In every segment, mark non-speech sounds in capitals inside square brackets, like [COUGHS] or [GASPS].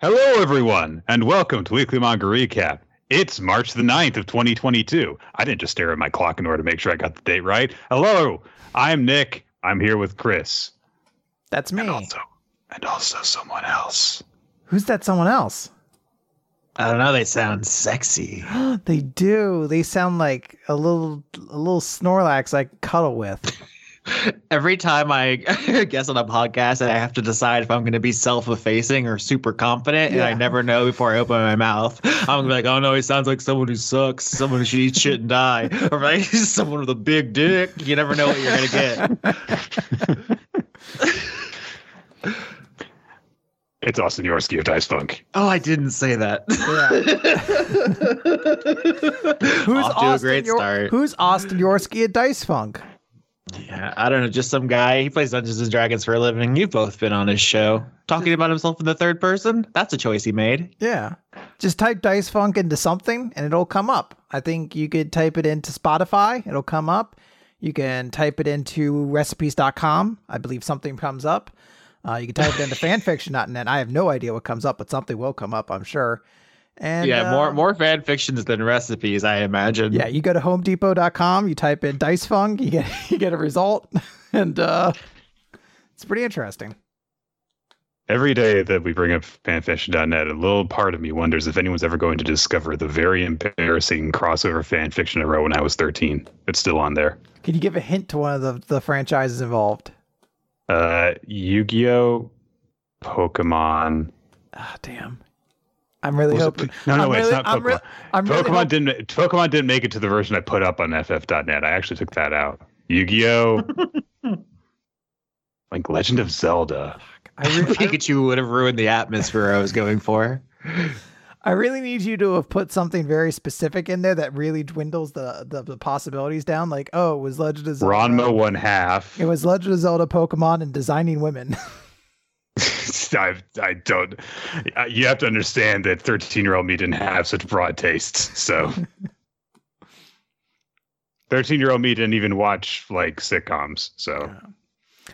Hello, everyone, and welcome to Weekly Manga Recap. It's March the 9th of 2022. I didn't just stare at my clock in order to make sure I got the date right. Hello, I'm Nick. I'm here with Chris. That's me. And also, and also someone else. Who's that someone else? I don't know. They sound sexy. [GASPS] they do. They sound like a little a little Snorlax I cuddle with. [LAUGHS] Every time I [LAUGHS] guess on a podcast, I have to decide if I'm going to be self-effacing or super confident, and I never know before I open my mouth. I'm gonna be like, "Oh no, he sounds like someone who sucks, someone who should eat shit and die," or [LAUGHS] like someone with a big dick. You never know what you're gonna get. [LAUGHS] It's Austin Yorski of Dice Funk. Oh, I didn't say that. Who's Off to a Austin? great Yor- start. Who's Austin Yorski at Dice Funk? Yeah, I don't know, just some guy. He plays Dungeons and Dragons for a living. You've both been on his show talking about himself in the third person. That's a choice he made. Yeah. Just type Dice Funk into something and it'll come up. I think you could type it into Spotify, it'll come up. You can type it into recipes.com. I believe something comes up. Uh, you can type it into [LAUGHS] fanfiction.net. I have no idea what comes up, but something will come up, I'm sure. And yeah, uh, more more fan fictions than recipes, I imagine. Yeah, you go to homedepot.com, you type in dice funk, you get [LAUGHS] you get a result, [LAUGHS] and uh, it's pretty interesting. Every day that we bring up fanfiction.net, a little part of me wonders if anyone's ever going to discover the very embarrassing crossover fanfiction I wrote when I was 13. It's still on there. Can you give a hint to one of the, the franchises involved? Uh, Yu-Gi-Oh, Pokemon. Ah, damn. I'm really Was it- hoping. no, no, I'm wait, really, it's not I'm, Pokemon. re- I'm really Pokemon hop- didn't. Pokemon didn't make it to the version I put up on FF.net. I actually took that out. Yu-Gi-Oh, [LAUGHS] like Legend of Zelda. I, re- [LAUGHS] Pikachu would have ruined the atmosphere I was going for. I really need you to have put something very specific in there that really dwindles the, the, the possibilities down. Like, oh, it was Legend of Zelda. Ranma one half. It was Legend of Zelda, Pokemon, and designing women. [LAUGHS] [LAUGHS] I, I don't. uh, You have to understand that 13 year old me didn't have such broad tastes. So [LAUGHS] 13 year old me didn't even watch like sitcoms. So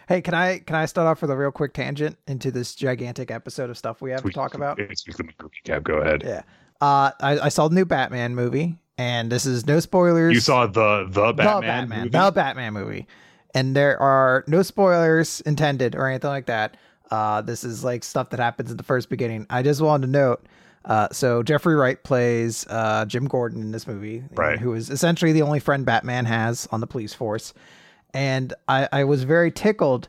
hey, can I can I start off with a real quick tangent into this gigantic episode of stuff we have to talk about? Recap. Go ahead. Yeah. Uh, I, I saw the new Batman movie, and this is no spoilers. You saw the the the Batman, Batman, movie? the Batman movie, and there are no spoilers intended or anything like that. Uh, this is like stuff that happens in the first beginning. I just wanted to note. Uh, so Jeffrey Wright plays uh, Jim Gordon in this movie, Right. who is essentially the only friend Batman has on the police force. And I, I was very tickled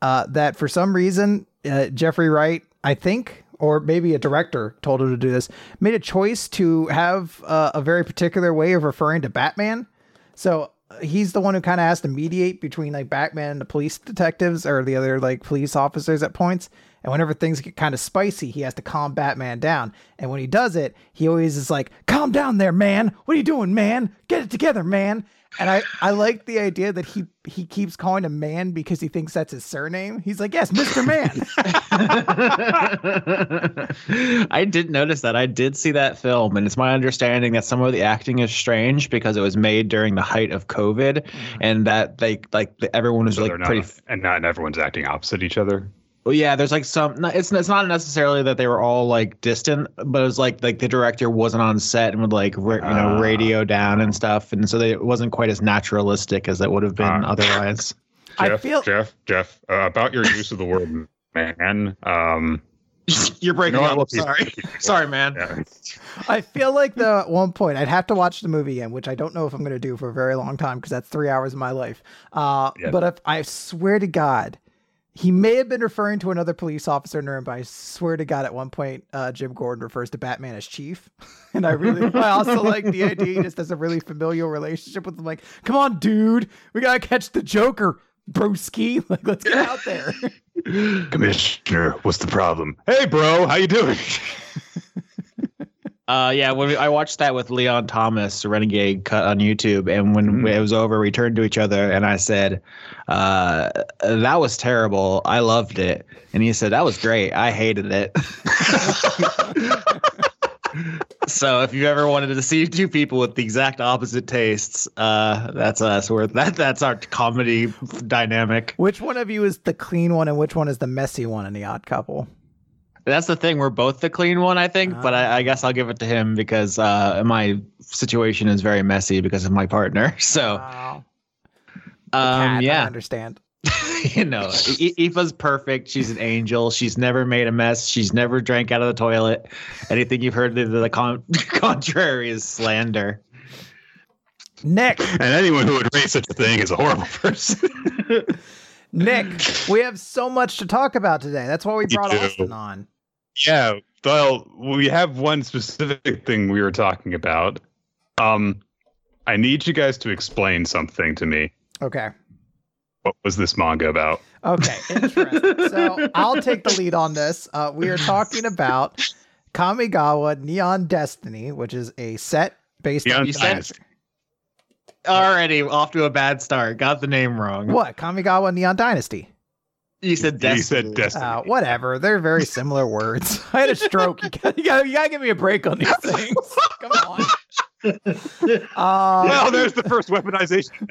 uh, that for some reason uh, Jeffrey Wright, I think, or maybe a director told him to do this, made a choice to have uh, a very particular way of referring to Batman. So he's the one who kind of has to mediate between like Batman and the police detectives or the other like police officers at points. And whenever things get kind of spicy, he has to calm Batman down. And when he does it, he always is like, "Calm down there, man. What are you doing, man? Get it together, man." And I I like the idea that he he keeps calling him man because he thinks that's his surname. He's like, "Yes, Mister Man." [LAUGHS] I did notice that. I did see that film, and it's my understanding that some of the acting is strange because it was made during the height of COVID, mm-hmm. and that they like everyone was So like not, pretty. and not everyone's acting opposite each other. Well, yeah, there's like some. It's it's not necessarily that they were all like distant, but it was like like the director wasn't on set and would like ra- you know Ah. radio down and stuff, and so they, it wasn't quite as naturalistic as it would have been Ah. otherwise. [LAUGHS] I Jeff, feel- Jeff, Jeff, uh, about your use of the word man. Um, [LAUGHS] You're breaking You know up. Sorry, [LAUGHS] sorry, man. yeah. I feel like though at one point I'd have to watch the movie again, which I don't know if I'm going to do for a very long time because that's three hours of my life. Uh, Yeah. But if I swear to God, he may have been referring to another police officer in the room, but I swear to God, at one point uh, Jim Gordon refers to Batman as Chief, [LAUGHS] and I really, [LAUGHS] I also like the idea he just has a really familial relationship with him. Like, come on, dude, we gotta catch the Joker, broski. [LAUGHS] Like, let's get out there. Commissioner, what's the problem? Hey, bro, how you doing? Uh, yeah, when we, I watched that with Leon Thomas, Renegade cut on YouTube, and when Mm. it was over, we turned to each other, and I said, uh, "That was terrible. I loved it," and he said, "That was great. I hated it." [LAUGHS] so, if you ever wanted to see two people with the exact opposite tastes, uh, that's us. We're that that's our comedy dynamic. which one of you is the clean one, and which one is the messy one in the Odd Couple? That's the thing. We're both the clean one, I think, but I, I guess I'll give it to him because uh, my situation is very messy because of my partner. [LAUGHS] So, Wow. um, Cat, I yeah, understand. [LAUGHS] you know, I- Aoife's perfect. She's an angel. She's never made a mess. She's never drank out of the toilet. Anything you've heard to the con- [LAUGHS] contrary is slander. Nick, And anyone who would raise such a thing is a horrible person. Nick, we have so much to talk about today. That's why we brought do. Austin on. Yeah. Well, we have one specific thing we were talking about. Um, I need you guys to explain something to me. Okay. What was this manga about? Okay, interesting. so I'll take the lead on this. Uh, we are talking about Kamigawa Neon Destiny, which is a set based Neon on You said- Dynasty. Already off to a bad start. Got the name wrong. what Kamigawa Neon Dynasty. You said You Destiny. said Destiny. Uh, whatever. They're very similar words. [LAUGHS] I had a stroke. You gotta, you gotta, you gotta give me a break on these things. [LAUGHS] Come on. Uh, well, there's the first weaponization. of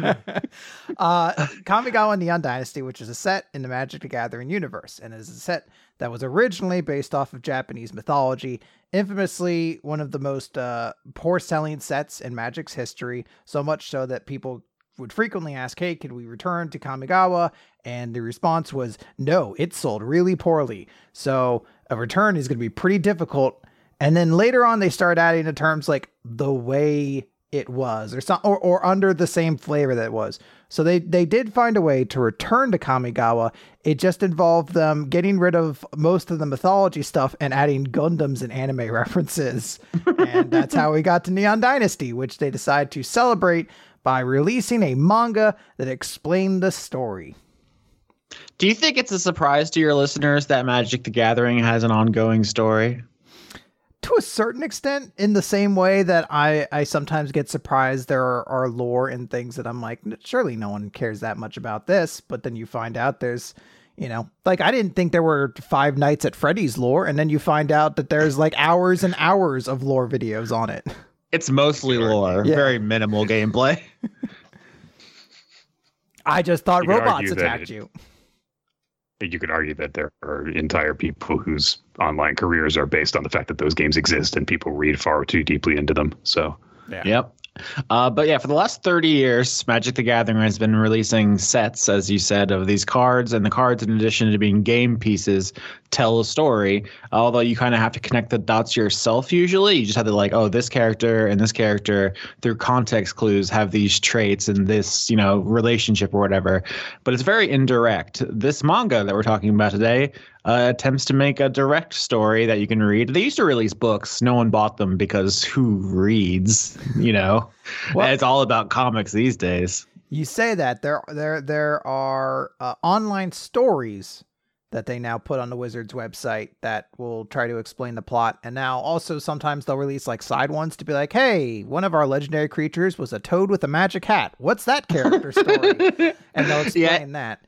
that. [LAUGHS] uh, Kamigawa Neon Dynasty, which is a set in the Magic the Gathering universe, and is a set that was originally based off of Japanese mythology, infamously one of the most uh, poor selling sets in Magic's history, so much so that people would frequently ask, Hey, can we return to Kamigawa? And the response was, No, it sold really poorly. So a return is going to be pretty difficult. And then later on, they start adding the terms like the way it was, or some, or, or under the same flavor that it was. So they they did find a way to return to Kamigawa. It just involved them getting rid of most of the mythology stuff and adding Gundams and anime [LAUGHS] references, and that's how we got to Neon Dynasty, which they decided to celebrate by releasing a manga that explained the story. Do you think it's a surprise to your listeners that Magic the Gathering has an ongoing story? to a certain extent in the same way that I, I sometimes get surprised there are, are lore and things that I'm like, surely no one cares that much about this. But then you find out there's, you know, like I didn't think there were five nights at Freddy's lore. And then you find out that there's like hours and hours of lore videos on it. [LAUGHS] It's mostly lore, Yeah. very minimal gameplay. [LAUGHS] I just thought You robots attacked it- you. You could argue that there are entire people whose online careers are based on the fact that those games exist and people read far too deeply into them. So Yep. Uh, but yeah, for the last 30 years, Magic the Gathering has been releasing sets, as you said, of these cards. And the cards, in addition to being game pieces, tell a story. Although you kind of have to connect the dots yourself usually. You just have to, like, oh, this character and this character, through context clues, have these traits and this, you know, relationship or whatever. But it's very indirect. This manga that we're talking about today uh, attempts to make a direct story that you can read. They used to release books. No one bought them because who reads? You know, Well- it's all about comics these days. You say that there there there are uh, online stories that they now put on the Wizards website that will try to explain the plot. And now also sometimes they'll release like side ones to be like, "Hey, one of our legendary creatures was a toad with a magic hat. What's that character story?" [LAUGHS] and they'll explain Yeah. that.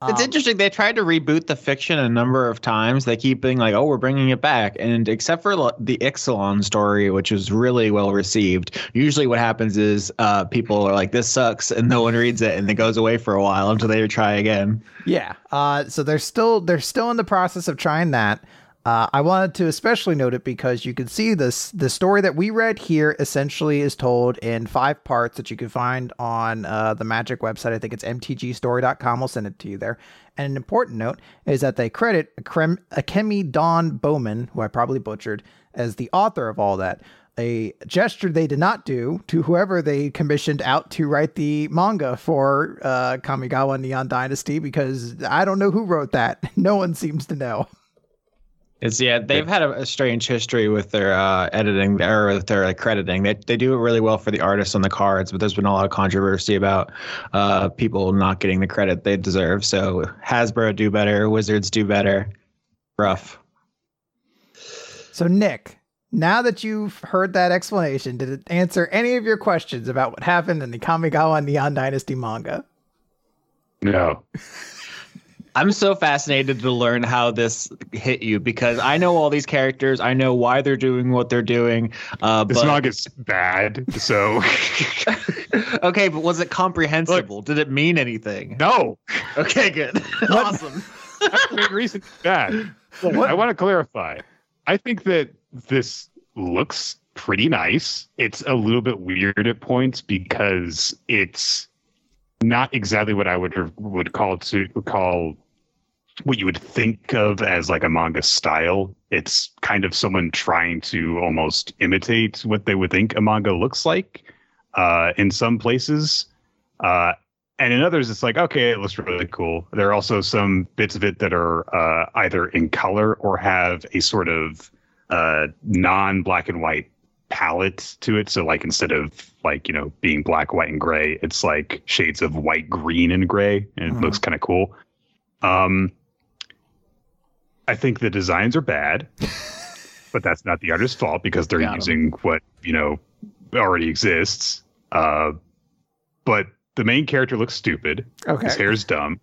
It's Um, interesting. They tried to reboot the fiction a number of times. They keep being like, "Oh, we're bringing it back," and except for the Ixalan story, which was really well received. Usually, what happens is uh, people are like, "This sucks," and no one reads it, and it goes away for a while until they try again. Yeah. Uh, so they're still they're still in the process of trying that. Uh, I wanted to especially note it because you can see this the story that we read here essentially is told in five parts that you can find on uh, the Magic website. I think it's mtgstory.com. We'll send it to you there. And an important note is that they credit Akrem, Akemi Dawn Bowman, who I probably butchered, as the author of all that. A gesture they did not do to whoever they commissioned out to write the manga for uh, Kamigawa Neon Dynasty because I don't know who wrote that. [LAUGHS] No one seems to know. It's yeah, they've had a, a strange history with their uh, editing or with their like, crediting. They they do it really well for the artists on the cards, but there's been a lot of controversy about uh, people not getting the credit they deserve. So Hasbro do better, Wizards do better. Rough. So, Nick, now that you've heard that explanation, did it answer any of your questions about what happened in the Kamigawa Neon Dynasty manga? no, [LAUGHS] I'm so fascinated to learn how this hit you because I know all these characters. I know why they're doing what they're doing. Uh, this but is bad. So [LAUGHS] okay, but was it comprehensible? Did it mean anything? no, Okay, good, [LAUGHS] awesome. that's the main reason it's bad. I want to clarify. I think that this looks pretty nice. It's a little bit weird at points because it's not exactly what I would would call to call what you would think of as like a manga style. It's kind of someone trying to almost imitate what they would think a manga looks like uh, in some places. Uh, and in others, it's like, okay, it looks really cool. There are also some bits of it that are uh, either in color or have a sort of uh, non black and white palette to it. So, like, instead of like, you know, being black, white, and gray, it's like shades of white, green, and gray. And it Mhm. looks kind of cool. Um, I think the designs are bad, [LAUGHS] but that's not the artist's fault because they're Got 'em. using what, you know, already exists. Uh, but the main character looks stupid. Okay. His hair's dumb.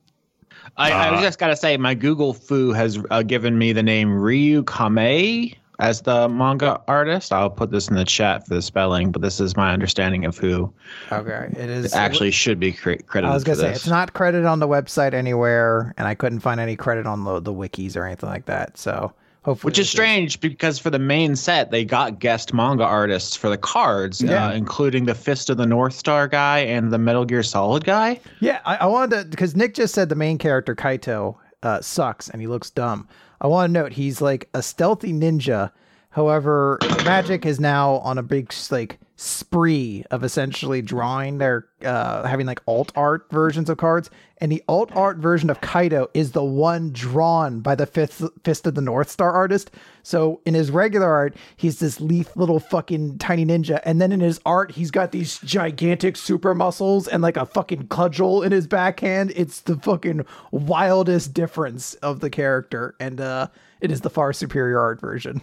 I, I was Uh, just gotta say, my Google foo has uh, given me the name Ryu Kamei as the manga artist. I'll put this in the chat for the spelling, but this is my understanding of who Okay. It is actually should be cre- credited. I was gonna say this. it's not credited on the website anywhere, and I couldn't find any credit on the the wikis or anything like that. So hopefully, Which is this strange because for the main set, they got guest manga artists for the cards, Yeah. uh, including the Fist of the North Star guy and the Metal Gear Solid guy. Yeah, I, I wanted to because Nick just said the main character Kaito uh, sucks and he looks dumb. I want to note he's like a stealthy ninja. However, Magic is now on a big like spree of essentially drawing their uh, having like alt art versions of cards, and the alt art version of Kaito is the one drawn by the fifth Fist of the North Star artist. So in his regular art, he's this leaf little fucking tiny ninja, and then in his art, he's got these gigantic super muscles and like a fucking cudgel in his backhand. It's the fucking wildest difference of the character, and uh, it is the far superior art version.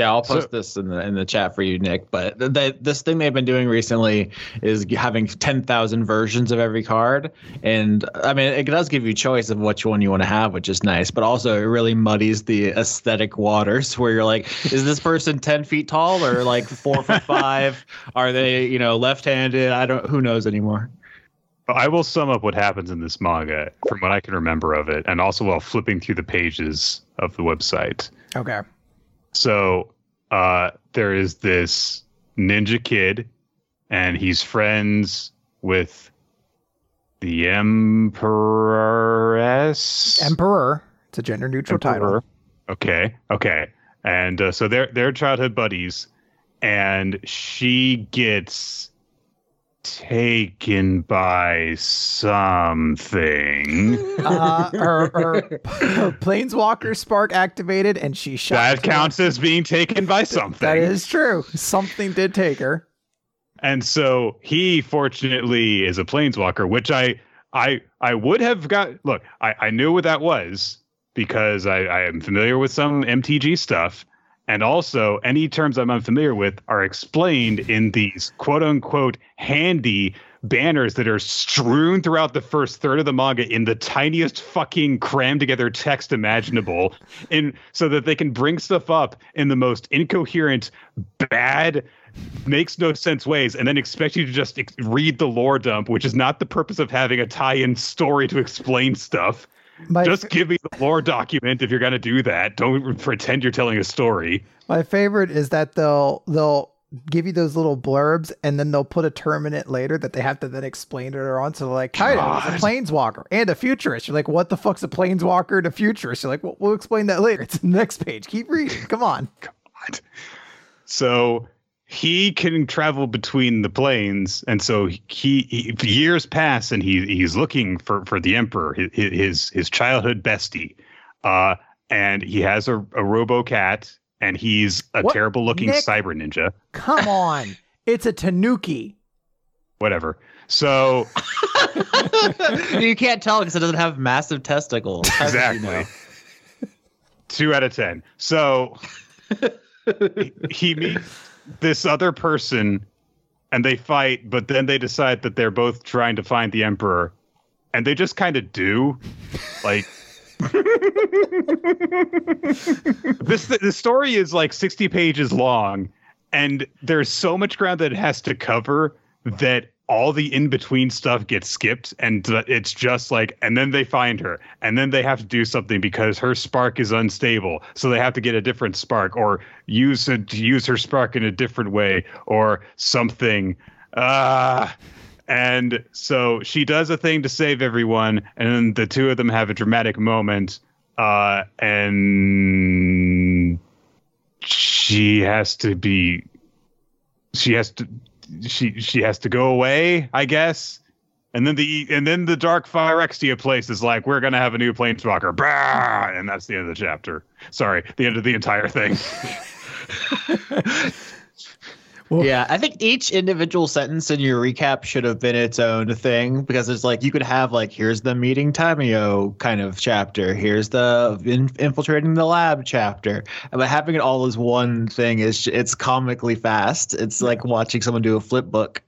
Yeah, I'll post So- this in the in the chat for you, Nick. But th- they, this thing they've been doing recently is g- having ten thousand versions of every card, and I mean it does give you choice of which one you want to have, which is nice. But also it really muddies the aesthetic waters [LAUGHS] where you're like, is this person ten feet tall or like four foot [LAUGHS] five? Are they you know left-handed? I don't. Who knows anymore? I will sum up what happens in this manga from what I can remember of it, and also while flipping through the pages of the website. Okay. So uh, there is this ninja kid, and he's friends with the Empress. Emperor. It's a gender neutral title. Okay, okay, and uh, so they're they're childhood buddies, and she gets taken by something. Uh, her, her, her planeswalker spark activated, and she shot. that counts as being taken by something. That is true. Something did take her. And so he fortunately is a planeswalker, which I I I would have got look, I, I knew what that was because I, I am familiar with some MTG stuff. And also any terms I'm unfamiliar with are explained in these quote unquote handy banners that are strewn throughout the first third of the manga in the tiniest fucking crammed together text imaginable in so that they can bring stuff up in the most incoherent bad makes no sense ways and then expect you to just ex- read the lore dump which is not the purpose of having a tie-in story to explain stuff My, just give me the lore document if you're going to do that don't pretend you're telling a story my favorite is that they'll they'll give you those little blurbs and then they'll put a term in it later that they have to then explain later on. So like Kaito is a planeswalker and a futurist. You're like, what the fuck's a planeswalker and a futurist? You're like, well, we'll explain that later. It's the next page. Keep reading. Come on. God. so he can travel between the planes and so he, he years pass and he he's looking for for the emperor his his, his childhood bestie uh and he has a, a robo cat and he's a What? terrible looking Nick? cyber ninja Come on. [LAUGHS] It's a Tanuki. whatever so [LAUGHS] you can't tell because it doesn't have massive testicles. How could you exactly know? two out of ten so he, he meets this other person and they fight but then they decide that they're both trying to find the emperor. And they just kind of do. Like [LAUGHS] this the story is like 60 pages long and there's so much ground that it has to cover that all the in between stuff gets skipped and it's just like and then they find her and then they have to do something because her spark is unstable so they have to get a different spark or use it use her spark in a different way or something. Ah. And so she does a thing to save everyone and then the two of them have a dramatic moment uh and she has to be she has to she she has to go away, I guess. And then the and then the Dark Phyrexia place is like, we're gonna have a new planeswalker, bah! and that's the end of the chapter. Sorry, the end of the entire thing. [LAUGHS] Well, yeah, I think each individual sentence in your recap should have been its own thing because it's like you could have like here's the meeting Tamiyo kind of chapter, here's the in- infiltrating the lab chapter, but having it all as one thing is it's comically fast. It's like watching someone do a flip book.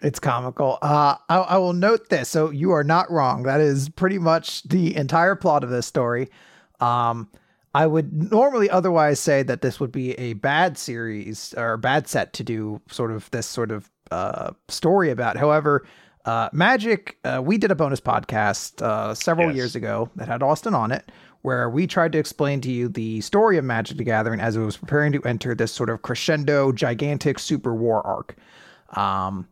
It's comical. Uh, I, I will note this. So you are not wrong. That is pretty much the entire plot of this story. Um, I would normally otherwise say that this would be a bad series or a bad set to do sort of this sort of uh, story about. However, uh, Magic, uh, we did a bonus podcast uh, several yes. years ago that had Austin on it, where we tried to explain to you the story of Magic the Gathering as it was preparing to enter this sort of crescendo, gigantic super war arc. Um,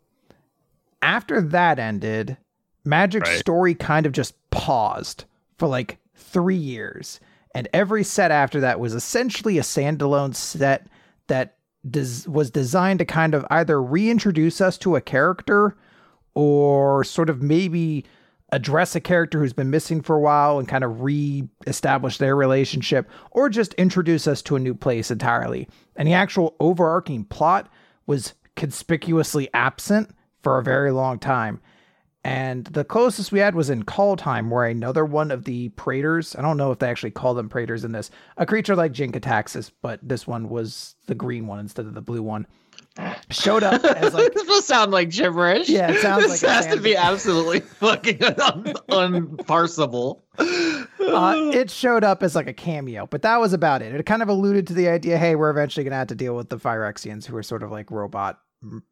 after that ended, Magic's right. story kind of just paused for like three years and every set after that was essentially a standalone set that des- was designed to kind of either reintroduce us to a character or sort of maybe address a character who's been missing for a while and kind of re-establish their relationship or just introduce us to a new place entirely. And the actual overarching plot was conspicuously absent for a very long time. And the closest we had was in Kaldheim, where another one of the Praetors, I don't know if they actually call them Praetors in this, a creature like Jin-Gitaxias, but this one was the green one instead of the blue one, showed up as [LAUGHS] like. this will sound like gibberish. Yeah, it sounds this like has to be absolutely [LAUGHS] fucking un- unparsable. Uh, it showed up as like a cameo, but that was about it. It kind of alluded to the idea, hey, we're eventually going to have to deal with the Phyrexians, who are sort of like robot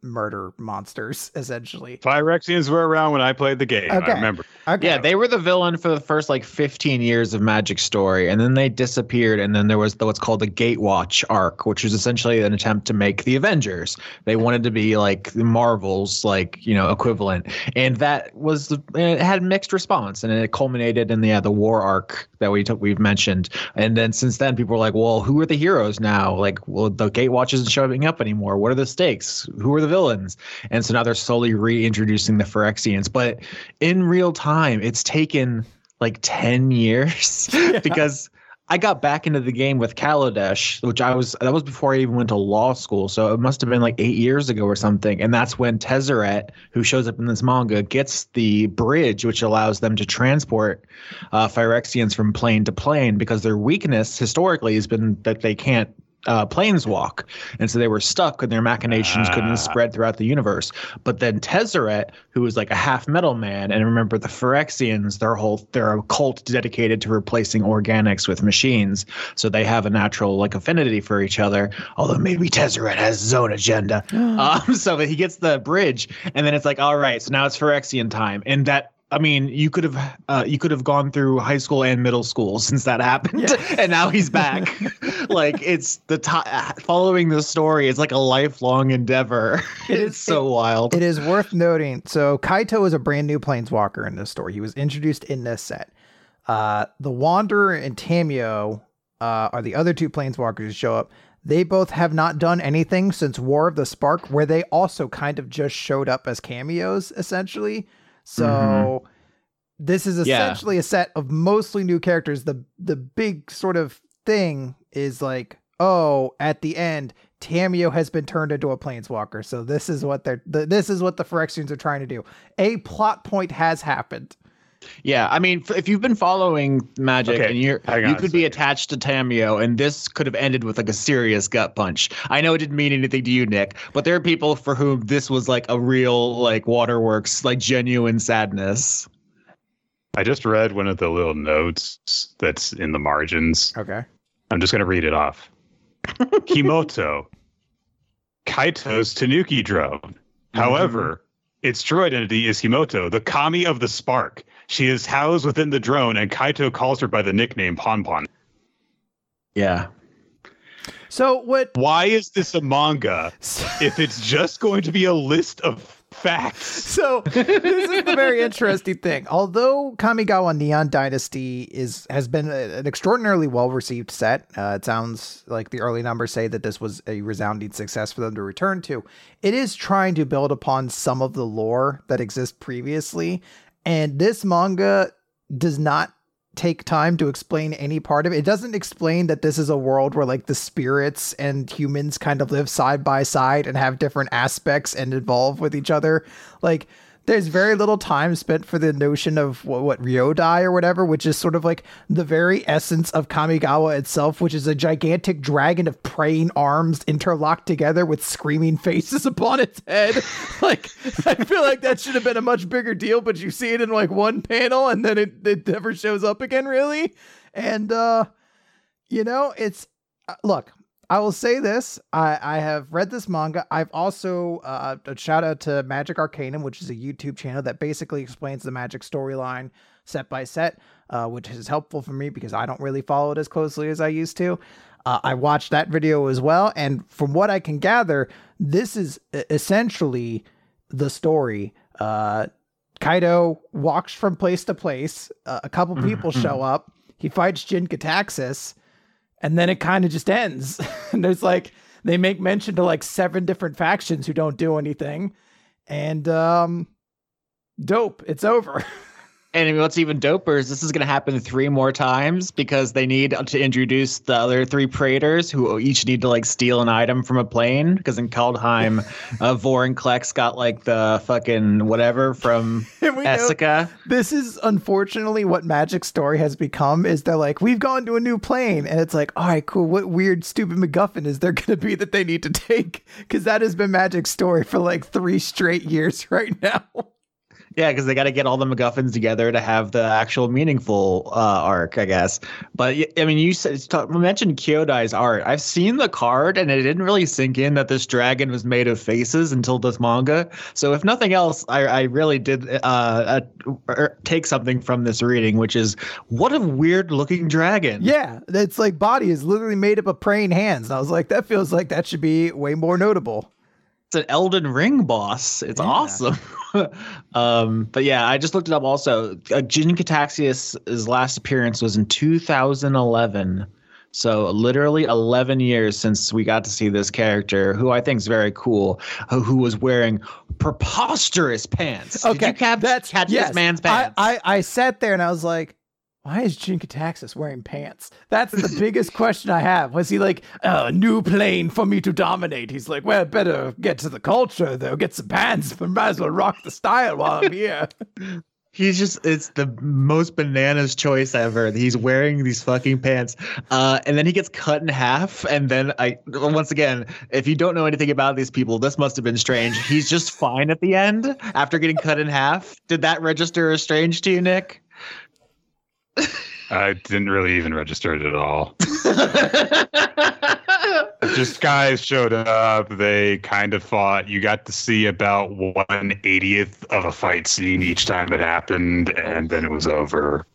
murder monsters [LAUGHS] essentially. Phyrexians were around when I played the game. Okay. I remember. Okay. Yeah, they were the villain for the first like 15 years of Magic Story, and then they disappeared. And then there was the, what's called the Gatewatch arc, which was essentially an attempt to make the Avengers. They wanted to be like the Marvel's like you know equivalent, and that was it had mixed response, and it culminated in the yeah, the War arc that we took we've mentioned. And then since then, people were like, well, who are the heroes now? Like, well, the Gatewatch isn't showing up anymore. What are the stakes? who are the villains? And so now they're slowly reintroducing the Phyrexians. But in real time, it's taken like 10 years [LAUGHS] yeah. because I got back into the game with Kaladesh, which I was that was before I even went to law school. So it must have been like eight years ago or something. And that's when Tezzeret, who shows up in this manga, gets the bridge which allows them to transport uh, Phyrexians from plane to plane because their weakness historically has been that they can't uh, planeswalk, and so they were stuck, and their machinations couldn't ah. spread throughout the universe. But then Tezzeret, who was like a half metal man, and remember the Phyrexians, their whole they're a cult dedicated to replacing organics with machines, so they have a natural like affinity for each other. Although maybe Tezzeret has his own agenda. [GASPS] um, so he gets the bridge, and then it's like, all right, so now it's Phyrexian time, and that I mean, you could have uh, you could have gone through high school and middle school [LAUGHS] since that happened, yeah. [LAUGHS] and now he's back. [LAUGHS] like it's the top following the story is like a lifelong endeavor. It is so it, wild. It is worth noting. So Kaito is a brand new planeswalker in this story. He was introduced in this set. Uh, the Wanderer and Tamiyo uh, are the other two planeswalkers who show up. They both have not done anything since War of the Spark, where they also kind of just showed up as cameos, essentially. So mm-hmm. this is essentially yeah. a set of mostly new characters. The the big sort of thing is like, oh, at the end, Tamiyo has been turned into a planeswalker. So this is what they're the, this is what the Phyrexians are trying to do. A plot point has happened. Yeah, I mean, if you've been following Magic okay, and you're you could be attached to Tamiyo, and this could have ended with like a serious gut punch. I know it didn't mean anything to you, Nick, but there are people for whom this was like a real like waterworks, like genuine sadness. I just read one of the little notes that's in the margins. Okay. I'm just going to read it off. [LAUGHS] Kimoto, Kaito's Tanuki drone. Mm-hmm. However, Its true identity is Himoto, the kami of the spark. She is housed within the drone, and Kaito calls her by the nickname Pon Pon. Yeah. So what? Why is this a manga if it's just going to be a list of facts? So this is the very interesting thing. Although Kamigawa Neon Dynasty is has been a, an extraordinarily well received set, uh, it sounds like the early numbers say that this was a resounding success for them to return to. It is trying to build upon some of the lore that exists previously, and this manga does not take time to explain any part of it. It doesn't explain that this is a world where like the spirits and humans kind of live side by side and have different aspects and evolve with each other. Like there's very little time spent for the notion of what, what Kyodai or whatever, which is sort of like the very essence of Kamigawa itself, which is a gigantic dragon of praying arms interlocked together with screaming [LAUGHS] faces upon its head. [LAUGHS] like, I feel like that should have been a much bigger deal, but you see it in like one panel and then it, it never shows up again, really. And, uh, you know, it's, uh, look, I will say this: I, I have read this manga. I've also uh, a shout out to Magic Arcanum, which is a YouTube channel that basically explains the Magic storyline set by set, uh, which is helpful for me because I don't really follow it as closely as I used to. Uh, I watched that video as well, and from what I can gather, this is essentially the story. Uh, Kaito walks from place to place. Uh, a couple people show up. He fights Jin Gitaxias and then it kind of just ends. [LAUGHS] and there's like they make mention to like seven different factions who don't do anything, and um, dope. It's over. [LAUGHS] And what's even doper is this is going to happen three more times because they need to introduce the other three Praetors who each need to like steal an item from a plane. Because in Kaldheim, [LAUGHS] uh, Vorinclex got like the fucking whatever from [LAUGHS] Esika. This is unfortunately what Magic Story has become. Is they're like, we've gone to a new plane, and it's like, all right, cool. What weird, stupid MacGuffin is there going to be that they need to take? Because that has been Magic Story for like three straight years [LAUGHS] right now. Yeah, because they got to get all the MacGuffins together to have the actual meaningful uh, arc, I guess. But I mean, you said mentioned Kyodai's art. I've seen the card, and it didn't really sink in that this dragon was made of faces until this manga. So, if nothing else, I, I really did uh, uh, take something from this reading, which is what a weird looking dragon. Yeah, it's like body is literally made up of praying hands. And I was like, that feels like that should be way more notable it's an Elden Ring boss. It's yeah. awesome. [LAUGHS] um, but yeah, I just looked it up. Also, uh, Jin Gitaxias' last appearance was in 2011. So literally 11 years since we got to see this character, who I think is very cool, who, who was wearing preposterous pants. Okay, Did you cap- that's catch yes. this man's pants? I, I, I sat there and I was like, why is Jin Gitaxias wearing pants? That's the biggest question I have. Was he like, a oh, new plane for me to dominate? He's like, well, better get to the culture though, get some pants, but might as well rock the style while I'm here. [LAUGHS] He's just, it's the most bananas choice ever. He's wearing these fucking pants. Uh, and then he gets cut in half. And then I, once again, if you don't know anything about these people, this must have been strange. He's just fine at the end after getting cut in half. Did that register as strange to you, Nick? [LAUGHS] I didn't really even register it at all. [LAUGHS] Just guys showed up. They kind of fought. You got to see about one eightieth of a fight scene each time it happened, and then it was over.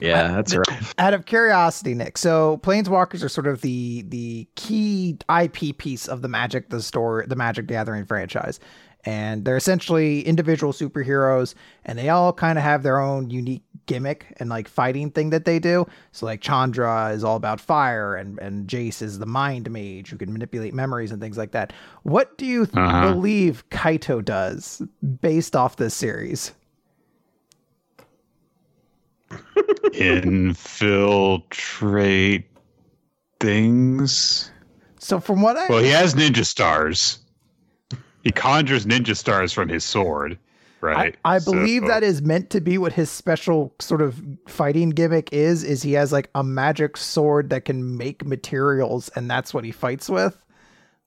Yeah, that's right. Out of curiosity, Nick. So planeswalkers are sort of the the key IP piece of the Magic the store the Magic Gathering franchise and they're essentially individual superheroes and they all kind of have their own unique gimmick and like fighting thing that they do. So like chandra is all about fire and and jace is the mind mage who can manipulate memories and things like that. What do you th- uh-huh. believe kaito does based off this series? [LAUGHS] Infiltrate things? So from what i well he has ninja stars. He conjures ninja stars from his sword, right? I, I believe so, that is meant to be what his special sort of fighting gimmick is. Is he has like a magic sword that can make materials, and that's what he fights with.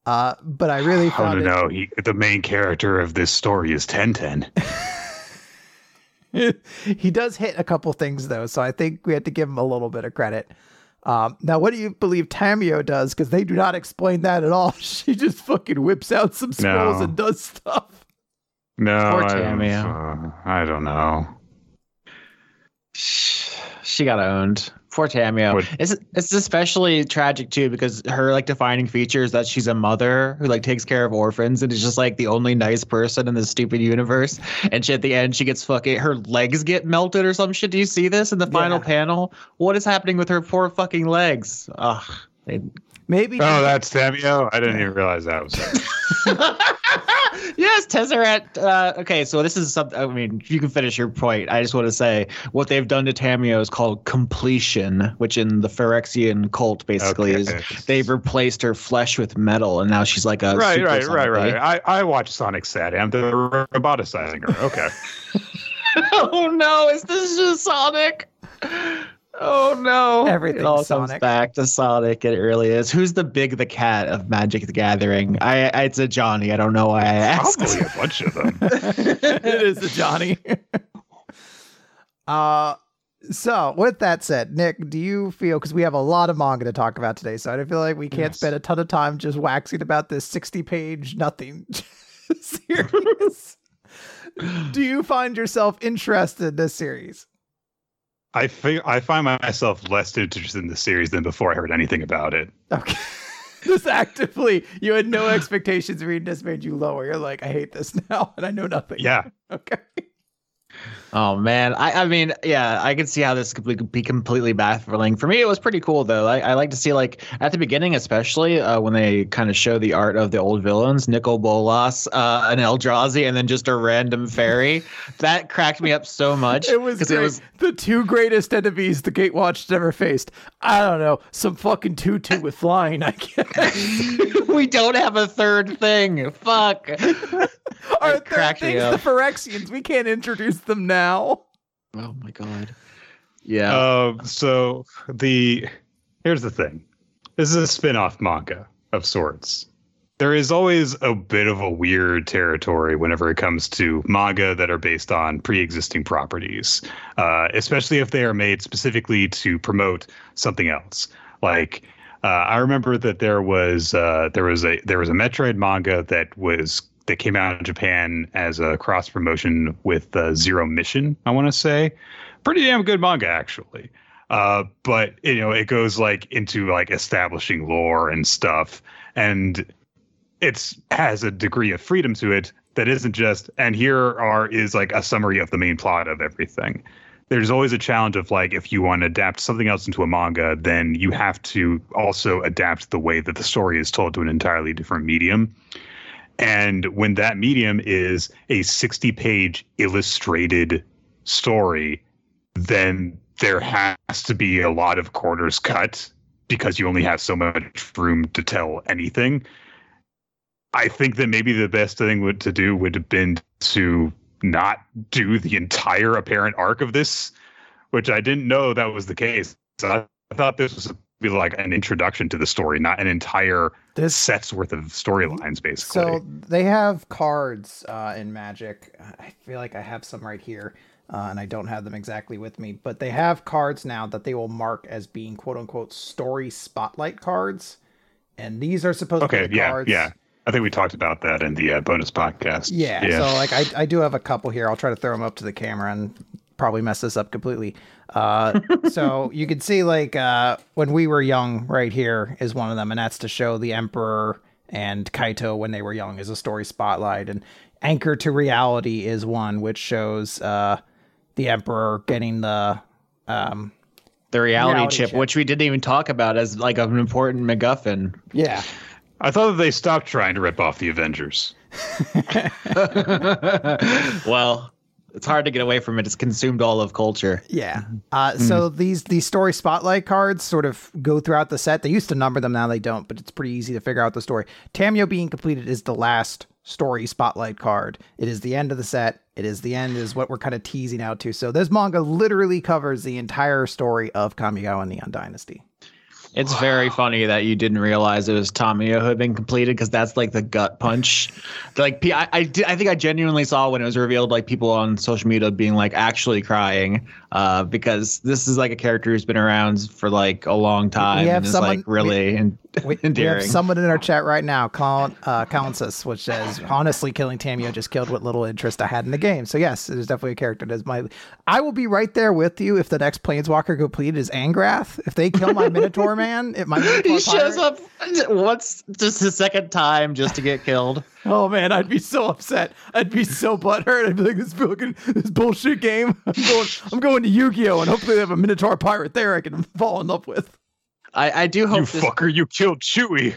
Uh, but I really [SIGHS] found I don't know. He, the main character of this story is Ten Ten. [LAUGHS] [LAUGHS] he does hit a couple things though, so I think we had to give him a little bit of credit. Um, now, what do you believe Tamiyo does? Because they do not explain that at all. [LAUGHS] She just fucking whips out some scrolls no. and does stuff. No, Poor I, uh, I don't know. She got owned. Poor Tamiyo. What- It's it's especially tragic too because her like defining feature is that she's a mother who like takes care of orphans and is just like the only nice person in this stupid universe. And she at the end she gets fucking her legs get melted or some shit. Do you see this in the final Yeah. panel? What is happening with her poor fucking legs? Ugh. They, Maybe Oh, that's Tamiyo. I didn't even realize that was. [LAUGHS] [LAUGHS] yes, Tezzeret. Uh, okay, so this is something. I mean, you can finish your point. I just want to say what they've done to Tamiyo is called completion, which in the Phyrexian cult basically Okay. is they've replaced her flesh with metal, and now she's like a right, right, right, right. I, I watched Sonic Saturday. They're roboticizing her. Okay. [LAUGHS] oh no, is this just Sonic? Oh no! Everything it all Sonic. comes back to Sonic. It really is. Who's the big the cat of Magic the Gathering? I, I it's a Johnny. I don't know why I asked. Probably a bunch of them. [LAUGHS] it is a Johnny. [LAUGHS] uh so with that said, Nick, do you feel because we have a lot of manga to talk about today, so I feel like we can't Yes. spend a ton of time just waxing about this 60 page nothing [LAUGHS] series. do you find yourself interested in this series? I fi- I find myself less interested in the series than before I heard anything about it. Okay. [LAUGHS] This actively, you had no expectations reading this made you lower. You're like, I hate this [LAUGHS] now, and I know nothing. Yeah. [LAUGHS] Okay. Oh man, I, I mean, yeah, I can see how this could be- completely baffling. For me, it was pretty cool though. I, I like to see like at the beginning, especially uh, when they kind of show the art of the old villains, Nicol Bolas, uh, an Eldrazi, and then just a random fairy. that cracked me up so much. It was 'cause great. the two greatest enemies the Gatewatch has ever faced. I don't know, some fucking tutu with flying. I guess. [LAUGHS] we don't have a third thing. Fuck. [LAUGHS] Our third thing's the. Phyrexians. We can't introduce them now. Oh my god. Yeah. Um, so the here's the thing. This is a spin-off manga of sorts. There is always a bit of a weird territory whenever it comes to manga that are based on pre-existing properties, uh, especially if they are made specifically to promote something else. Like uh, I remember that there was uh, there was a there was a Metroid manga that was that came out in Japan as a cross promotion with uh, Zero Mission. I want to say, pretty damn good manga actually. Uh, but you know, it goes like into like establishing lore and stuff, and it's has a degree of freedom to it that isn't just and here are is like a summary of the main plot of everything there's always a challenge of like if you want to adapt something else into a manga then you have to also adapt the way that the story is told to an entirely different medium and when that medium is a 60 page illustrated story then there has to be a lot of corners cut because you only have so much room to tell anything I think that maybe the best thing to do would have been to not do the entire apparent arc of this, which I didn't know that was the case. I thought this was be like an introduction to the story, not an entire This set's worth of storylines, basically. So they have cards uh, in Magic. I feel like I have some right here, uh, and I don't have them exactly with me. But they have cards now that they will mark as being "quote unquote" story spotlight cards, and these are supposed to okay, be the yeah, cards. yeah. I think we talked about that in the uh, bonus podcast. Yeah, so like I, I do have a couple here. I'll try to throw them up to the camera and probably mess this up completely. Uh, [LAUGHS] so you can see like uh, when we were young, right here is one of them, and that's to show the Emperor and Kaito when they were young as a story spotlight. And Anchor to Reality is one which shows uh, the Emperor getting the um, the reality, reality chip, chip. which we didn't even talk about as like an important MacGuffin. yeah. I thought that they stopped trying to rip off the Avengers. [LAUGHS] [LAUGHS] well, it's hard to get away from it. It's consumed all of culture. Yeah. Uh, So these these story spotlight cards sort of go throughout the set. They used to number them, now they don't, but it's pretty easy to figure out the story. Tamiyo being completed is the last story spotlight card. It is the end of the set. It is the end, is what we're kind of teasing out to. So this manga literally covers the entire story of Kamigawa Neon Dynasty. It's very funny that you didn't realize it was Tamiyo who had been completed because that's like the gut punch. Like I, I, did, I think I genuinely saw when it was revealed, like people on social media being like actually crying, uh, because this is like a character who's been around for like a long time We have and is someone- like really We, [LAUGHS] we have someone in our chat right now, Colin, uh, Counsus, which says, honestly, killing Tamiyo just killed what little interest I had in the game. So, yes, it is definitely a character that is my. I will be right there with you if the next Planeswalker completed is Angrath. If they kill my Minotaur [LAUGHS] man, my Minotaur he shows pirate- up once, just the second time, just to get killed. Oh man, I'd be so upset. I'd be so butthurt. I'd be like, this fucking this bullshit game. [LAUGHS] I'm going, I'm going to Yu-Gi-Oh, and hopefully they have a Minotaur pirate there I can fall in love with. I, I do You hope this, fucker, you killed Chewie.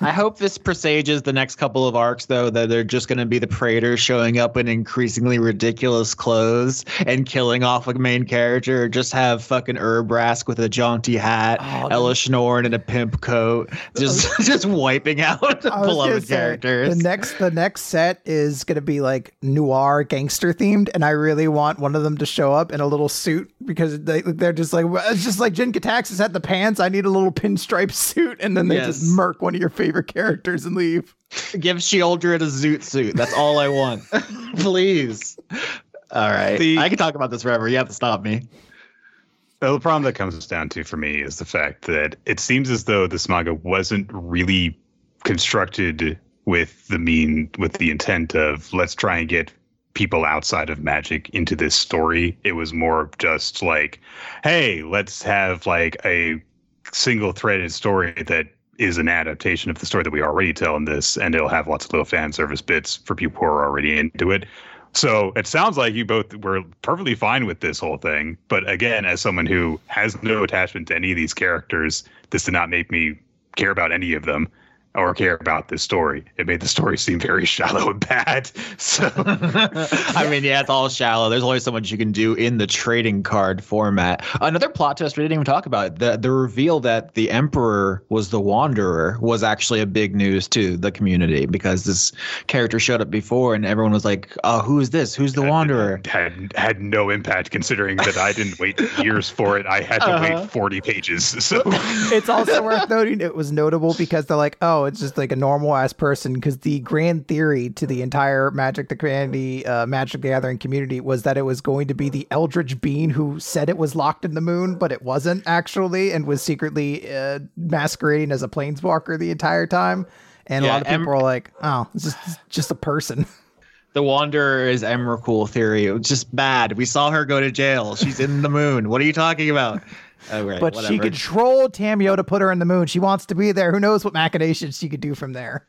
I hope this presages the next couple of arcs, though, that they're just going to be the Praetors showing up in increasingly ridiculous clothes and killing off a main character, or just have fucking Urabrask with a jaunty hat, Oh, Elesh Norn in a pimp coat, just [LAUGHS] [LAUGHS] just wiping out I was beloved say, characters. The next the next set is gonna be like noir gangster themed, and I really want one of them to show up in a little suit because they they're just like it's just like Jin-Gitaxias had the pants. I need a little pinstripe [LAUGHS] suit, and then they just Yes. murk one of your favorite characters and leave. Give Sheoldred a zoot suit. That's all I want. [LAUGHS] Please. All right. The- I can talk about this forever. You have to stop me. The problem that comes down to for me is the fact that it seems as though this manga wasn't really constructed with the mean with the intent of let's try and get people outside of magic into this story. It was more just like, hey, let's have like a single threaded story that is an adaptation of the story that we already tell in this, and it'll have lots of little fan service bits for people who are already into it. So it sounds like you both were perfectly fine with this whole thing. But again, as someone who has no attachment to any of these characters, this did not make me care about any of them or care about this story. It made the story seem very [LAUGHS] shallow and bad. So [LAUGHS] I mean, yeah, it's all shallow. There's only so much you can do in the trading card format. Another plot twist we didn't even talk about the the reveal that the Emperor was the Wanderer was actually a big news to the community because this character showed up before and everyone was like, "Oh, who is this? Who's the Wanderer?" had had no impact considering that I didn't wait [LAUGHS] years for it. I had to Uh-huh. wait 40 pages. So it's also worth noting it was notable because they're like, oh, it's just like a normal ass person. Because the grand theory to the entire Magic the Community, uh, Magic the Gathering community was that it was going to be the Eldritch Bean who said it was locked in the moon, but it wasn't actually, and was secretly uh, masquerading as a planeswalker the entire time. And a lot of people Em- are like, oh, it's just, it's just a person. [LAUGHS] The Wanderer is Emrakul theory. It was just bad. We saw her go to jail. She's in the moon. What are you talking about? Oh, right, but she controlled Tamiyo to put her in the moon. She wants to be there. Who knows what machinations she could do from there.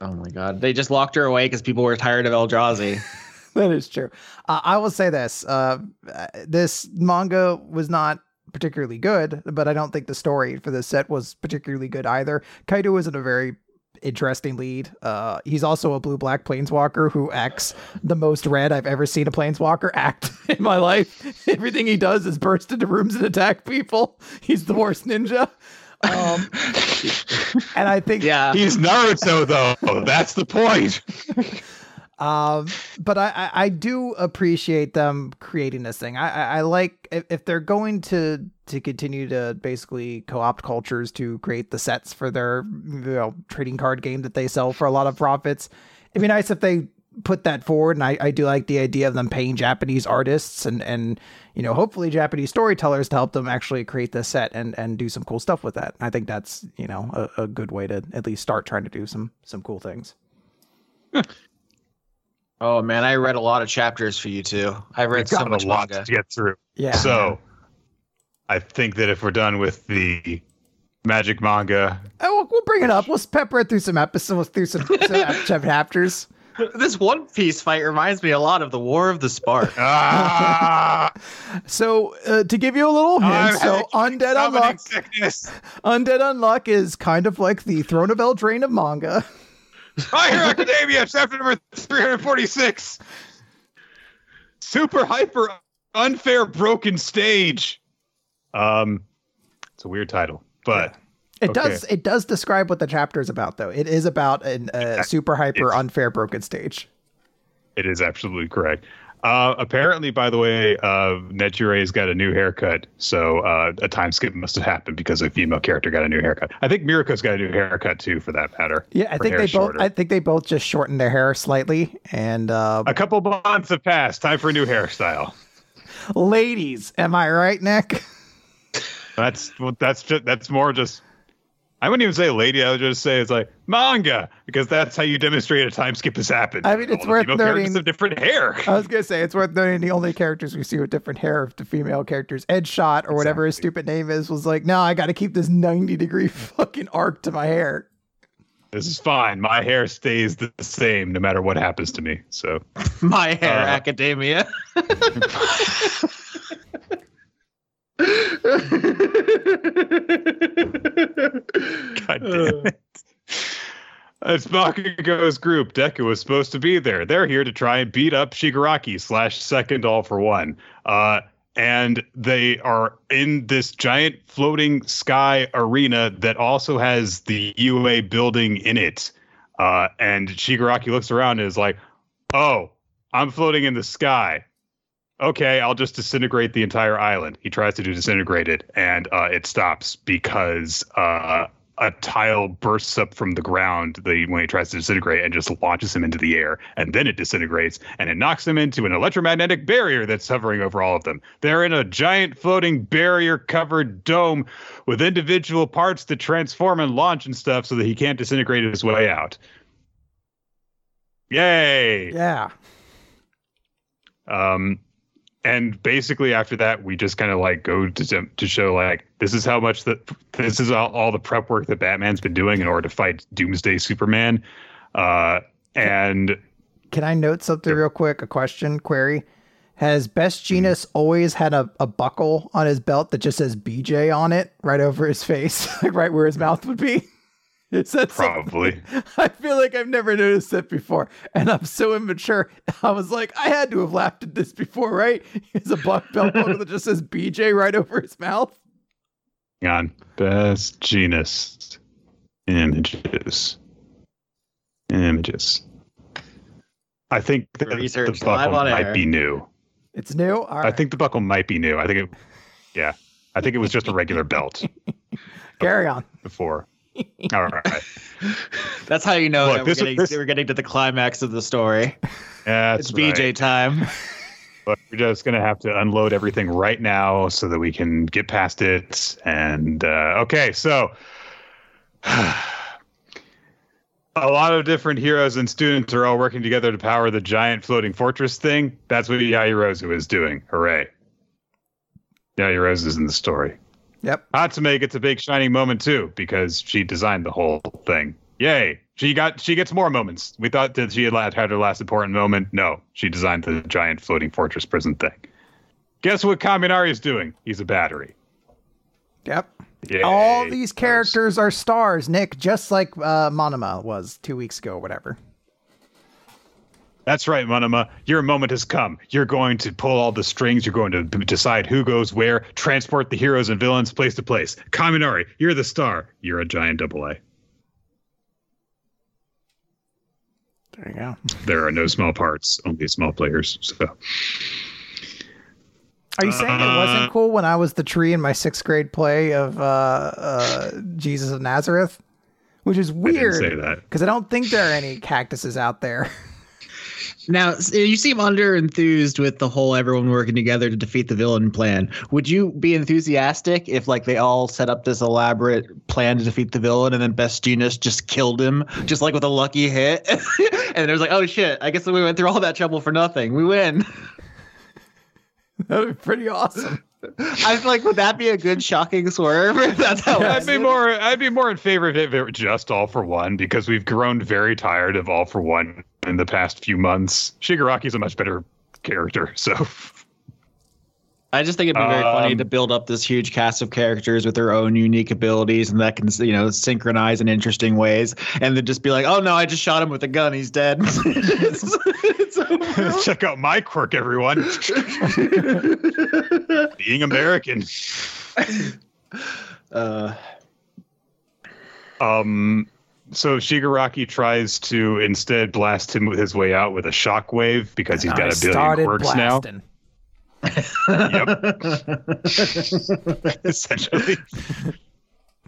Oh my god! They just locked her away because people were tired of Eldrazi. [LAUGHS] that is true. Uh, I will say this: uh, uh, this manga was not particularly good, but I don't think the story for this set was particularly good either. Kaito isn't a very interesting lead. Uh, he's also a blue black planeswalker who acts the most red I've ever seen a planeswalker act [LAUGHS] in my life. [LAUGHS] Everything he does is burst into rooms and attack people. He's the worst ninja. Um, [LAUGHS] and I think Yeah. he's Naruto, though. That's the point. Um, but I, I, do appreciate them creating this thing. I, I, like if, if they're going to to continue to basically co-opt cultures to create the sets for their you know trading card game that they sell for a lot of profits. It'd be nice if they put that forward. And I, I do like the idea of them paying Japanese artists and and you know hopefully Japanese storytellers to help them actually create this set and and do some cool stuff with that. I think that's you know a, a good way to at least start trying to do some some cool things. Oh man, I read a lot of chapters for you too. I read We've so got much a lot manga. to get through. Yeah. So I think that if we're done with the magic manga, Oh, we'll, we'll bring it up. We'll pepper it through some episodes, through some, some [LAUGHS] chapters. This One Piece fight reminds me a lot of the War of the Spark. [LAUGHS] ah, So, uh, to give you a little hint, I'm so Undead summoning Unluck, sickness. Undead Unluck is kind of like the Throne of Eldraine of manga. [LAUGHS] My Hero Academia, chapter number 346. Super hyper unfair broken stage. Um, it's a weird title, but It Okay. does it does describe what the chapter is about, though. It is about an uh, super hyper It's- unfair broken stage. it is absolutely correct. Uh, apparently, by the way, uh, Nejire's got a new haircut, so uh, a time skip must have happened because a female character got a new haircut. I think Mirko's got a new haircut too, for that matter. Yeah, I Her think they both. shorter. I think they both just shortened their hair slightly. And uh, a couple months have passed. Time for a new hairstyle. ladies, am I right, Nick? [LAUGHS] That's well, that's just that's more just I wouldn't even say lady. I would just say it's like manga because that's how you demonstrate a time skip has happened. I mean, it's All worth noting- have different hair. I was gonna say it's worth noting the only characters we see with different hair to female characters. Edgeshot or whatever his stupid name is was like, no, I got to keep this ninety degree [LAUGHS] fucking arc to my hair. This is fine. My hair stays the same no matter what happens to me. So [LAUGHS] My hair Uh, academia. [LAUGHS] God damn it. It's Bakugo's group. Deku was supposed to be there. They're here to try and beat up Shigaraki slash second all for one. Uh, and they are in this giant floating sky arena that also has the UA building in it. Uh, and Shigaraki looks around and is like, Oh, I'm floating in the sky. Okay, I'll just disintegrate the entire island. He tries to do disintegrate it, and uh, it stops because uh, a tile bursts up from the ground the, when he tries to disintegrate and just launches him into the air. And then it disintegrates and it knocks him into an electromagnetic barrier that's hovering over all of them. They're in a giant floating barrier covered dome with individual parts to transform and launch and stuff so that he can't disintegrate his way out. Yay! Yeah. Um, and basically after that, we just kind of like go to to show like this is how much that this is all, all the prep work that Batman's been doing in order to fight Doomsday Superman. Uh, and Can I note something real quick? A question, query. Has Best Hmm. Genus always had a, a buckle on his belt that just says BJ on it, right over his face, [LAUGHS] like right where his mouth would be? Is that something- probably [LAUGHS] I feel like I've never noticed it before, and I'm so immature. I was like, I had to have laughed at this before, right? [LAUGHS] He has a buck belt [LAUGHS] buckle that just says BJ right over his mouth. Hang on Best Jeanist images images. I think the, the Research live buckle on might air. be new. It's new. All I think the buckle might be new. I think it, yeah, I think it was just a regular belt carry on. before. All right. [LAUGHS] That's how you know Look, that we're, this- getting, this- we're getting to the climax of the story. That's it's BJ right. time. [LAUGHS] But we're just gonna have to unload everything right now so that we can get past it. And uh, okay, so [SIGHS] a lot of different heroes and students are all working together to power the giant floating fortress thing. That's what Yaoyorozu is doing. Hooray! Yaoyorozu is in the story. Yep. Hatsume gets a big shining moment too because she designed the whole thing. Yay! She got she gets more moments. We thought that she had had her last important moment. No, she designed the giant floating fortress prison thing. Guess what Kaminari is doing? He's a battery. Yep. Yay. All these characters are stars, Nick, just like uh, Monoma was two weeks ago, or whatever. That's right, Monoma. Your moment has come. You're going to pull all the strings. You're going to b- decide who goes where, transport the heroes and villains place to place. Kaminari, you're the star. You're a giant double A. There you go. There are no small parts, only small players. So Are you saying it Uh, wasn't cool when I was the tree in my sixth grade play of uh, uh, Jesus of Nazareth? Which is I didn't weird say that. because I don't think there are any cactuses out there. [LAUGHS] Now, you seem under enthused with the whole everyone working together to defeat the villain plan. Would you be enthusiastic if like they all set up this elaborate plan to defeat the villain and then Best Jeanist just killed him just like with a lucky hit? [LAUGHS] and it was like, oh shit, I guess we went through all that trouble for nothing. We win. [LAUGHS] that would be pretty awesome. I feel like would that be a good shocking swerve? [LAUGHS] That's how I'd be more. I'd be more in favor of it if it were just all for one because we've grown very tired of all for one in the past few months. Shigaraki's a much better character, so [LAUGHS] I just think it'd be very funny Um, to build up this huge cast of characters with their own unique abilities and that can, you know, synchronize in interesting ways, and then just be like, "Oh no, I just shot him with a gun. He's dead." [LAUGHS] it's, it's over. check out my quirk, everyone. [LAUGHS] Being American. Uh, Um. So Shigaraki tries to instead blast him with his way out with a shockwave because he's got a billion started quirks now. Yep. [LAUGHS] essentially.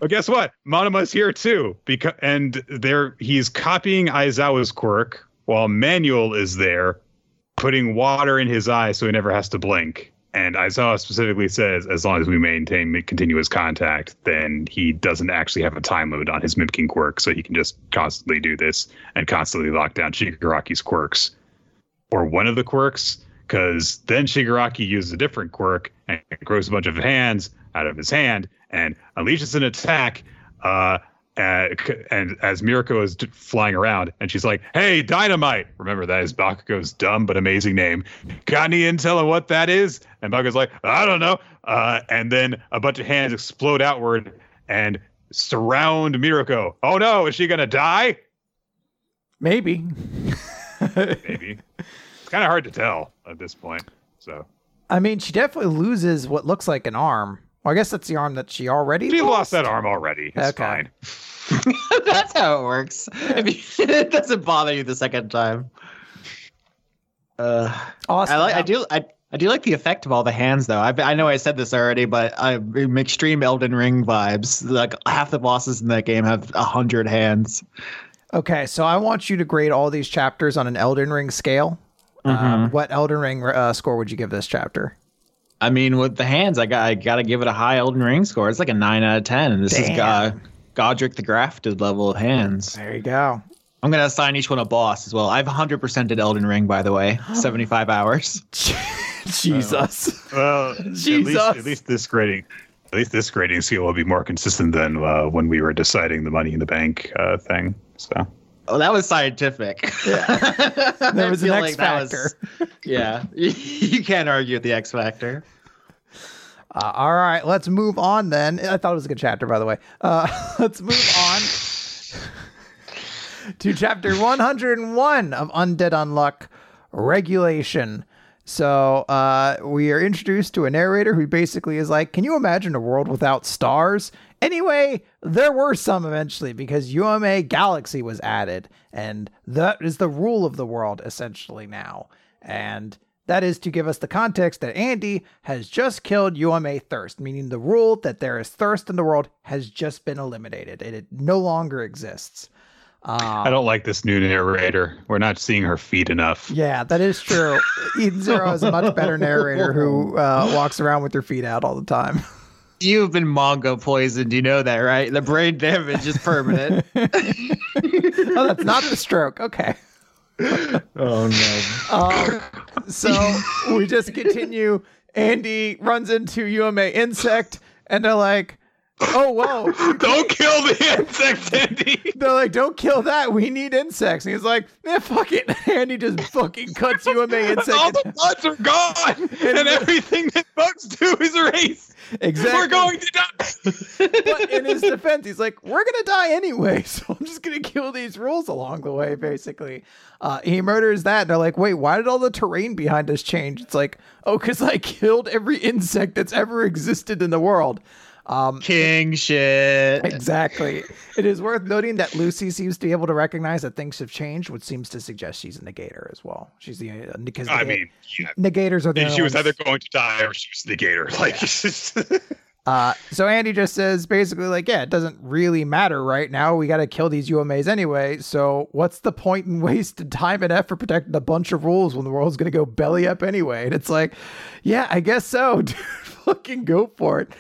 But guess what? Monoma's here too, because and there he's copying Aizawa's quirk while Manual is there, putting water in his eye so he never has to blink. and Aizawa specifically says as long as we maintain continuous contact, then he doesn't actually have a time limit on his mimicking quirk, so he can just constantly do this and constantly lock down Shigaraki's quirks. Or one of the quirks, because then Shigaraki uses a different quirk and grows a bunch of hands out of his hand and unleashes an attack. Uh, uh, and as Mirko is flying around, and she's like, "Hey, dynamite!" Remember that is Bakugo's dumb but amazing name. Got any intel on what that is? And Bakugo's like, "I don't know." Uh, and then a bunch of hands explode outward and surround Mirko. Oh no, is she gonna die? Maybe. Maybe. [LAUGHS] it's kind of hard to tell at this point. So I mean, she definitely loses what looks like an arm. Well, I guess that's the arm that she already she lost. lost that arm already. It's Okay. fine. [LAUGHS] [LAUGHS] That's how it works. If you, [LAUGHS] it doesn't bother you the second time. Uh, Awesome. I like. I do. I, I do like the effect of all the hands, though. I, I know I said this already, but I'm extreme Elden Ring vibes. Like half the bosses in that game have a hundred hands. Okay, so I want you to grade all these chapters on an Elden Ring scale. Um, what Elden Ring uh, score would you give this chapter? I mean, with the hands, I got I got to give it a high Elden Ring score. It's like a nine out of ten, and this is Damn. uh, Godrick the Grafted level of hands. There you go. I'm gonna assign each one a boss as well. I've 100 percent did Elden Ring, by the way, [GASPS] 75 hours. [LAUGHS] Jesus. Well, at least, at least this grading, at least this grading scale will be more consistent than uh, when we were deciding the money in the bank uh, thing. So Oh, that was scientific. Yeah. [LAUGHS] There was an X like that was- factor. [LAUGHS] yeah, [LAUGHS] you can't argue with the X factor. Uh, all right, let's move on then. I thought it was a good chapter, by the way. Uh, let's move on to chapter 101 of Undead Unluck Regulation. So uh, we are introduced to a narrator who basically is like, Can you imagine a world without stars? Anyway, there were some eventually because UMA Galaxy was added, and that is the rule of the world essentially now. And that is to give us the context that Andy has just killed UMA thirst, meaning the rule that there is thirst in the world has just been eliminated and it no longer exists. I don't like this new narrator. We're not seeing her feet enough. Yeah, that is true. [LAUGHS] Eden Zero is a much better narrator who uh, walks around with her feet out all the time. [LAUGHS] You've been Mongo poisoned. You know that, right? The brain damage is permanent. [LAUGHS] oh, that's not the stroke. Okay. oh no. Um, so we just continue. Andy runs into UMA insect, and they're like, "Oh, whoa!" [LAUGHS] Don't kill the insect, Andy. They're like, "Don't kill that. We need insects." And he's like, "Man, fuck it." [LAUGHS] Andy just fucking cuts you UMA [LAUGHS] insect. All the bugs are gone, and everything that bugs do is erased. exactly. We're going to die. but in his defense, he's like, "We're gonna die anyway, so I'm just gonna kill these rules along the way." Basically, uh, he murders that. And they're like, "Wait, why did all the terrain behind us change?" It's like, "Oh, because I killed every insect that's ever existed in the world." Um, King shit. exactly. It is worth noting that Lucy seems to be able to recognize that things have changed, which seems to suggest she's a negator as well. She's the uh, because I mean, yeah, negators are the she was ones- either going to die or she was the gator. Like, just- [LAUGHS] Uh, so Andy just says basically like, yeah, it doesn't really matter right now. We got to kill these UMAs anyway. So what's the point in [LAUGHS] wasting time and effort protecting a bunch of rules when the world's gonna go belly up anyway? And it's like, yeah, I guess so, [LAUGHS] dude. Fucking go for it.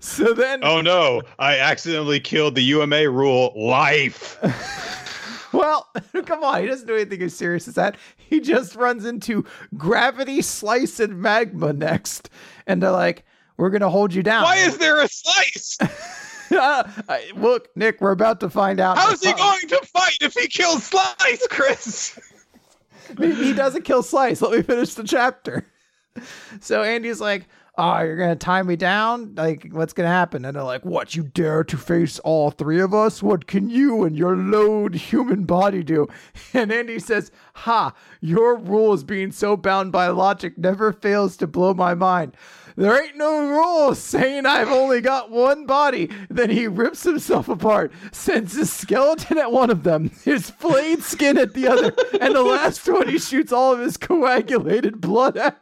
So then, oh no, I accidentally killed the UMA rule life. [LAUGHS] well, [LAUGHS] come on, he doesn't do anything as serious as that. He just runs into gravity, slice, and magma next, and they're like, we're gonna hold you down. Why is there a slice? [LAUGHS] Uh, look, Nick, we're about to find out. How's he going to fight if he kills Slice, Chris? he doesn't kill Slice. Let me finish the chapter. So Andy's like, "Oh, you're gonna tie me down? Like, what's gonna happen?" And they're like, "What? You dare to face all three of us? What can you and your load human body do?" [LAUGHS] And Andy says, "Ha! Your rules being so bound by logic never fails to blow my mind." There ain't no rules saying I've only got one body. Then he rips himself apart, sends his skeleton at one of them, [LAUGHS] his flayed skin at the other, and the last one he shoots all of his coagulated blood at.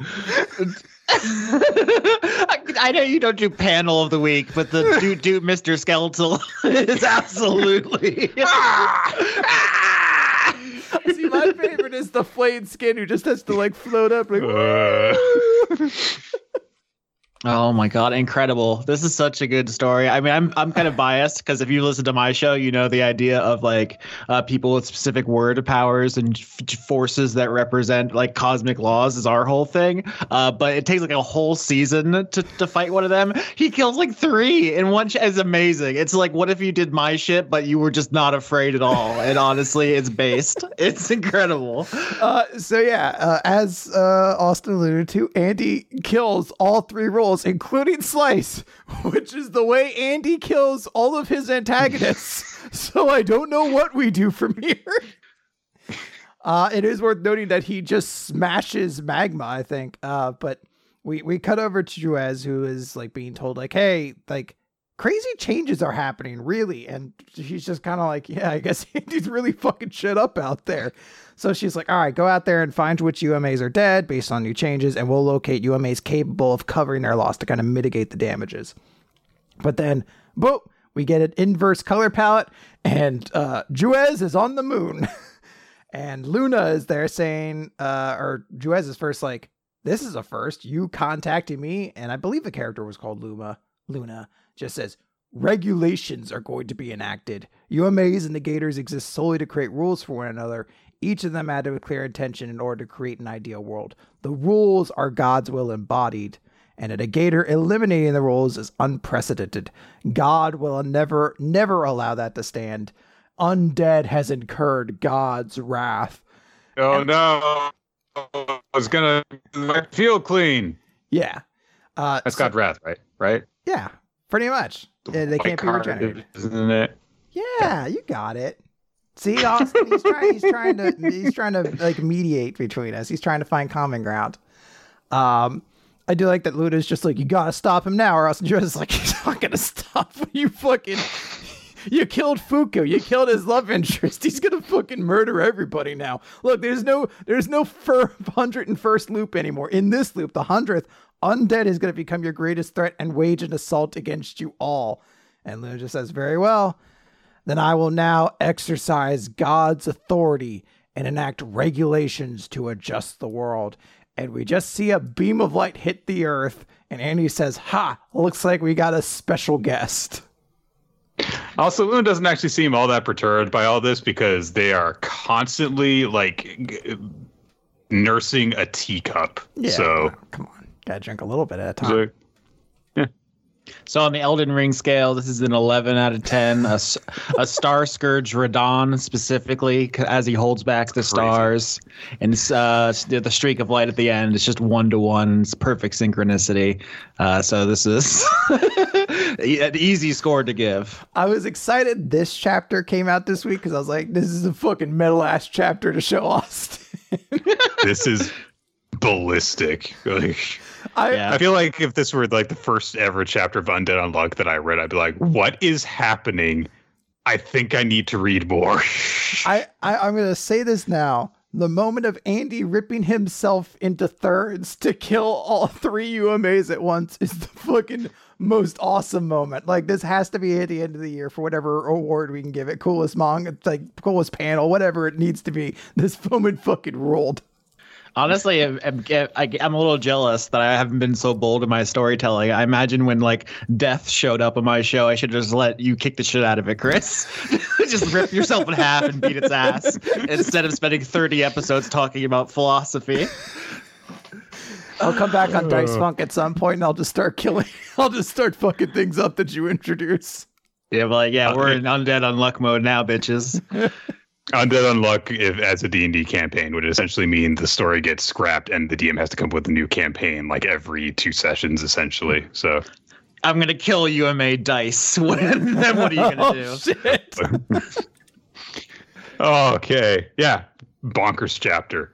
[LAUGHS] [LAUGHS] I, I know you don't do panel of the week, but the do do Mr. Skeletal [LAUGHS] is absolutely. [LAUGHS] See, my favorite is the flayed skin who just has to like float up like. Uh, Oh my god, incredible. This is such a good story. I mean, I'm I'm kind of [LAUGHS] biased because if you listen to my show, you know the idea of like uh, people with specific word powers and f- forces that represent like cosmic laws is our whole thing. Uh, but it takes like a whole season to, to fight one of them. He kills like three in one. Sh- is amazing. It's like what if you did my shit, but you were just not afraid at all. And honestly, it's based. [LAUGHS] It's incredible. Uh, so yeah, uh, as uh, Austin alluded to, Andy kills all three roles, including Slice, which is the way Andy kills all of his antagonists. [LAUGHS] so I don't know what we do from here. Uh, it is worth noting that he just smashes magma, I think. Uh, but we we cut over to Juiz, who is like being told like, "Hey, like." Crazy changes are happening, really. And she's just kind of like, yeah, I guess [LAUGHS] Andy's really fucking shit up out there. So she's like, all right, go out there and find which UMAs are dead based on new changes, and we'll locate UMAs capable of covering their loss to kind of mitigate the damages. But then, boom, we get an inverse color palette, and uh, Juiz is on the moon. [LAUGHS] and Luna is there saying, uh, or Juiz is first like, this is a first. You contacting me, and I believe the character was called Luma. Luna just says, regulations are going to be enacted. UMAs and negators exist solely to create rules for one another. Each of them had a clear intention in order to create an ideal world. The rules are God's will embodied, and a negator eliminating the rules is unprecedented. God will never, never allow that to stand. Undead has incurred God's wrath. Oh no! I was gonna feel clean. Yeah. Uh, That's so- God wrath, right? Right? Yeah, pretty much. Yeah, they can't be regenerated. isn't it? Yeah, you got it. See, [LAUGHS] Austin, he's trying. He's trying to. [LAUGHS] He's trying to like mediate between us. He's trying to find common ground. Um, I do like that Luda's just like, you gotta stop him now, or else Joe's is like, [LAUGHS] he's not gonna stop. You fucking, you killed Fuko. You killed his love interest. He's gonna fucking murder everybody now. Look, there's no, there's no hundred and first loop anymore. In this loop, the hundredth, undead is gonna become your greatest threat and wage an assault against you all. And Luna just says, very well then I will now exercise God's authority and enact regulations to adjust the world. And we just see a beam of light hit the earth, and Andy says, Ha, looks like we got a special guest. Also, Luna doesn't actually seem all that perturbed by all this because they are constantly like nursing a teacup. so, come on, gotta drink a little bit at a time. So- So on the Elden Ring scale, this is an 11 out of 10. A, a star scourge Radahn specifically, as he holds back the stars, and uh, the the streak of light at the end. It's just one to one. It's perfect synchronicity. Uh, so this is [LAUGHS] an easy score to give. I was excited this chapter came out this week because I was like, this is a fucking metal ass chapter to show Austin. [LAUGHS] this is ballistic. Like, I, Yeah. I feel like if this were like the first ever chapter of Undead Unluck that I read, I'd be like, what is happening? I think I need to read more. [LAUGHS] I, I I'm gonna say this now. The moment of Andy ripping himself into thirds to kill all three UMAs at once is the fucking most awesome moment. Like this has to be at the end of the year for whatever award we can give it. Coolest manga, like coolest panel, whatever it needs to be. This [LAUGHS] moment fucking rolled. Honestly, [LAUGHS] I'm, I'm, I- I'm a little jealous that I haven't been so bold in my storytelling. I imagine when like death showed up on my show, I should just let you kick the shit out of it, Chris. [LAUGHS] just rip yourself in half and beat its ass [LAUGHS] instead of spending 30 episodes talking about philosophy. I'll come back on Dice Funk at some point and I'll just start killing. I'll just start fucking things up that you introduce. Yeah, but like, yeah, uh, we're in undead unluck mode now, bitches. Undead Unluck if, as a D&D campaign would essentially mean the story gets scrapped and the DM has to come up with a new campaign like every two sessions essentially. So I'm gonna kill UMA dice. [LAUGHS] then what are you gonna oh, do? Oh, shit. [LAUGHS] okay, yeah, bonkers chapter.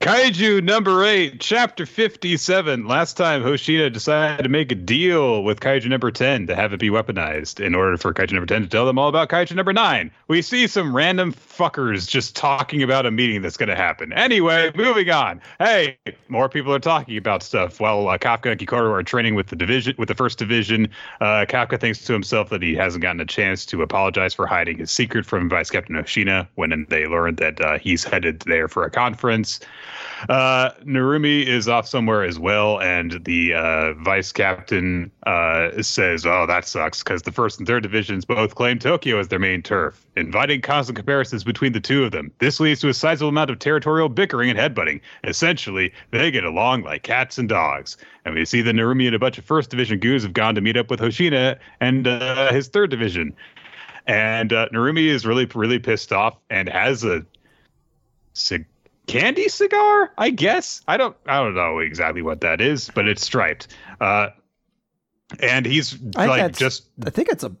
Kaiju number eight, chapter 57. Last time Hoshina decided to make a deal with Kaiju number 10 to have it be weaponized in order for Kaiju number 10 to tell them all about Kaiju number nine. We see some random fuckers just talking about a meeting that's going to happen. Anyway, moving on. Hey, more people are talking about stuff. While uh, Kafka and Kikoru are training with the division, with the first division, uh, Kafka thinks to himself that he hasn't gotten a chance to apologize for hiding his secret from Vice Captain Hoshina when they learned that uh, he's headed there for a conference. Uh, Narumi is off somewhere as well, and the uh, vice captain uh, says, "Oh, that sucks," because the first and third divisions both claim Tokyo as their main turf, inviting constant comparisons between the two of them. This leads to a sizable amount of territorial bickering and headbutting. Essentially, they get along like cats and dogs. And we see that Narumi and a bunch of first division goons have gone to meet up with Hoshina and uh, his third division. And uh, Narumi is really, really pissed off and has a cig- candy cigar. I guess I don't, I don't know exactly what that is, but it's striped. Uh, and he's I like just I think it's a.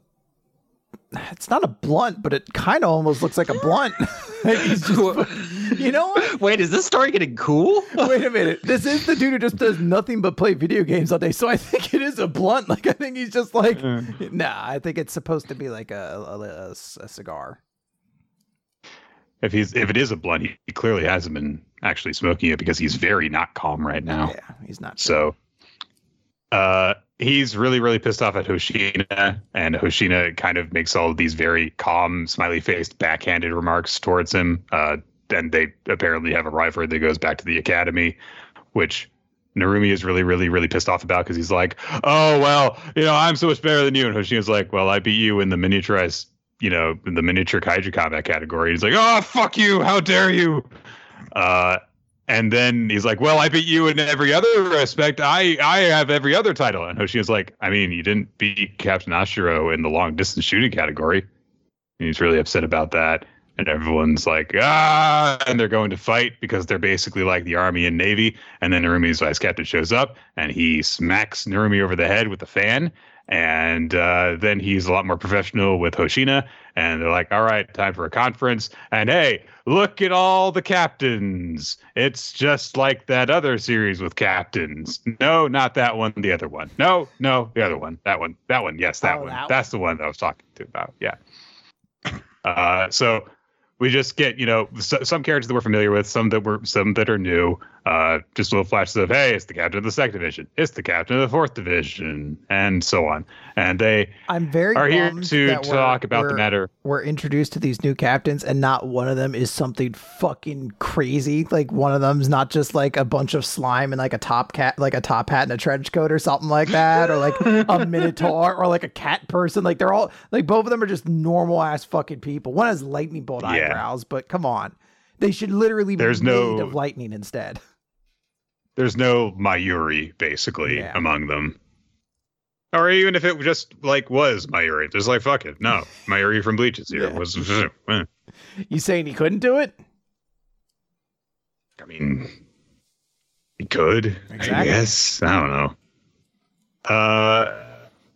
It's not a blunt, but it kind of almost looks like a blunt. [LAUGHS] Like he's just, [LAUGHS] you know what? Wait, is this story getting cool? [LAUGHS] Wait a minute. This is the dude who just does nothing but play video games all day. So I think it is a blunt. Like I think he's just like, nah. I think it's supposed to be like a, a, a- a cigar. If he's if it is a blunt, he, he clearly hasn't been actually smoking it because he's very not calm right now. Yeah, he's not. So uh he's really, really pissed off at Hoshina, and Hoshina kind of makes all of these very calm, smiley faced, backhanded remarks towards him. Uh and they apparently have a rivalry that goes back to the academy, which Narumi is really, really, really pissed off about because he's like, Oh well, you know, I'm so much better than you. And Hoshina's like, Well, I beat you in the miniaturized you know, the miniature kaiju combat category. He's like, "Oh, fuck you! How dare you!" Uh, and then he's like, "Well, I beat you in every other respect. I I have every other title." And Hoshina's like, "I mean, you didn't beat Captain Ashiro in the long distance shooting category." And he's really upset about that. And everyone's like, ah, and they're going to fight because they're basically like the army and navy. And then Narumi's vice captain shows up and he smacks Narumi over the head with a fan. And uh, then he's a lot more professional with Hoshina. And they're like, all right, time for a conference. And hey, look at all the captains. It's just like that other series with captains. No, not that one. The other one. No, no, the other one. That one. That one. Yes, that Oh, one. that That's the one that I was talking to about. Yeah. Uh, so we just get you know s some characters that we're familiar with, some that were some that are new. Uh, just little flashes of hey, it's the captain of the second division, it's the captain of the fourth division, and so on. And they I'm very are here to talk about the matter. We're introduced to these new captains, and not one of them is something fucking crazy. Like one of them's not just like a bunch of slime and like a top cat, like a top hat and a trench coat or something like that, or like a [LAUGHS] minotaur or like a cat person. Like they're all like both of them are just normal ass fucking people. One has lightning bolt Yeah. eyebrows, but come on, they should literally be There's made no- of lightning instead. There's no Mayuri basically Yeah. among them. Or even if it just like was Mayuri, just like fuck it, no Mayuri from Bleach is here. Yeah. Was [LAUGHS] eh. You saying he couldn't do it? I mean, he could. I guess. I don't know. Uh,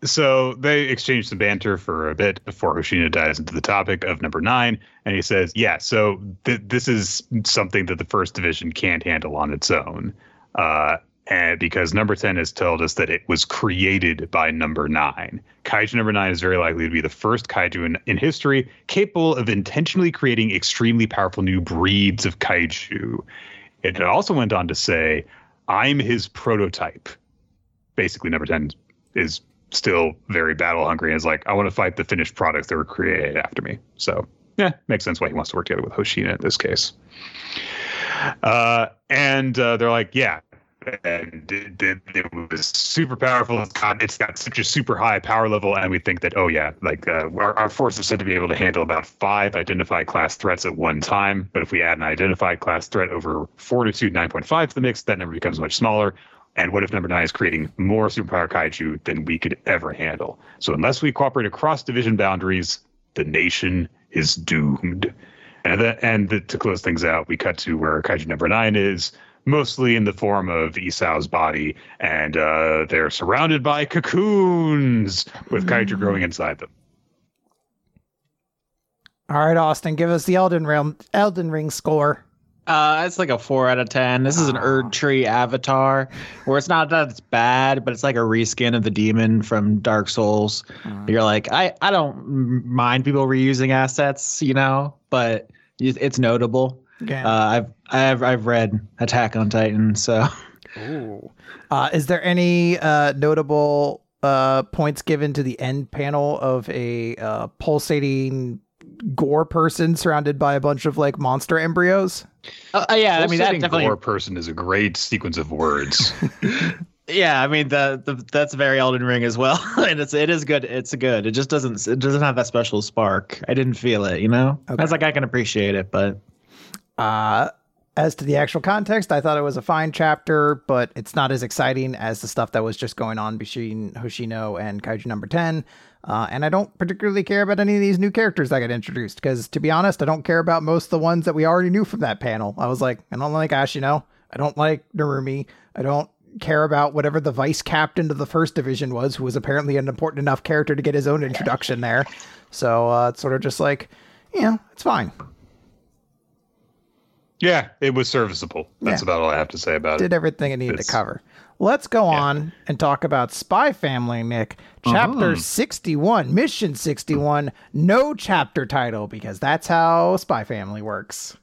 so they exchange some banter for a bit before Hoshina dives into the topic of number nine, and he says, "Yeah, so th- this is something that the first division can't handle on its own, uh, and because number ten has told us that it was created by number nine. Kaiju number nine is very likely to be the first kaiju in, in history capable of intentionally creating extremely powerful new breeds of kaiju." It also went on to say, I'm his prototype. Basically, number 10 is still very battle hungry and is like, I want to fight the finished products that were created after me. So, yeah, makes sense why he wants to work together with Hoshina in this case. Uh, and uh, they're like, yeah. And it, it, it was super powerful. It's got, it's got such a super high power level, and we think that oh yeah, like uh, our, our force is said to be able to handle about five identified class threats at one time. But if we add an identified class threat over fortitude nine point five to the mix, that number becomes much smaller. And what if number nine is creating more superpower kaiju than we could ever handle? So unless we cooperate across division boundaries, the nation is doomed. And that, and the, to close things out, we cut to where kaiju number nine is, mostly in the form of Isao's body, and uh, they're surrounded by cocoons with kaiju growing inside them. All right, Austin, give us the Elden Ring Elden Ring score. Uh, it's like a four out of ten. This is an Erd Tree avatar, where it's not that it's bad, but it's like a reskin of the demon from Dark Souls. You're like, I, I don't mind people reusing assets, you know, but it's notable. Yeah. Uh, I've I've I've read Attack on Titan, so Ooh. Uh, is there any uh, notable uh, points given to the end panel of a uh, pulsating gore person surrounded by a bunch of like monster embryos. Uh, uh, yeah, I mean that Pulsating definitely. gore person is a great sequence of words. [LAUGHS] Yeah, I mean the, the that's very Elden Ring as well, [LAUGHS] and it's it is good. It's good. It just doesn't it doesn't have that special spark. I didn't feel it. You know, Okay. I was like I can appreciate it, but Uh, as to the actual context, I thought it was a fine chapter, but it's not as exciting as the stuff that was just going on between Hoshina and Kaiju number 10. Uh, and I don't particularly care about any of these new characters that got introduced, because to be honest, I don't care about most of the ones that we already knew from that panel. I was like, I don't like Ashino. I don't like Narumi. I don't care about whatever the vice captain of the first division was, who was apparently an important enough character to get his own introduction there. So uh, it's sort of just like, you know, it's fine. yeah, it was serviceable. That's Yeah. about all I have to say about it. did everything it needed It's- to cover. Let's go on and talk about Spy Family, Nick. Chapter Uh-huh. 61, Mission 61, no chapter title, because that's how Spy Family works.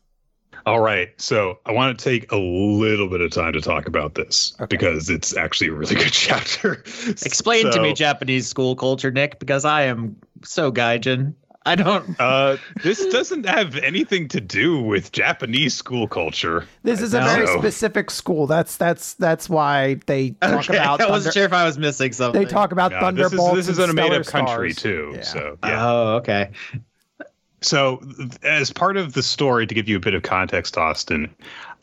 All right. So I want to take a little bit of time to talk about this Okay. because it's actually a really [LAUGHS] good chapter. explain to me Japanese school culture, Nick, because I am so gaijin. I don't. Uh, this doesn't have anything to do with Japanese school culture. This is a No. very So- specific school. That's that's that's why they talk Okay, about I Thunder- wasn't sure if I was missing something. they talk about No, Thunderbolts. this is this is and a made-up country too. Yeah. So yeah. Oh, okay. So, as part of the story, to give you a bit of context, Austin,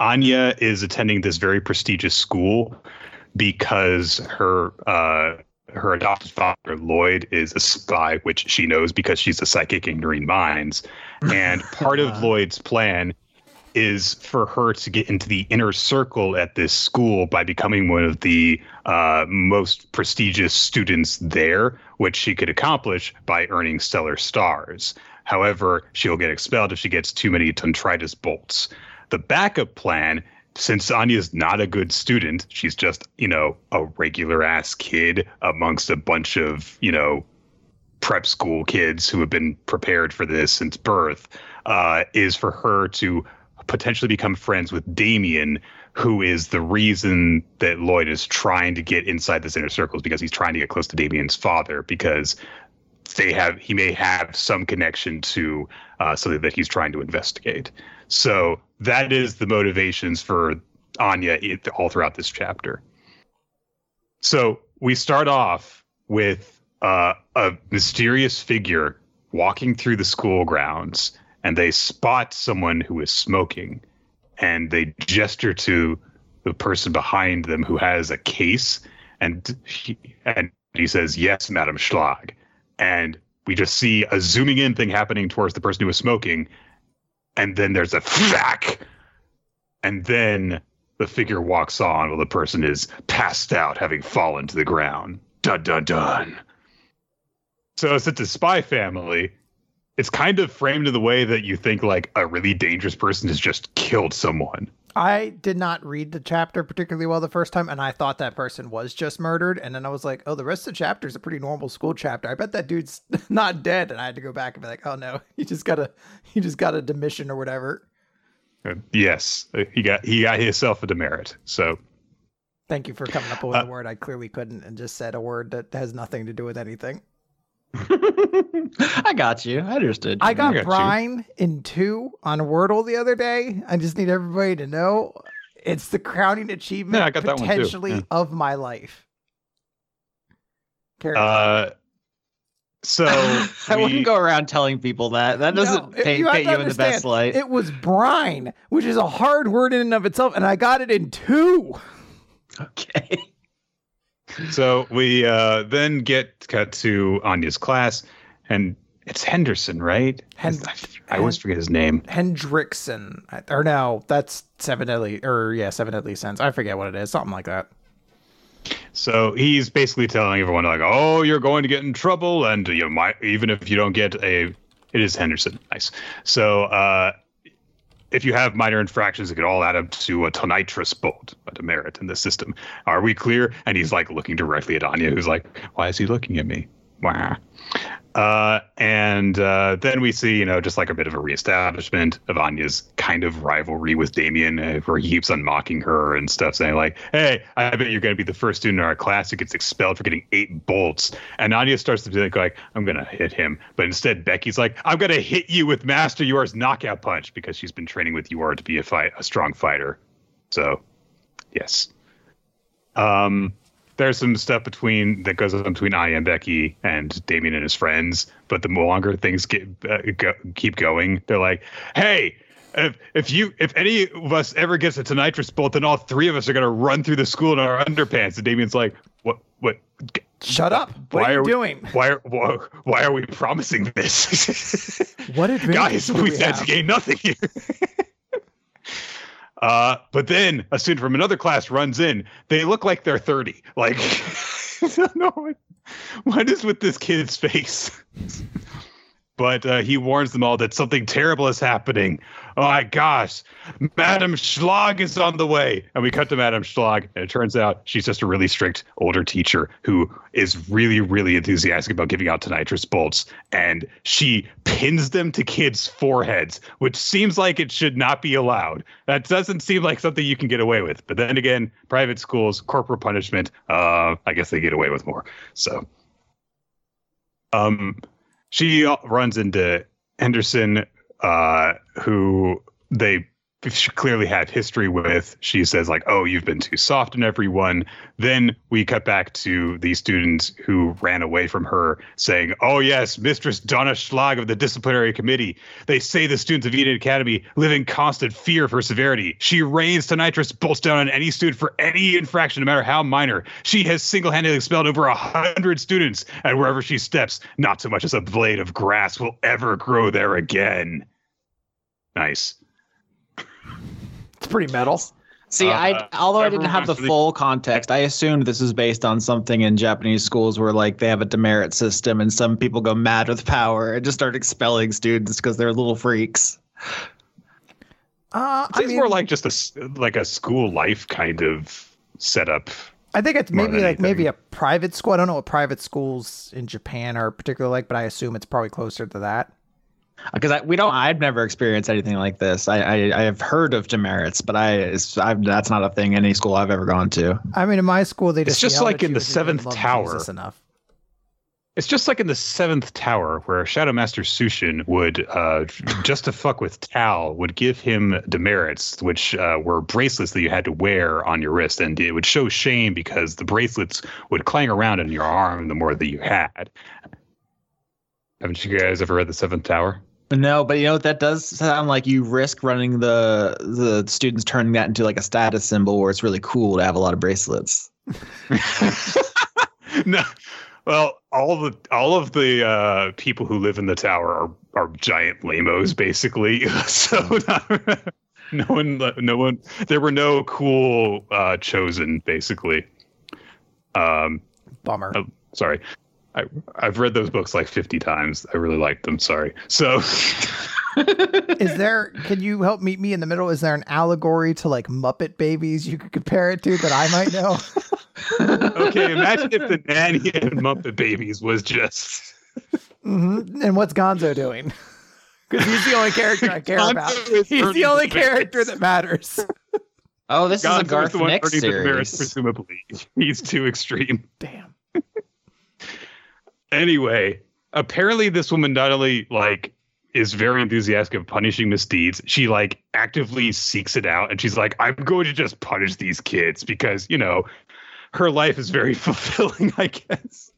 Anya is attending this very prestigious school because her uh, her adopted father Lloyd is a spy, which she knows because she's a psychic in Green Minds. And [LAUGHS] part of Lloyd's plan is for her to get into the inner circle at this school by becoming one of the uh, most prestigious students there, which she could accomplish by earning stellar stars. However, she'll get expelled if she gets too many tonitrus bolts. The backup plan, since Anya's not a good student, she's just, you know, a regular ass kid amongst a bunch of, you know, prep school kids who have been prepared for this since birth, uh, is for her to potentially become friends with Damien, who is the reason that Lloyd is trying to get inside this inner circles because he's trying to get close to Damien's father because they have he may have some connection to uh, something that he's trying to investigate. So that is the motivations for Anya all throughout this chapter. So we start off with uh, a mysterious figure walking through the school grounds, and they spot someone who is smoking, and they gesture to the person behind them who has a case, and he, and he says, "Yes, Madam Schlag," and we just see a zooming in thing happening towards the person who was smoking, and then there's a thwack, and then the figure walks on while the person is passed out, having fallen to the ground. Dun dun dun. So it's a spy family. It's kind of framed in the way that you think like a really dangerous person has just killed someone. I did not read the chapter particularly well the first time, and I thought that person was just murdered. And then I was like, oh, the rest of the chapter is a pretty normal school chapter. I bet that dude's [LAUGHS] not dead. And I had to go back and be like, oh no, [LAUGHS] he just got a he just got a demission or whatever. Uh, yes, uh, he got he got himself a demerit. So Thank you for coming up with Uh, a word I clearly couldn't and just said a word that has nothing to do with anything. [LAUGHS] I got you. I understood. I got got you. Brine in two on Wordle the other day. I just need everybody to know it's the crowning achievement Yeah, I got that one too. potentially Yeah. of my life. Carry uh so [LAUGHS] I we- wouldn't go around telling people that. That doesn't No, paint, you paint you in the best light. It was brine, which is a hard word in and of itself, and I got it in two. [LAUGHS] okay. So we uh, then get cut to Anya's class, and it's Henderson, right? Hen- I always forget his name. Hendrickson, or no, that's seven deadly, or yeah, seven deadly sins. I forget what it is, something like that. So he's basically telling everyone like, "Oh, you're going to get in trouble, and you might even if you don't get a." It is Henderson. Nice. So uh, if you have minor infractions, it could all add up to a tonitrus bolt, a demerit in the system. Are we clear? And he's like looking directly at Anya, who's like, "Why is he looking at me?" Wow. Uh, and uh, then we see, you know, just like a bit of a reestablishment of Anya's kind of rivalry with Damien, uh, where he keeps on mocking her and stuff, saying like, "Hey, I bet you're going to be the first student in our class who gets expelled for getting eight bolts." And Anya starts to think like, "I'm going to hit him," but instead Becky's like, "I'm going to hit you with Master Yor's knockout punch," because she's been training with Yor to be a fight, a strong fighter. So, yes. Um, there's some stuff between that goes on between I and Becky and Damien and his friends. But the longer things get uh, go, keep going, they're like, "Hey, if if you if any of us ever gets a tonitrus bolt, then all three of us are gonna run through the school in our underpants." And Damien's like, "What? What? Shut up! What Why are you are we- doing? Why are why, why are we promising this, What advantage [LAUGHS] guys? We we have? gain nothing here." [LAUGHS] Uh, but then a student from another class runs in. They look like they're 30. Like, [LAUGHS] what, what is with this kid's face. [LAUGHS] but uh, he warns them all that something terrible is happening. Oh my gosh, Madam Schlag is on the way. And we cut to Madam Schlag, and it turns out she's just a really strict older teacher who is really, really enthusiastic about giving out tonitrus bolts. And she pins them to kids' foreheads, which seems like it should not be allowed. That doesn't seem like something you can get away with. But then again, private schools, corporal punishment, uh, I guess they get away with more. So, um, she runs into Henderson, uh, who they clearly had history with. She says like, "Oh, you've been too soft on everyone." Then we cut back to the students who ran away from her, saying, "Oh yes, Mistress Donna Schlag of the disciplinary committee. They say the students of Eden Academy live in constant fear of her severity. She rains tonitrus bolts down on any student for any infraction, no matter how minor. She has single-handedly expelled over a hundred students, and wherever she steps, not so much as a blade of grass will ever grow there again." Nice. It's pretty metal. See, Uh, I although I didn't have the wants to full context, I assumed this is based on something in Japanese schools where like they have a demerit system and some people go mad with power and just start expelling students because they're little freaks. Uh, It I seems mean, more like just a s- like a school life kind of setup. I think it's maybe than like maybe a private school. I don't know what private schools in Japan are particularly like, but I assume it's probably closer to that. Because I, we don't, I've never experienced anything like this. I, I, I have heard of demerits, but I, I've, that's not a thing any school I've ever gone to. I mean, in my school, they just it's just like in the Seventh Tower. Jesus enough. It's just like in the seventh tower where Shadow Master Sushin would, uh, just to fuck with Tal, would give him demerits, which uh, were bracelets that you had to wear on your wrist, and it would show shame because the bracelets would clang around in your arm the more that you had. Haven't you guys ever read the Seventh Tower? No, but you know that does sound like you risk running the the students turning that into like a status symbol where it's really cool to have a lot of bracelets. [LAUGHS] no. Well, all the all of the uh, people who live in the tower are, are giant lamos, basically. [LAUGHS] so not, [LAUGHS] no one, no one. There were no cool uh, chosen, basically. Um, Bummer. Oh. sorry, I I've read those books like fifty times. I really liked them. Sorry. So [LAUGHS] Is there? Can you help meet me in the middle? Is there an allegory to like Muppet Babies you could compare it to that I might know? [LAUGHS] okay, imagine if the nanny and Muppet Babies was just. hmm And what's Gonzo doing? [LAUGHS] Because he's the only character I care Gonzo about. He's the only the character that matters. Oh, this is a Gonzo Garth the one Nix earning the demerits, series. presumably. He's too extreme. Damn. Anyway, apparently this woman not only like is very enthusiastic of punishing misdeeds, she like actively seeks it out and she's like, I'm going to just punish these kids because, you know, her life is very [LAUGHS] fulfilling, I guess.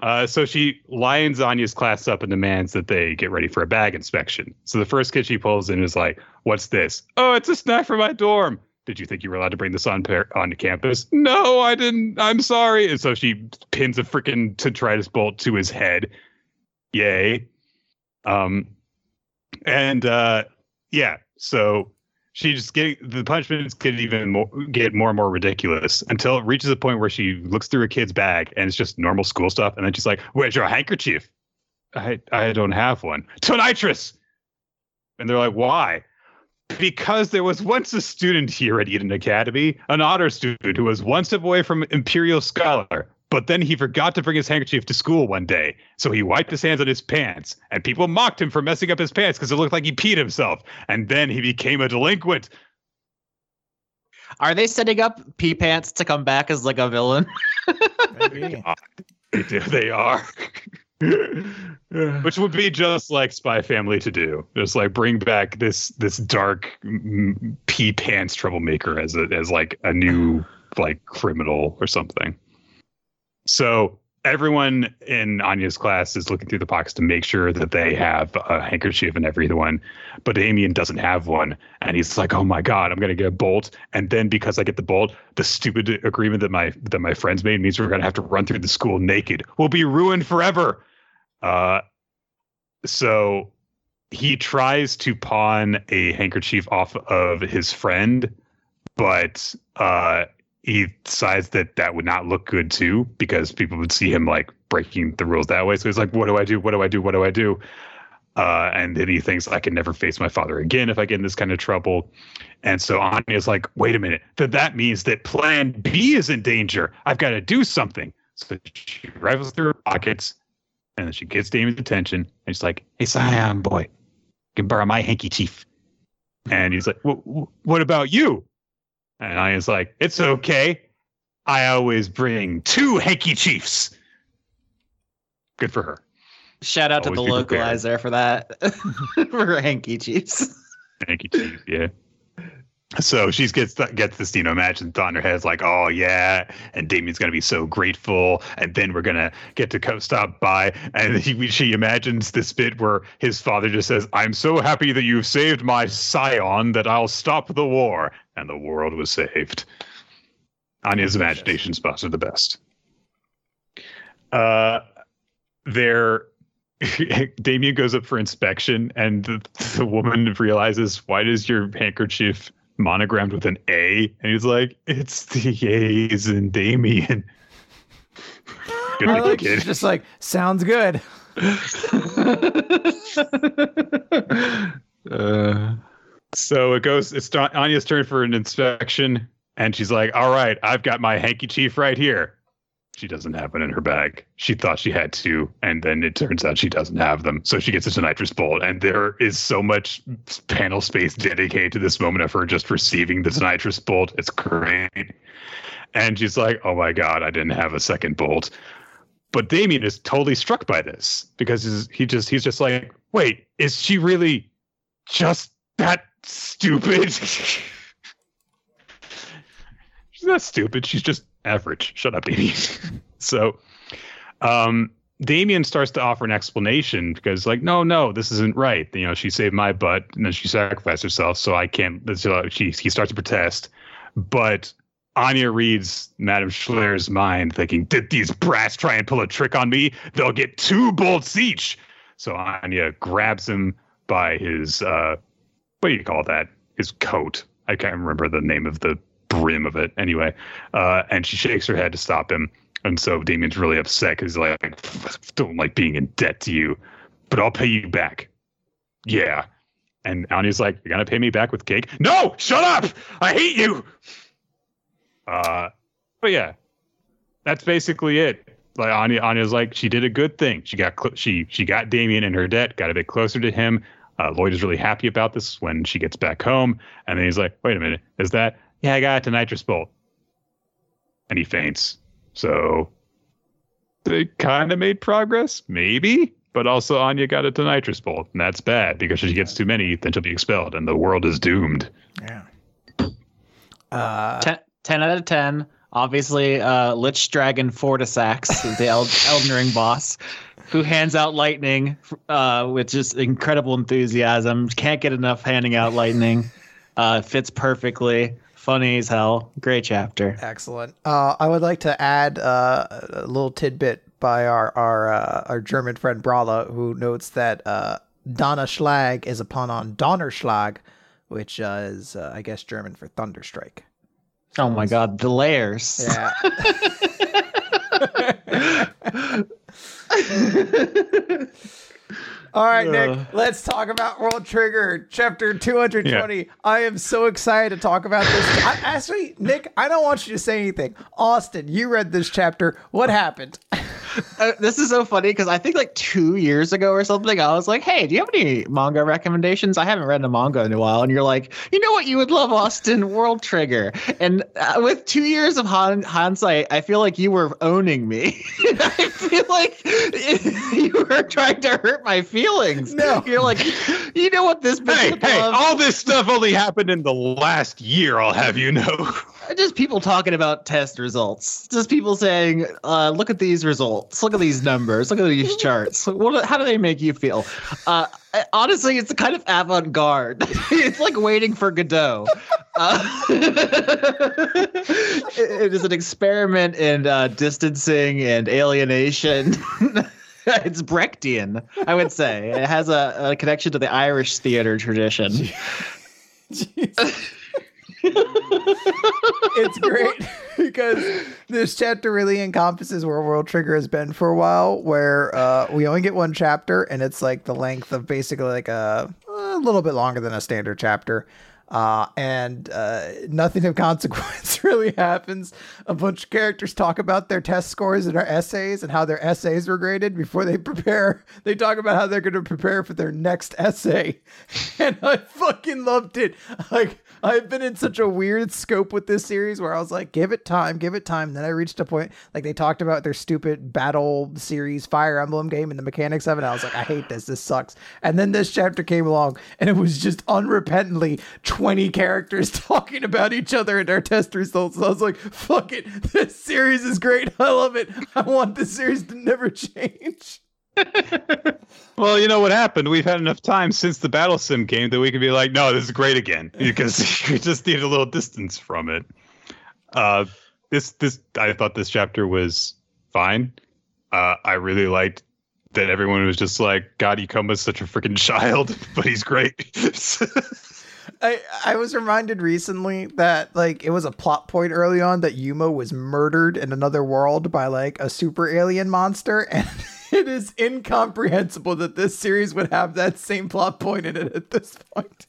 Uh, so she lines Anya's class up and demands that they get ready for a bag inspection. So the first kid she pulls in is like, "What's this? Oh, it's a snack for my dorm. Did you think you were allowed to bring this on par- onto campus? No, I didn't. I'm sorry." And so she pins a freaking tonitrus bolt to his head. Yay. Um, and uh, yeah, so she just getting the punishments get even more get more and more ridiculous until it reaches a point where she looks through a kid's bag and it's just normal school stuff, and then she's like, "Where's your handkerchief?" I I don't have one. Tonitrus. And they're like, "Why?" Because there was once a student here at Eden Academy, an honor student who was once a boy from Imperial Scholar, But then he forgot to bring his handkerchief to school one day. So he wiped his hands on his pants, and people mocked him for messing up his pants because it looked like he peed himself. And then he became a delinquent. Are they setting up pee Pants to come back as like a villain? Maybe. They [LAUGHS] they are. Which would be just like Spy Family to do, just like bring back this this dark pee pants troublemaker as a as like a new like criminal or something. So everyone in Anya's class is looking through the pockets to make sure that they have a handkerchief and everyone, but Damien doesn't have one, and he's like, "Oh my god, I'm gonna get a bolt." And then because I get the bolt, the stupid agreement that my that my friends made means we're gonna have to run through the school naked. We'll be ruined forever. Uh, so he tries to pawn a handkerchief off of his friend, but uh, he decides that that would not look good too because people would see him like breaking the rules that way. So he's like, "What do I do? What do I do? What do I do?" Uh, and then he thinks I can never face my father again if I get in this kind of trouble. And so Anya's like, "Wait a minute, that that means that Plan B is in danger. I've got to do something." So she rifles through her pockets, and then she gets Damien's attention, and she's like, "Hey, Scion boy, you can borrow my hanky chief." And he's like, "Wh- wh- "What about you?" And I was like, it's okay. I always bring two hanky chiefs. Good for her. Shout out to the Always be prepared. localizer for that [LAUGHS] for hanky chiefs. Hanky chief, yeah. So she gets gets this you know match and thought in her head is like, oh yeah, and Damien's gonna be so grateful, and then we're gonna get to co- stop by, and he, she imagines this bit where his father just says, "I'm so happy that you've saved my scion that I'll stop the war," and the world was saved. Anya's imagination spots are the best. Uh, there, [LAUGHS] Damien goes up for inspection, and the, the woman realizes, "Why does your handkerchief monogrammed with an A?" And he's like, "It's the A's in Damien." [LAUGHS] Good I looking like, kid. she's just like, sounds good. [LAUGHS] uh, So it goes. It's Anya's turn for an inspection, and she's like, "All right, I've got my hanky chief right here." She doesn't have it in her bag. She thought she had two, and then it turns out she doesn't have them. So she gets a tonitrus bolt, and there is so much panel space dedicated to this moment of her just receiving this tonitrus bolt. It's great, and she's like, "Oh my god, I didn't have a second bolt." But Damien is totally struck by this because he just he's just like, "Wait, is she really just that stupid?" [LAUGHS] she's not stupid. She's just average. Shut up, Damien. [LAUGHS] so, um, Damien starts to offer an explanation because, like, no, no, this isn't right. You know, she saved my butt and then she sacrificed herself, so I can't. So she he starts to protest, but Anya reads Madame Schlag's mind, thinking, "Did these brats try and pull a trick on me? They'll get two bolts each." So Anya grabs him by his uh, what do you call that? His coat. I can't remember the name of the brim of it. Anyway, uh, and she shakes her head to stop him. And so Damien's really upset because he's like, don't like being in debt to you, but I'll pay you back. Yeah. And Anya's like, you're gonna pay me back with cake? No, shut up! I hate you. Uh, but yeah, that's basically it. Like Anya, Anya's like, she did a good thing. She got cl- she she got Damien in her debt, got a bit closer to him. Uh, Lloyd is really happy about this when she gets back home, and then he's like, wait a minute, is that? Yeah, I got it tonitrus bolt, and he faints. So they kind of made progress, maybe. But also, Anya got it tonitrus bolt, and that's bad because if she gets too many, then she'll be expelled, and the world is doomed. Yeah. Uh, 10, 10 out of 10. Obviously, uh, Lich Dragon Fortisax, the El- [LAUGHS] Elden Ring boss, who hands out lightning uh, with just incredible enthusiasm. Can't get enough handing out lightning. Uh, fits perfectly. Funny as hell. Great chapter. Excellent. Uh, I would like to add uh, a little tidbit by our our uh, our German friend Brala, who notes that uh, Donna Schlag is a pun on Donnerschlag, which uh, is uh, I guess German for thunderstrike. Oh my god, the layers. Yeah. [LAUGHS] [LAUGHS] [LAUGHS] All right. Nick, let's talk about World Trigger, chapter 220. I am so excited to talk about this. I, actually, Nick, I don't want you to say anything. Austin, you read this chapter. What happened? [LAUGHS] Uh, this is so funny because I think like two years ago or something, I was like, "Hey, do you have any manga recommendations? I haven't read a manga in a while." And you're like, "You know what? You would love Austin World Trigger." And uh, with two years of hon- hindsight, I feel like you were owning me. [LAUGHS] I feel like [LAUGHS] you were trying to hurt my feelings. No. you're like, you know what? This Hey, hey, love? all this stuff only happened in the last year, I'll have you know. Just people talking about test results. Just people saying, uh, "Look at these results. Look at these numbers. Look at these [LAUGHS] charts. What? How do they make you feel?" Uh, honestly, it's kind of avant-garde. [LAUGHS] it's like waiting for Godot. Uh, it- [LAUGHS] it is an experiment in uh, distancing and alienation. it's Brechtian, I would say. It has a, a connection to the Irish theater tradition. It's great [LAUGHS] because this chapter really encompasses where World Trigger has been for a while, where uh, we only get one chapter and it's like the length of basically like a, a little bit longer than a standard chapter. Uh, and uh, nothing of [LAUGHS] consequence really happens. A bunch of characters talk about their test scores and their essays and how their essays were graded before they [LAUGHS] prepare. They talk about how they're going to prepare for their next essay. And I fucking loved it. Like, I've been in such a weird scope with this series where I was like, give it time, give it time. then I reached a point, like, they talked about their stupid battle series Fire Emblem game and the mechanics of it. I was like, I hate this. This sucks. And then this chapter came along and it was just unrepentantly 20 characters [LAUGHS] talking about each other and their test results. I was like, fuck it. [LAUGHS] This series is great. I love it. I want this series to never [LAUGHS] change. Well, you know what happened? We've had enough time since the Battle Sim game that we can be like, no, this is great again [LAUGHS] because [LAUGHS] we just need a little distance from it. Uh, this this I thought this chapter was fine. Uh, I really liked that everyone was just like, God, Ikoma's such a freaking child, [LAUGHS] but he's great. I, I was reminded recently that like it was a plot point early on that Yuma was murdered in another world by like a super alien monster and it is incomprehensible that this series would have that same plot point in it at this point.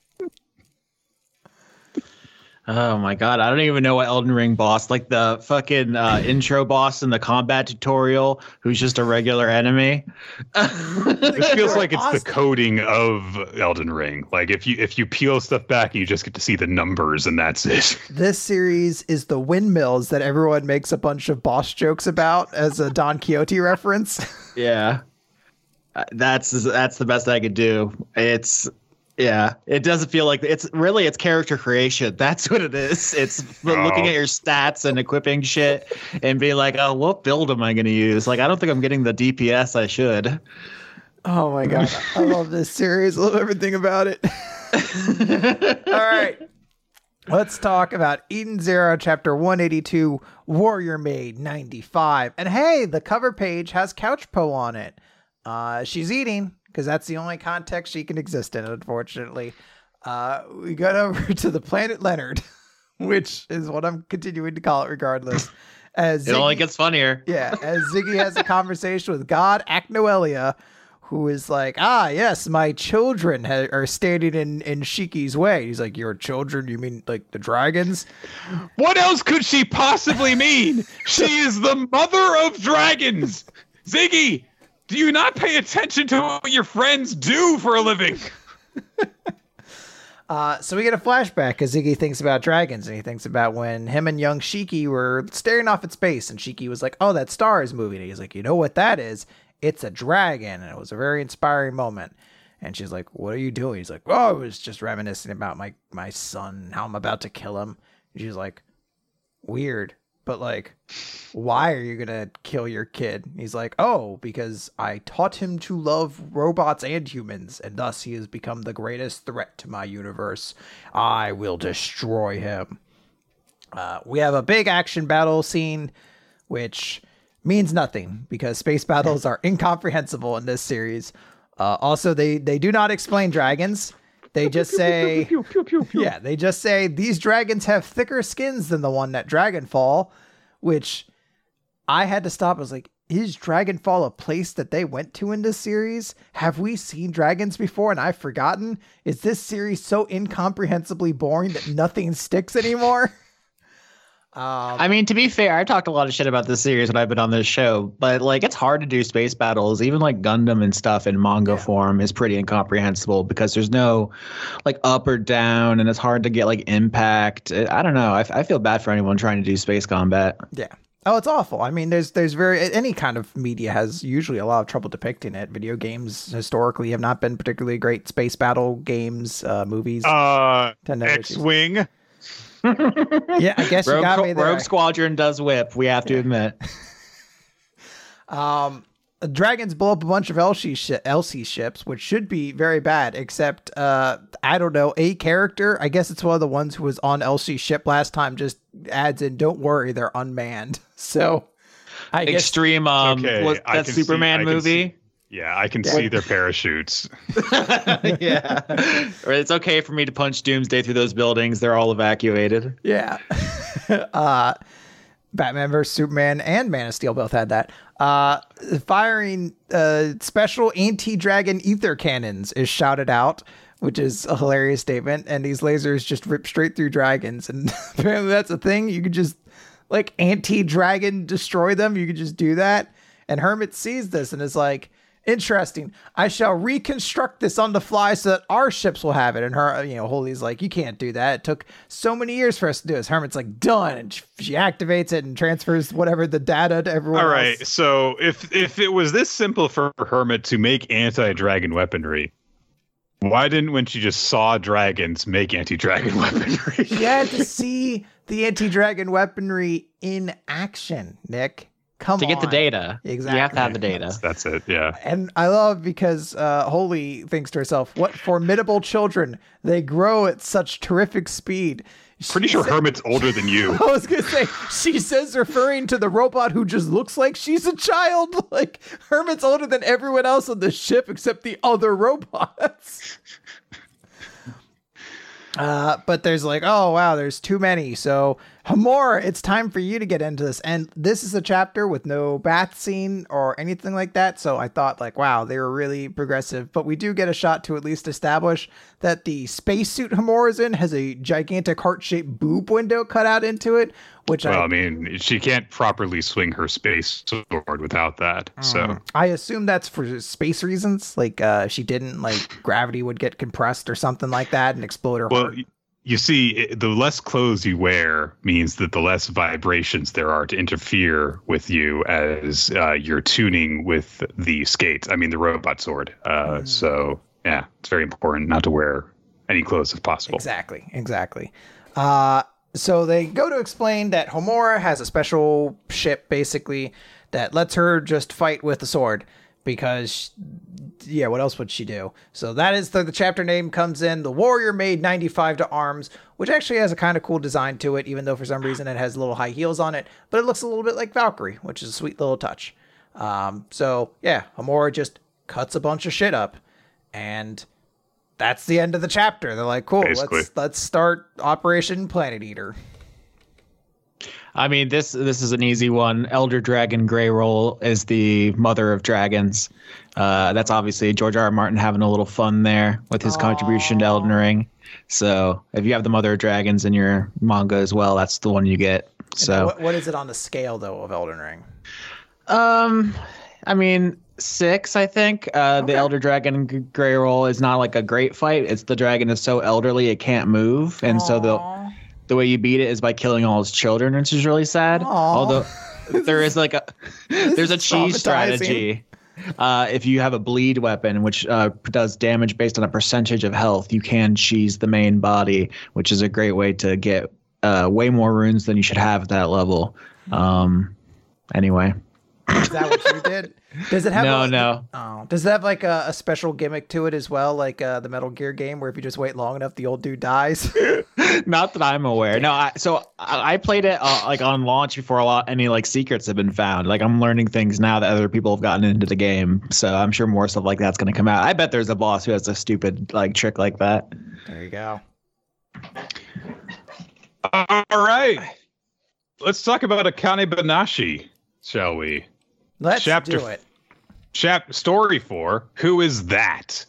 Oh my god, I don't even know what Elden Ring boss, like the fucking uh, intro boss in the combat tutorial, who's just a regular enemy. [LAUGHS] it feels like it's Awesome. the coding of Elden Ring. Like if you if you peel stuff back, you just get to see the numbers and that's it. [LAUGHS] This series is the windmills that everyone makes a bunch of boss jokes about as a Don Quixote reference. [LAUGHS] yeah, Uh, that's that's the best I could do. It's yeah, it doesn't feel like it's really it's character creation. [LAUGHS] That's what it is. It's [LAUGHS] looking Oh. at your stats and equipping shit and being like, oh, what build am I going to use? Like, I don't think I'm getting the DPS I should. Oh my god, I [LAUGHS] love this series. I love everything about it. All right. Let's talk about Eden Zero, chapter 182, Warrior Maid 95. And hey, the cover page has Couch Po on it. Uh, she's eating because that's the only context she can exist in, unfortunately. Uh, we got [LAUGHS] over to the planet Leonard, [LAUGHS] which is what I'm continuing to call it regardless. As It only gets funnier. yeah, as Ziggy has a conversation with God Acnoelia, who is like, ah, yes, my children ha- are standing in in Shiki's way. He's like, your children? You mean like the dragons? What else could she possibly mean? [LAUGHS] she is the mother of dragons. Ziggy, do you not pay attention to what your friends do for a living? [LAUGHS] Uh, so we get a flashback because Ziggy thinks about dragons and he thinks about when him and young Shiki were staring off at space and Shiki was like, oh, that star is moving. And he's like, you know what that is? It's a dragon. And it was a very inspiring moment. And she's like, what are you doing? He's like, oh, I was just reminiscing about my, my son, how I'm about to kill him. And she's like, weird. But like, why are you gonna kill your kid? He's like, oh, because I taught him to love robots and humans, and thus he has become the greatest threat to my universe. I will destroy him. Uh, we have a big action battle scene, which means nothing because space battles [LAUGHS] are incomprehensible in this series. Uh, also, they they do not explain dragons. They just say, yeah, they just say these dragons have thicker skins than the one at Dragonfall, which I had to stop. I was like, is Dragonfall a place that they went to in this series? Have we seen dragons before and I've forgotten? Is this series so incomprehensibly boring that nothing sticks anymore? [LAUGHS] Um, I mean, to be fair, I've talked a lot of shit about this series when I've been on this show, but like it's hard to do space battles. Even like Gundam and stuff in manga Yeah. form is pretty incomprehensible because there's no like up or down, and it's hard to get like impact. I I don't know. I, I feel bad for anyone trying to do space combat. Yeah. Oh, it's awful. I mean, there's there's very any kind of media has usually a lot of trouble depicting it. Video games historically have not been particularly great. Space battle games, uh, movies. Uh, tend to issues. X-wing. Yeah, I guess you Rogue, got me there. Rogue Squadron does whip. We have to admit. [LAUGHS] Um, dragons blow up a bunch of Elsie, shi Elsie ships, which should be very bad. Except, uh, I don't know, a character. I guess it's one of the ones who was on Elsie's ship last time. Just adds in, "Don't worry, they're unmanned." [LAUGHS] So, I guess Extreme. Um, Okay, was that can see- Superman I movie? See- Yeah, I can see their parachutes. [LAUGHS] yeah. [LAUGHS] It's okay for me to punch Doomsday through those buildings. They're all evacuated. Yeah. [LAUGHS] uh, Batman vs Superman and Man of Steel both had that. Uh, firing uh, special anti-dragon ether cannons is shouted out, which is a hilarious statement. And these lasers just rip straight through dragons, and apparently that's a thing. You could just like anti-dragon destroy them. You could just do that. And Hermit sees this and is like, interesting. I shall reconstruct this on the fly so that our ships will have it. And her, you know, Holy's like, you can't do that. It took so many years for us to do this. Hermit's like, done. And she, activates it and transfers whatever the data to everyone All right, else. so if if it was this simple for Hermit to make anti-dragon weaponry, why didn't when she just saw dragons make anti-dragon [LAUGHS] weaponry? She had to see the anti-dragon weaponry in action, Nick. Come To on. get the data. Exactly. You have to have the data. That's, that's it. Yeah. And I love because uh, Holy thinks to herself, "What formidable children! They grow at such terrific speed." Pretty sure said- Hermit's older than you. [LAUGHS] I was gonna say she says referring to the robot who just looks like she's a child. [LAUGHS] Like Hermit's older than everyone else on the ship except the other robots. [LAUGHS] Uh, but there's like, oh wow, there's too many. So Homura, it's time for you to get into this. And this is a chapter with no bath scene or anything like that. So I thought like, wow, they were really progressive. But we do get a shot to at least establish that the spacesuit Homura is in has a gigantic heart-shaped boob window cut out into it, which Well, I I mean, she can't properly swing her space sword without that. So I assume that's for space reasons. Like uh, she didn't like gravity would get compressed or something like that and explode her Well, heart. You see, it- the less clothes you wear means that the less vibrations there are to interfere with you as uh, you're tuning with the skate. I mean, the robot sword. Uh, Hmm. So, yeah, it's very important not to wear any clothes if possible. Exactly, exactly. Uh, so they go to explain that Homura has a special ship, basically, that lets her just fight with the sword because, yeah, what else would she do? So that is the, the chapter name comes in. The warrior Maid 95 to arms, which actually has a kind of cool design to it, even though for some reason it has little high heels on it, but it looks a little bit like Valkyrie, which is a sweet little touch. Um, so yeah, Homura just cuts a bunch of shit up and that's the end of the chapter. They're like, cool, Basically. let's let's start Operation Planet Eater. I mean, this this is an easy one. Elder Dragon Greyroll is the mother of dragons. Uh, that's obviously George R. R. Martin having a little fun there with his contribution to Elden Ring. So if you have the mother of dragons in your manga as well, that's the one you get. So what, what is it on the scale though of Elden Ring? Um, I mean, six. I think uh, the Elder Dragon G- Greyroll is not like a great fight. It's the dragon is so elderly it can't move, and so the the way you beat it is by killing all his children, which is really sad. Aw. Although [LAUGHS] there is like a there's a cheese strategy. Uh, if you have a bleed weapon, which uh, does damage based on a percentage of health, you can cheese the main body, which is a great way to get uh, way more runes than you should have at that level. Um, anyway. Is that what you did? Does it have No, a, no. Oh, does it have like a, a special gimmick to it as well, like uh, the Metal Gear game, where if you just wait long enough, the old dude dies? [LAUGHS] Not that I'm aware. No, I, so I, I played it uh, like on launch before a lot any like secrets have been found. Like I'm learning things now that other people have gotten into the game. So I'm sure more stuff like that's gonna come out. I bet there's a boss who has a stupid like trick like that. there you go. All right. Let's talk about Akane Banashi, shall we? Let's Chapter do it. Chap story four. Who is that?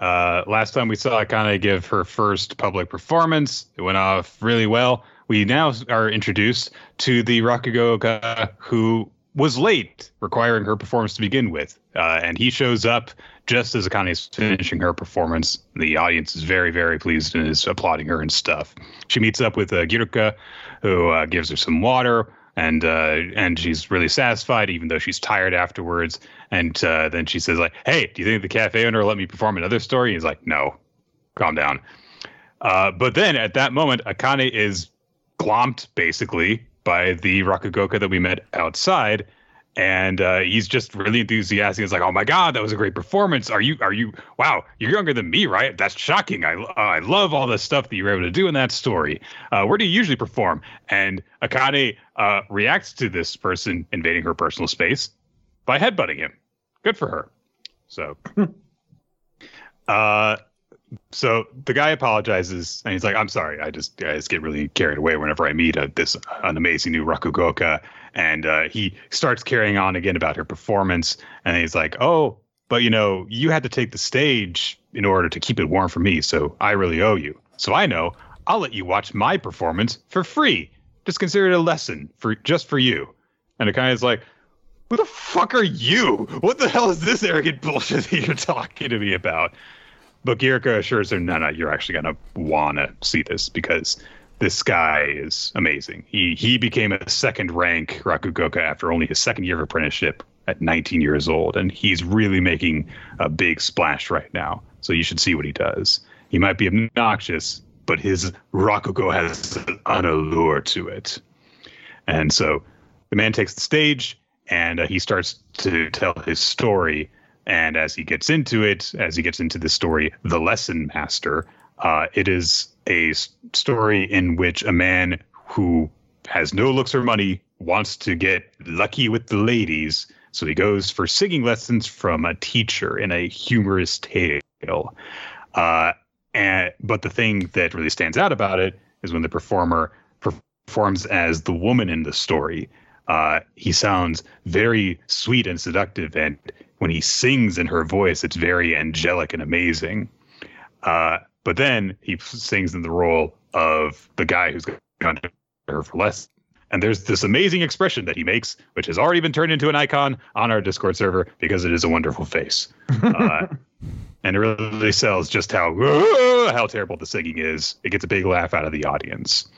Uh, last time we saw Akane give her first public performance. It went off really well. We now are introduced to the Rakugoka who was late, requiring her performance to begin with. Uh, and he shows up just as Akane is finishing her performance. The audience is very, very pleased and is applauding her and stuff. She meets up with uh, Giruka, who uh, gives her some water, and uh, and she's really satisfied, even though she's tired afterwards. And uh, then she says, like, "Hey, do you think the cafe owner will let me perform another story?" he's like, "No, calm down." Uh, but then at that moment, Akane is glomped basically by the Rakugoka that we met outside, and uh, he's just really enthusiastic. He's like, "Oh my god, that was a great performance! Are you are you? Wow, you're younger than me, right? That's shocking. I uh, I love all the stuff that you were able to do in that story. Uh, where do you usually perform?" And Akane uh, reacts to this person invading her personal space by headbutting him. Good for her. So, [LAUGHS] uh, so the guy apologizes and he's like, "I'm sorry. I just I just get really carried away whenever I meet a, this an amazing new Rakugoka." And uh, he starts carrying on again about her performance, and he's like, "Oh, but you know, you had to take the stage in order to keep it warm for me, so I really owe you. So I know I'll let you watch my performance for free. Just consider it a lesson for just for you." And it kind of is like, "Who the fuck are you? What the hell is this arrogant [LAUGHS] bullshit that you're talking to me about?" But Girka assures her, no, no, you're actually gonna wanna see this because this guy is amazing. He he became a second rank Rakugoka after only his second year of apprenticeship at 19 years old, and he's really making a big splash right now. So you should see what he does. He might be obnoxious, but his Rakugo has an allure to it. And so the man takes the stage and uh, he starts to tell his story. And as he gets into it, as he gets into the story, The Lesson Master, uh, it is a story in which a man who has no looks or money wants to get lucky with the ladies. So he goes for singing lessons from a teacher in a humorous tale. Uh, and but the thing that really stands out about it is when the performer performs as the woman in the story. Uh, he sounds very sweet and seductive, and when he sings in her voice, it's very angelic and amazing. Uh, but then he sings in the role of the guy who's gone to her for less. And there's this amazing expression that he makes, which has already been turned into an icon on our Discord server because it is a wonderful face. Uh, [LAUGHS] and it really sells just how how terrible the singing is. It gets a big laugh out of the audience.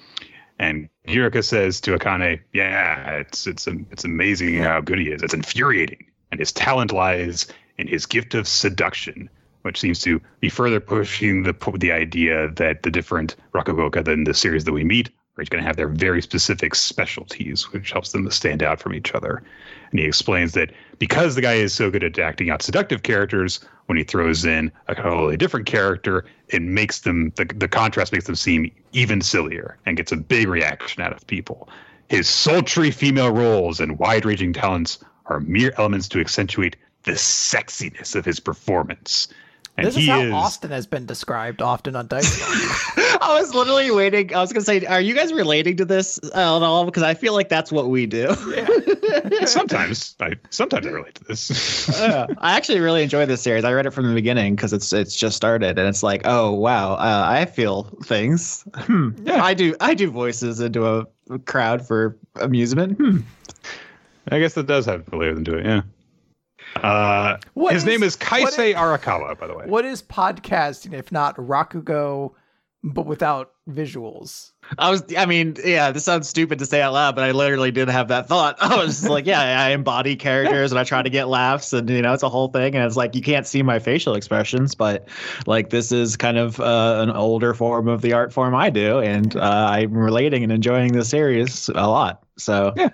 And Yurika says to Akane, "Yeah, it's it's it's amazing how good he is. It's infuriating, and his talent lies in his gift of seduction, which seems to be further pushing the the idea that the different Rakugoka than the series that we meet are going to have their very specific specialties, which helps them to stand out from each other. And he explains that because the guy is so good at acting out seductive characters, when he throws in a totally different character, it makes them the, the contrast makes them seem even sillier and gets a big reaction out of people. His sultry female roles and wide-ranging talents are mere elements to accentuate the sexiness of his performance. And This he is how is Austin has been described often on Dice. [LAUGHS] I was literally waiting. I was gonna say, are you guys relating to this uh, at all? Because I feel like that's what we do. [LAUGHS] sometimes I sometimes I relate to this. Yeah. I actually really enjoy this series. I read it from the beginning because it's it's just started, and it's like, oh wow, uh, I feel things. Hmm. [LAUGHS] Yeah. I do I do voices into a crowd for amusement. Hmm. I guess that does have a layer into it, yeah. Uh, his is- name is what Kaisei is- Arakawa, by the way. what is podcasting if not Rakugo, but without visuals? I was, I mean, yeah, this sounds stupid to say out loud, but I literally did have that thought. [LAUGHS] I was just like, yeah, I embody characters and I try to get laughs, and you know, it's a whole thing. And it's like you can't see my facial expressions, but like this is kind of uh, an older form of the art form I do, and uh, I'm relating and enjoying the series a lot. So Yeah.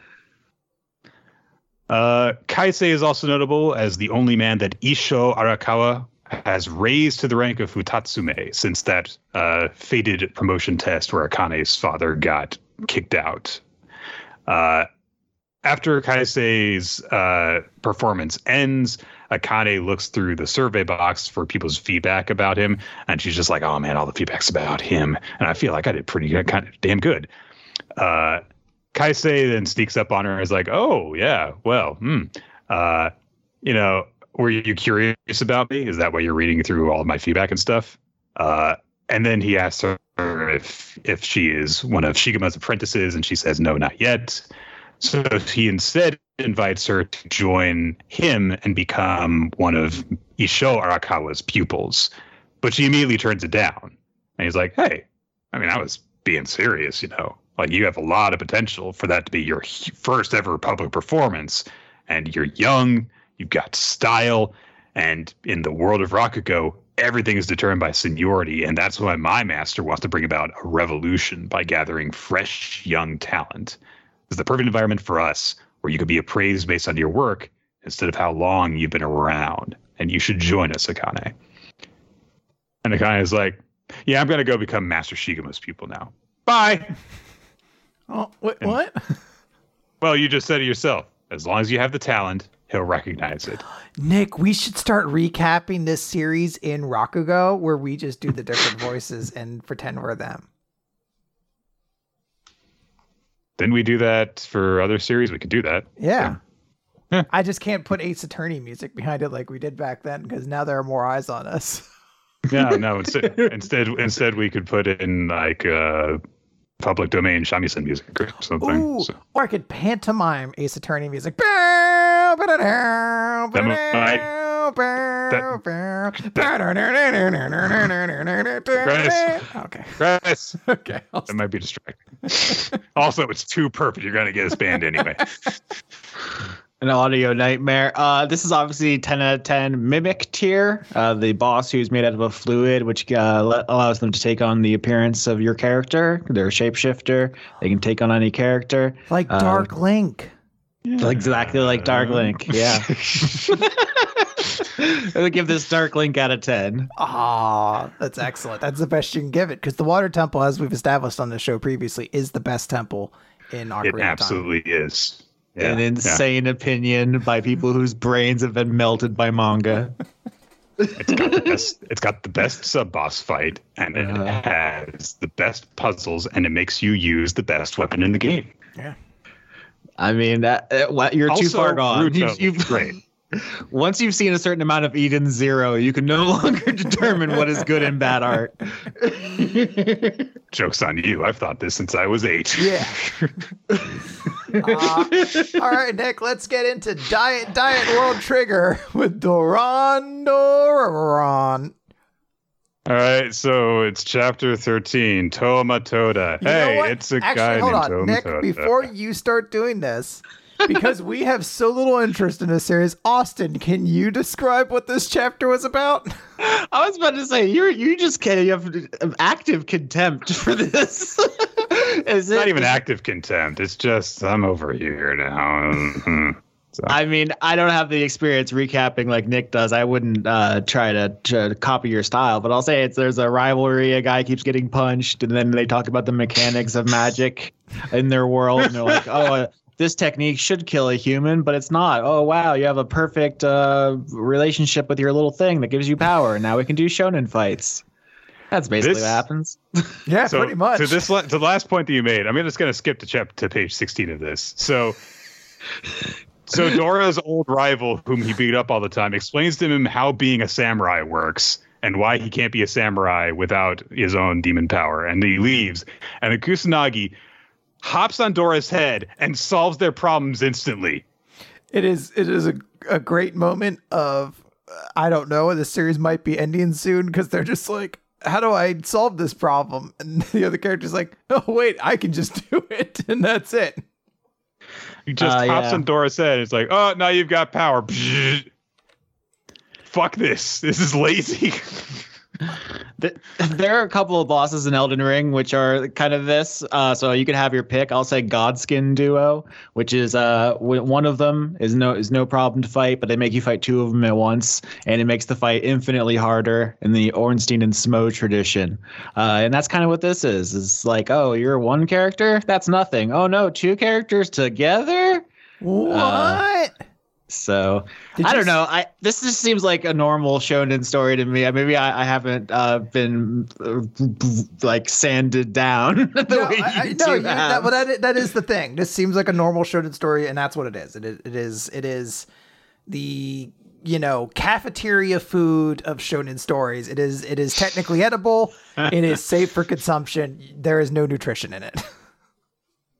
Uh, Kaisei is also notable as the only man that Isho Arakawa has raised to the rank of Futatsume since that uh, fated promotion test where Akane's father got kicked out. Uh, after Kaisei's uh, performance ends, Akane looks through the survey box for people's feedback about him, and she's just like, "Oh man, all the feedback's about him," and I feel like I did pretty good, kind of damn good. Uh, Kaisei then sneaks up on her and is like, "Oh yeah, well, hmm. uh, you know, were you curious about me? Is that why you're reading through all of my feedback and stuff? Uh, and then he asks her if if she is one of Shiguma's apprentices, and she says no, not yet. So he instead invites her to join him and become one of Isho Arakawa's pupils. But she immediately turns it down. And he's like, hey, I mean, I was being serious, you know. Like, you have a lot of potential for that to be your first ever public performance. And you're young, you've got style. And in the world of Rakugo, everything is determined by seniority. And that's why my master wants to bring about a revolution by gathering fresh, young talent. It's the perfect environment for us where you could be appraised based on your work instead of how long you've been around. And you should join us, Akane. And Akane is like, Yeah, I'm going to go become Master Shiguma's pupil now. Bye. [LAUGHS] Oh, wait, what? [LAUGHS] Well, you just said it yourself. As long as you have the talent, he'll recognize it. [GASPS] Nick, we should start recapping this series in Rakugo where we just do the different [LAUGHS] voices and pretend we're them. Didn't we do that for other series? We could do that. Yeah. Yeah. I just can't put Ace Attorney music behind it like we did back then because now there are more eyes on us. No, no. [LAUGHS] Instead, instead, instead, we could put in like uh, public domain shamisen music or something. Ooh, So- or I could pantomime Ace Attorney music. Okay. Chris, Okay. I'll that might be distracting. also, it's too perfect. You're going to get us banned anyway. An audio nightmare. Uh, this is obviously 10 out of 10 mimic tier. Uh, the boss who's made out of a fluid, which uh, le- allows them to take on the appearance of your character. They're a shapeshifter. They can take on any character. Like Uh, Dark Link. Exactly like Dark Link. Yeah. [LAUGHS] [LAUGHS] I would give this Dark Link out of 10. Ah, that's excellent. That's the best you can give it because the Water Temple, as we've established on the show previously, is the best temple in Ocarina It of Time. absolutely is. Yeah, An yeah. insane opinion by people whose brains have been melted by manga. It's got the best. It's got the best sub boss fight, and it Uh. has the best puzzles, and it makes you use the best weapon in the game. Yeah. I mean, that uh, you're too far gone. Ruto, [LAUGHS] You've, you've great. Once you've seen a certain amount of Eden Zero, you can no [LAUGHS] longer determine what is good and bad art. [LAUGHS] Jokes on you. I've thought this since I was eight. Yeah. [LAUGHS] Uh, all right, Nick, let's get into Diet Diet World Trigger with Doron Dororon. All right, so it's chapter thirteen. Toma Toda. You hey, it's a Actually, guy hold named on, Toma Nick. Toda. Before you start doing this, because we have so little interest in this series, Austin, can you describe what this chapter was about? I was about to say you you just can you have active contempt for this. [LAUGHS] is It's not even active contempt. It's just I'm over here now. Mhm. So, I mean, I don't have the experience recapping like Nick does. I wouldn't uh, try to, to copy your style, but I'll say it's there's a rivalry. A guy keeps getting punched, and then they talk about the mechanics of magic in their world, and they're like, "Oh, uh, this technique should kill a human, but it's not. Oh, wow, you have a perfect uh, relationship with your little thing that gives you power. and Now we can do shonen fights." That's basically This- what happens. [LAUGHS] Yeah, so pretty much. to this la- to the last point that you made, I'm just going to skip to chap to page 16 of this. So. So [LAUGHS] Dora's old rival, whom he beat up all the time, explains to him how being a samurai works and why he can't be a samurai without his own demon power. And he leaves. And the Kusanagi hops on Dora's head and solves their problems instantly. It is it is a, a great moment of uh, I don't know the series might be ending soon because they're just like how do I solve this problem [LAUGHS] and the other character's like oh wait I can just [LAUGHS] do it [LAUGHS] and that's it He just Uh, hops yeah. on Dora's head. It's like, oh, now you've got power. Fuck this. This is lazy. Th- There are a couple of bosses in Elden Ring which are kind of this. Uh, so you can have your pick. I'll say Godskin Duo, which is uh, one of them is no is no problem to fight, but they make you fight two of them at once, and it makes the fight infinitely harder in the Ornstein and Smough tradition. Uh, and that's kind of what this is. It's like, oh, you're one character, that's nothing. Oh no, two characters together. what So Did I don't know. I this just seems like a normal shonen story to me. Maybe I, I haven't uh, been uh, like sanded down [LAUGHS] the no, way I, I, you no you, that, well, that, that is the thing this seems like a normal shonen story and that's what it is it is it is it is the you know cafeteria food of shonen stories. It is it is technically edible. it is [LAUGHS] safe for consumption. There is no nutrition in it. [LAUGHS]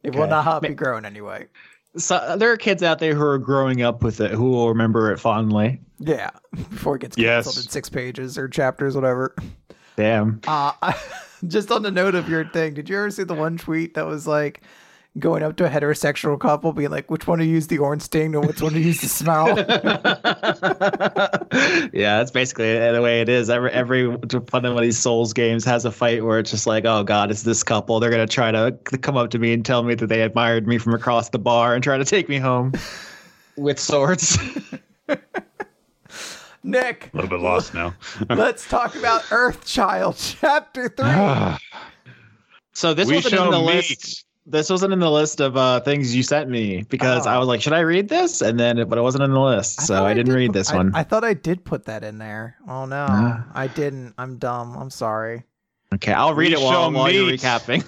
It will Okay. not be grown anyway. So there are kids out there who are growing up with it who will remember it fondly. Yeah, before it gets Yes. canceled in six pages or chapters, whatever. Damn. Uh, [LAUGHS] just on the note of your thing, did you ever see the one tweet that was like going up to a heterosexual couple, being like, "Which one to use the Ornstein and which one to use the smell?" [LAUGHS] yeah, that's basically the way it is. Every every one of these Souls games has a fight where it's just like, oh god, it's this couple. They're gonna try to come up to me and tell me that they admired me from across the bar and try to take me home with swords. [LAUGHS] Nick, A little bit lost now. [LAUGHS] let's talk about Earthchild Chapter Three. [SIGHS] so this we wasn't in the meet. list. This wasn't in the list of uh, things you sent me because Oh. I was like, should I read this? And then, but it wasn't in the list, so thought I, didn't did read put- this I- one. I, thought I did put that in there. Oh no, Ah. I didn't. I'm dumb. I'm sorry. okay, I'll read We it while, shall while you're recapping.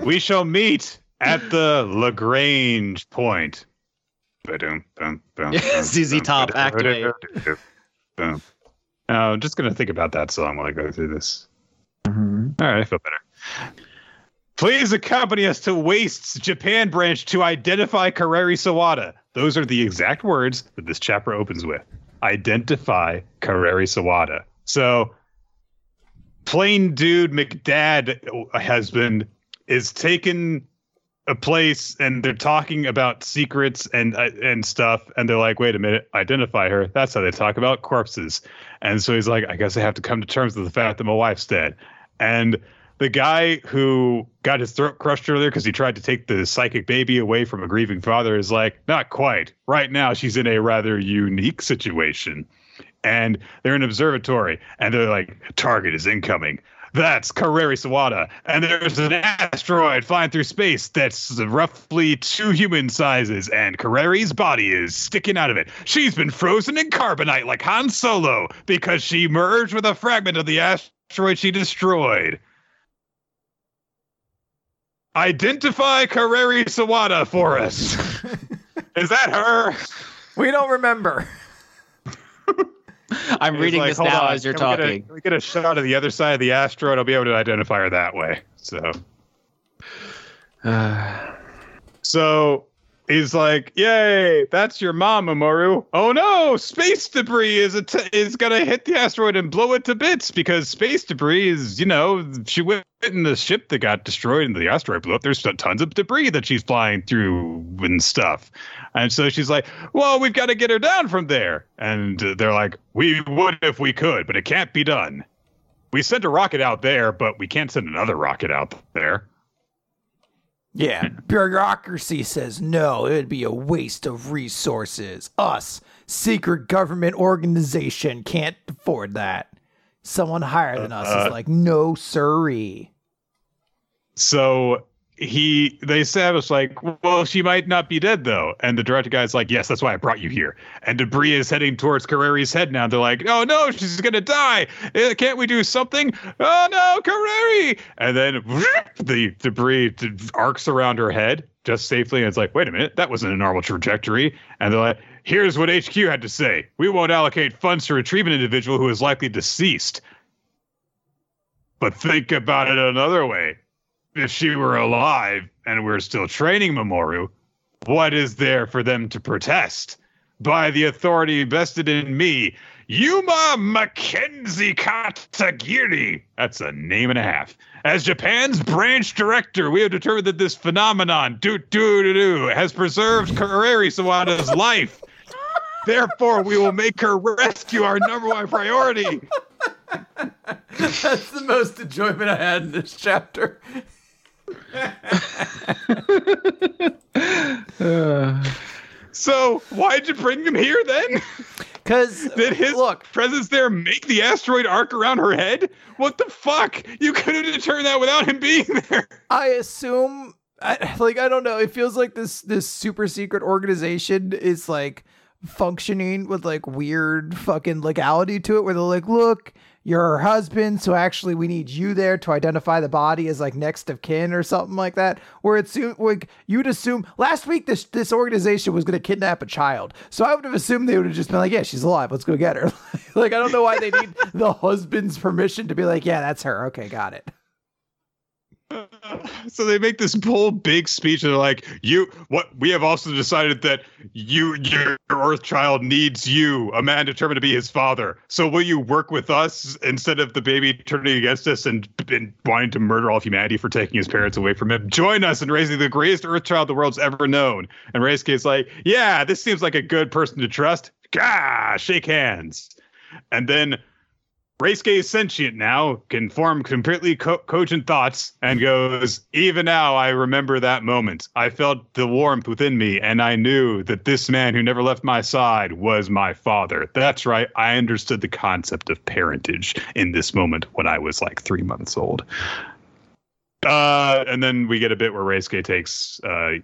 [LAUGHS] we shall meet at the [LAUGHS] Lagrange point. Ba-dum, bum, bum, [LAUGHS] Yeah, bum, ZZ Top, activate. ba-dum, bum. Now, I'm just gonna think about that song while I go through this. Mhm. All right, I feel better. Please accompany us to Waste's Japan branch to identify Kareri Sawada. Those are the exact words that this chapter opens with. Identify Kareri Sawada. So, plain dude McDad husband is taken a place and they're talking about secrets and uh, and stuff and they're like wait a minute identify her that's how they talk about corpses and so he's like i guess i have to come to terms with the fact that my wife's dead and the guy who got his throat crushed earlier because he tried to take the psychic baby away from a grieving father is like not quite right now she's in a rather unique situation and they're in an observatory and they're like target is incoming that's Kareri Sawada. And there's an asteroid flying through space that's roughly two human sizes, and Kareri's body is sticking out of it. She's been frozen in carbonite like Han Solo because she merged with a fragment of the asteroid she destroyed. Identify Kareri Sawada for us. [LAUGHS] is that her? We don't remember. [LAUGHS] I'm reading like, this now on, as you're can we get a- talking. can we get a shot of the other side of the asteroid? I'll be able to identify her that way. So. [SIGHS] So he's like, "Yay, that's your mom, Amaru." Oh no, space debris is att- is gonna hit the asteroid and blow it to bits because space debris is, you know, she went in the ship that got destroyed and the asteroid blew up. There's tons of debris that she's flying through and stuff, and so she's like, "Well, we've got to get her down from there." And they're like, "We would if we could, but it can't be done." We sent a rocket out there, but we can't send another rocket out there. Yeah, [LAUGHS] bureaucracy says no, it'd be a waste of resources. Us, secret government organization, can't afford that. Someone higher than us Uh, is like, no, sirree. So he they established like, well, she might not be dead though. And the director guy's like, yes, that's why I brought you here. And debris is heading towards Carreri's head now. They're like, oh no, she's gonna die. Uh, Can't we do something? Oh no, Carreri! And then the debris arcs around her head just safely. And it's like, wait a minute, that wasn't a normal trajectory. And they're like, here's what HQ had to say: we won't allocate funds to retrieve an individual who is likely deceased. But think about it another way if she were alive and we're still training Mamoru, what is there for them to protest? By the authority vested in me, Yuma Mackenzie Katagiri. That's a name and a half. As Japan's branch director, we have determined that this phenomenon, do do do do, has preserved Kareri Sawada's [LAUGHS] life. Therefore, we will make her rescue our number one priority. [LAUGHS] That's the most enjoyment I had in this chapter. [LAUGHS] So, why'd you bring him here then? [LAUGHS] Because, Did his look, presence there make the asteroid arc around her head? What the fuck? You could have determined that without him being [LAUGHS] there. I assume I, like I don't know, it feels like this this super secret organization is like functioning with like weird fucking legality to it where they're like, look, you're her husband, so actually we need you there to identify the body as like next of kin or something like that. Where it's like you'd assume last week this this organization was going to kidnap a child, so I would have assumed they would have just been like, yeah, she's alive, let's go get her. [LAUGHS] like I don't know why they need [LAUGHS] the husband's permission to be like, yeah, that's her. Okay, got it. So they make this whole big speech and they're like you what we have also decided that you your earth child needs you a man determined to be his father. So will you work with us instead of the baby turning against us and, and wanting to murder all of humanity for taking his parents away from him? Join us in raising the greatest earth child the world's ever known. And Reisuke's like yeah this seems like a good person to trust. Gah, shake hands. And then Reisuke is sentient now, can form completely co- cogent thoughts, and goes, Even now, I remember that moment. I felt the warmth within me, and I knew that this man who never left my side was my father. That's right. I understood the concept of parentage in this moment when I was like three months old. Uh, and then we get a bit where Reisuke takes uh,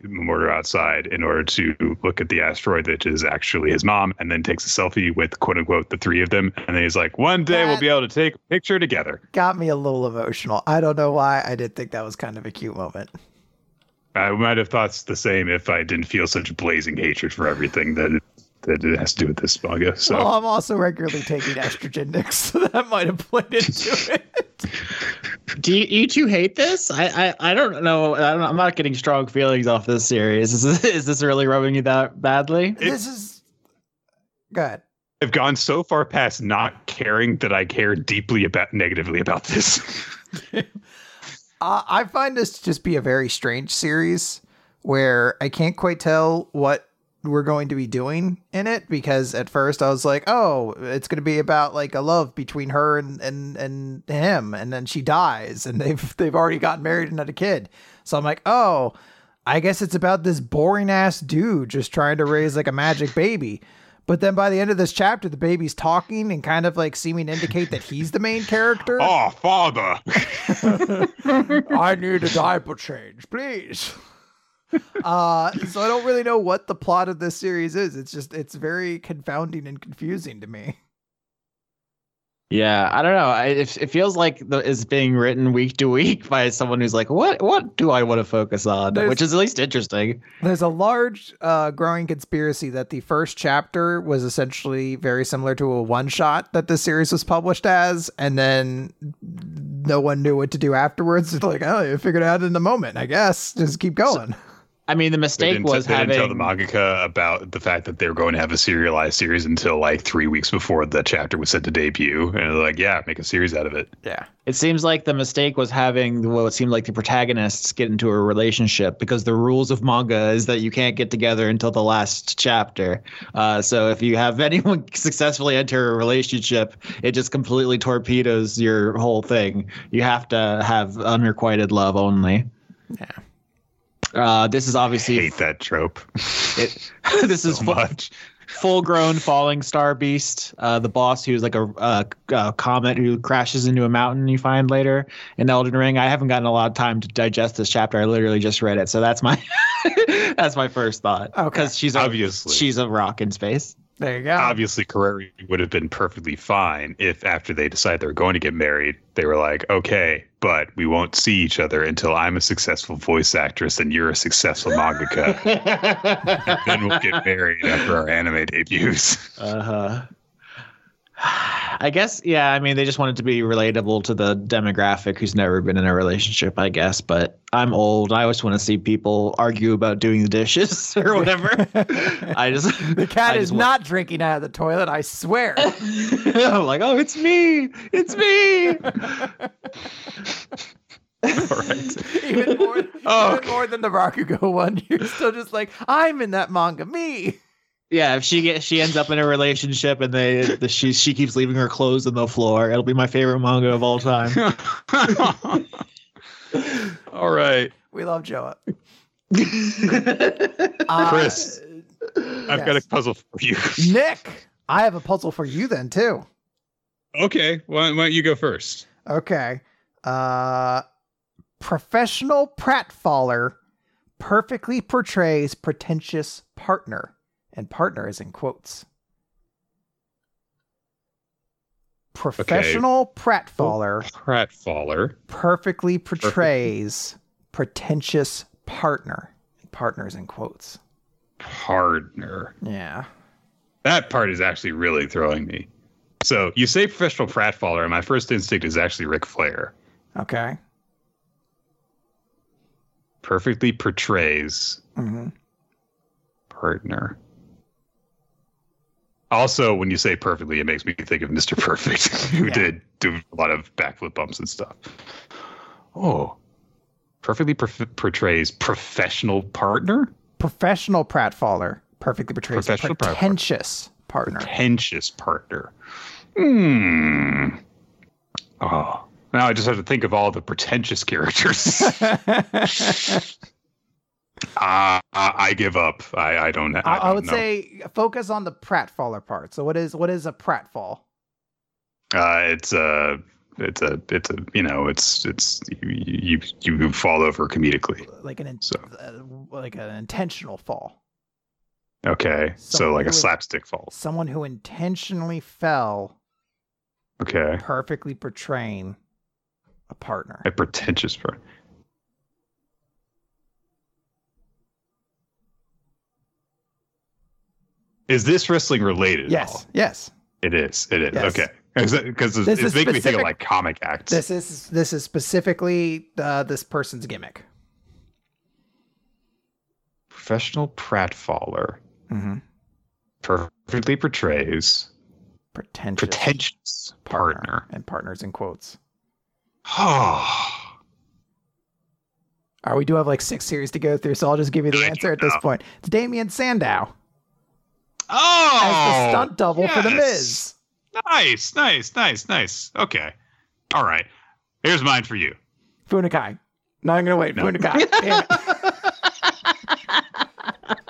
outside in order to look at the asteroid that is actually his mom, and then takes a selfie with quote unquote the three of them. And then he's like, "One day we'll be able to take a picture together." Got me a little emotional. I don't know why. I did think that was kind of a cute moment. I might have thought the same if I didn't feel such blazing hatred for everything that that it has to do with this manga. So Well, I'm also regularly taking estrogen, so that might have played into it. [LAUGHS] Do you, you two hate this? I, I, I don't know. I don't, I'm not getting strong feelings off this series. Is this, [LAUGHS] is this really rubbing you that badly? this is good. I've gone so far past not caring that I care deeply about negatively about this. [LAUGHS] Uh, I find this to just be a very strange series where I can't quite tell what we're going to be doing in it because at first I was like, oh, it's going to be about like a love between her and, and, and him. And then she dies and they've, [LAUGHS] they've already gotten married and had a kid. So I'm like, oh, I guess it's about this boring ass dude just trying to raise like a magic baby. But then by the end of this chapter, the baby's talking and kind of like seeming to indicate that he's the main character. [LAUGHS] oh, father! [LAUGHS] I need a diaper change, please. Uh, so I don't really know what the plot of this series is. It's just it's very confounding and confusing to me. Yeah, I don't know. I, it, it feels like the, it's being written week to week by someone who's like, what what do I want to focus on? There's- Which is at least interesting. There's a large, uh, growing conspiracy that the first chapter was essentially very similar to a one shot that the series was published as, and then no one knew what to do afterwards. [LAUGHS] It's like, oh, you figured it out in the moment, I guess. Just keep going. I mean, the mistake didn't, was they having. didn't tell the mangaka about the fact that they were going to have a serialized series until like three weeks before the chapter was set to debut. And they're like, yeah, make a series out of it. yeah. It seems like the mistake was having what seemed like the protagonists get into a relationship because the rules of manga is that you can't get together until the last chapter. Uh, so if you have [LAUGHS] anyone successfully enter a relationship, it just completely torpedoes your whole thing. You have to have unrequited love only. Yeah. Uh, this is obviously I obviously hate that trope [LAUGHS] it, [LAUGHS] this is full, much. full grown falling star beast uh, the boss who's like a, a, a comet who crashes into a mountain you find later in elden ring i haven't gotten a lot of time to digest this chapter i literally just read it so that's my [LAUGHS] that's my first thought Okay. because she's a, Obviously. she's a rock in space There you go. Obviously, Carreri would have been perfectly fine if after they decide they're going to get married, they were like, okay, but we won't see each other until I'm a successful voice actress and you're a successful mangaka. [LAUGHS] then we'll get married after our anime debuts. uh-huh [SIGHS] I guess, yeah. I mean, they just wanted to be relatable to the demographic who's never been in a relationship, I guess. But I'm old. I always want to see people argue about doing the dishes [LAUGHS] or whatever. I just [LAUGHS] the [LAUGHS] cat I is just wa- not drinking out of the toilet, I swear. I'm like, oh, it's me, it's me. All right. even more, Oh, even more than the Rakugo one. You're still just like, I'm in that manga, me. Yeah, if she gets, she ends up in a relationship and they, the, she, she keeps leaving her clothes on the floor. It'll be my favorite manga of all time. [LAUGHS] All right. We love Joa. [LAUGHS] Uh, Chris, I've got a puzzle for you. Nick, I have a puzzle for you then too. Okay. Why, why don't you go first? Okay. Uh professional pratfaller perfectly portrays pretentious partner. And partner is in quotes. Professional pratfaller Pratfaller. perfectly portrays pretentious partner. Partners in quotes. Partner. Yeah. That part is actually really throwing me. So you say professional pratfaller, and my first instinct is actually Ric Flair. Okay. Perfectly portrays hmm partner. Also, when you say perfectly, it makes me think of Mr. Perfect, [LAUGHS] who Yeah. did do a lot of backflip bumps and stuff. Oh, perfectly perf- portrays professional partner, Professional pratfaller perfectly portrays Professional pratfaller. pretentious partner. pretentious partner. Hmm. Oh, now I just have to think of all the pretentious characters. [LAUGHS] [LAUGHS] uh, I give up. I, I don't. I, I, I don't would know. say focus on the pratfaller part. So what is what is a pratfall? Uh, it's a, it's a, it's a, you know, it's, it's you, you, you fall over comedically. Like an in, So- uh, like an intentional fall. Okay, so like a slapstick fall. Someone who intentionally fell Okay, perfectly portraying a partner. a pretentious part. Is this wrestling related? at Yes, yes. it is. It is. Yes. Okay, because it's, it's is making me think of like comic acts. This is this is specifically uh, this person's gimmick. Professional pratfaller Mm-hmm. perfectly portrays Pretentious, pretentious partner. and partners in quotes. Oh. All right, we do have like six series to go through, so I'll just give you the answer at this point. It's Damien Sandow Oh, as the oh, stunt double for the. Miz. Nice, nice, nice, nice. Okay. All right. Here's mine for you. Funakai. No, I'm gonna wait. No. Funakai. [LAUGHS] Damn it.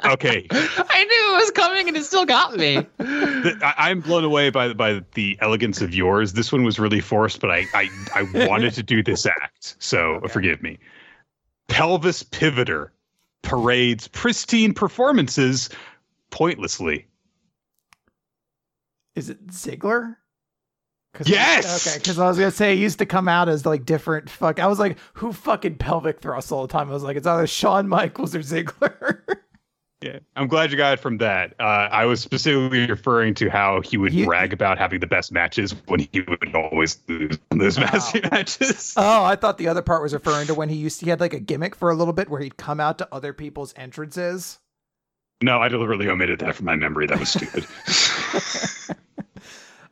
Okay. [LAUGHS] I knew it was coming and it still got me. Th- I, I'm blown away by by the elegance of yours. This one was really forced, but I I, I wanted to do this act, so [LAUGHS] Okay. forgive me. Pelvis pivoter parades pristine performances pointlessly. Is it Ziggler? Yes! Okay, because I was gonna say it used to come out as like different fuck. I was like, who fucking pelvic thrusts all the time? I was like, it's either Shawn Michaels or Ziggler. [LAUGHS] Yeah, I'm glad you got it from that. Uh, I was specifically referring to how he would You- brag about having the best matches when he would always lose those Wow. massive [LAUGHS] matches. oh, I thought the other part was referring to when he used to, he had like a gimmick for a little bit where he'd come out to other people's entrances. No, I deliberately omitted that from my memory. That was stupid. [LAUGHS]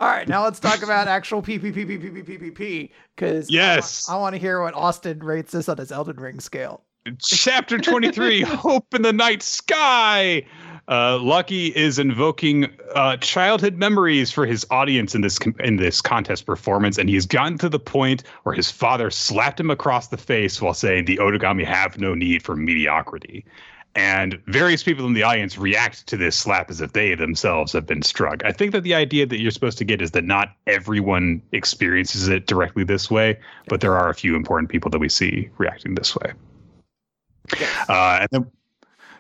All right, now let's talk about actual PPPPPPPP because Yes. I, want to hear what Austin rates this on his Elden Ring scale. Chapter 23 [LAUGHS] Hope in the Night Sky. Uh, Lucky is invoking uh, childhood memories for his audience in this com- in this contest performance, and he's gotten to the point where his father slapped him across the face while saying, "The Otogami have no need for mediocrity." And various people in the audience react to this slap as if they themselves have been struck. I think that the idea that you're supposed to get is that not everyone experiences it directly this way, but there are a few important people that we see reacting this way. Uh, and then,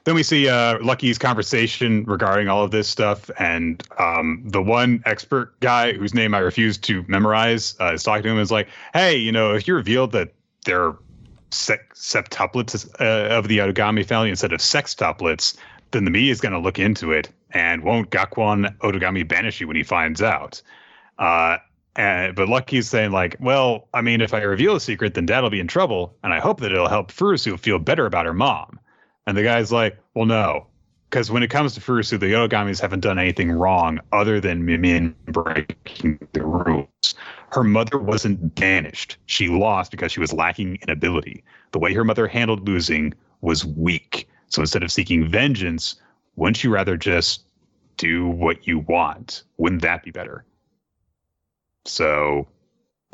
then we see uh, Lucky's conversation regarding all of this stuff, and um, the one expert guy whose name I refuse to memorize uh, is talking to him. Is like, hey, you know, if you revealed that they're se- septuplets uh, of the Otogami family instead of sextuplets, then the media is going to look into it and won't Gakwan Otogami banish you when he finds out. Uh, and, but Lucky's saying like, well, I mean, if I reveal a secret, then Dad'll be in trouble, and I hope that it'll help Furusu feel better about her mom. And the guy's like, well, no, because when it comes to Furusu, the Otogamis haven't done anything wrong other than Mimin breaking the rules. Her mother wasn't banished; she lost because she was lacking in ability. The way her mother handled losing was weak. So instead of seeking vengeance, wouldn't you rather just do what you want? Wouldn't that be better? So,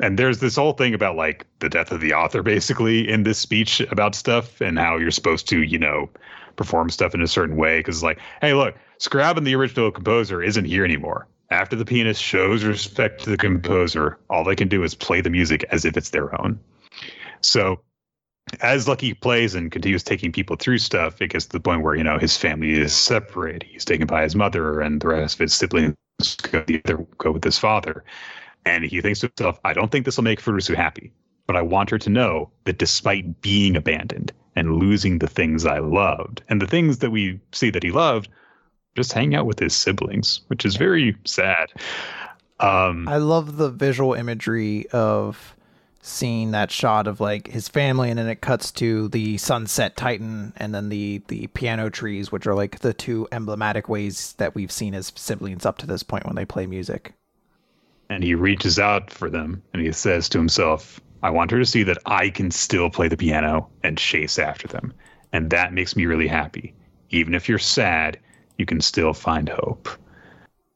and there's this whole thing about like the death of the author basically in this speech about stuff and how you're supposed to, you know, perform stuff in a certain way. Cause like, hey, look, Scrab and the original composer isn't here anymore. After the pianist shows respect to the composer, all they can do is play the music as if it's their own. So, as Lucky plays and continues taking people through stuff, it gets to the point where, you know, his family is separated. He's taken by his mother and the rest of his siblings go, the other, go with his father. And he thinks to himself, I don't think this will make Furusu happy, but I want her to know that despite being abandoned and losing the things I loved, and the things that we see that he loved, just hang out with his siblings, which is very sad. Um, I love the visual imagery of seeing that shot of like his family and then it cuts to the sunset titan and then the the piano trees which are like the two emblematic ways that we've seen as siblings up to this point when they play music and he reaches out for them and he says to himself i want her to see that i can still play the piano and chase after them. And that makes me really happy. Even if you're sad you can still find hope.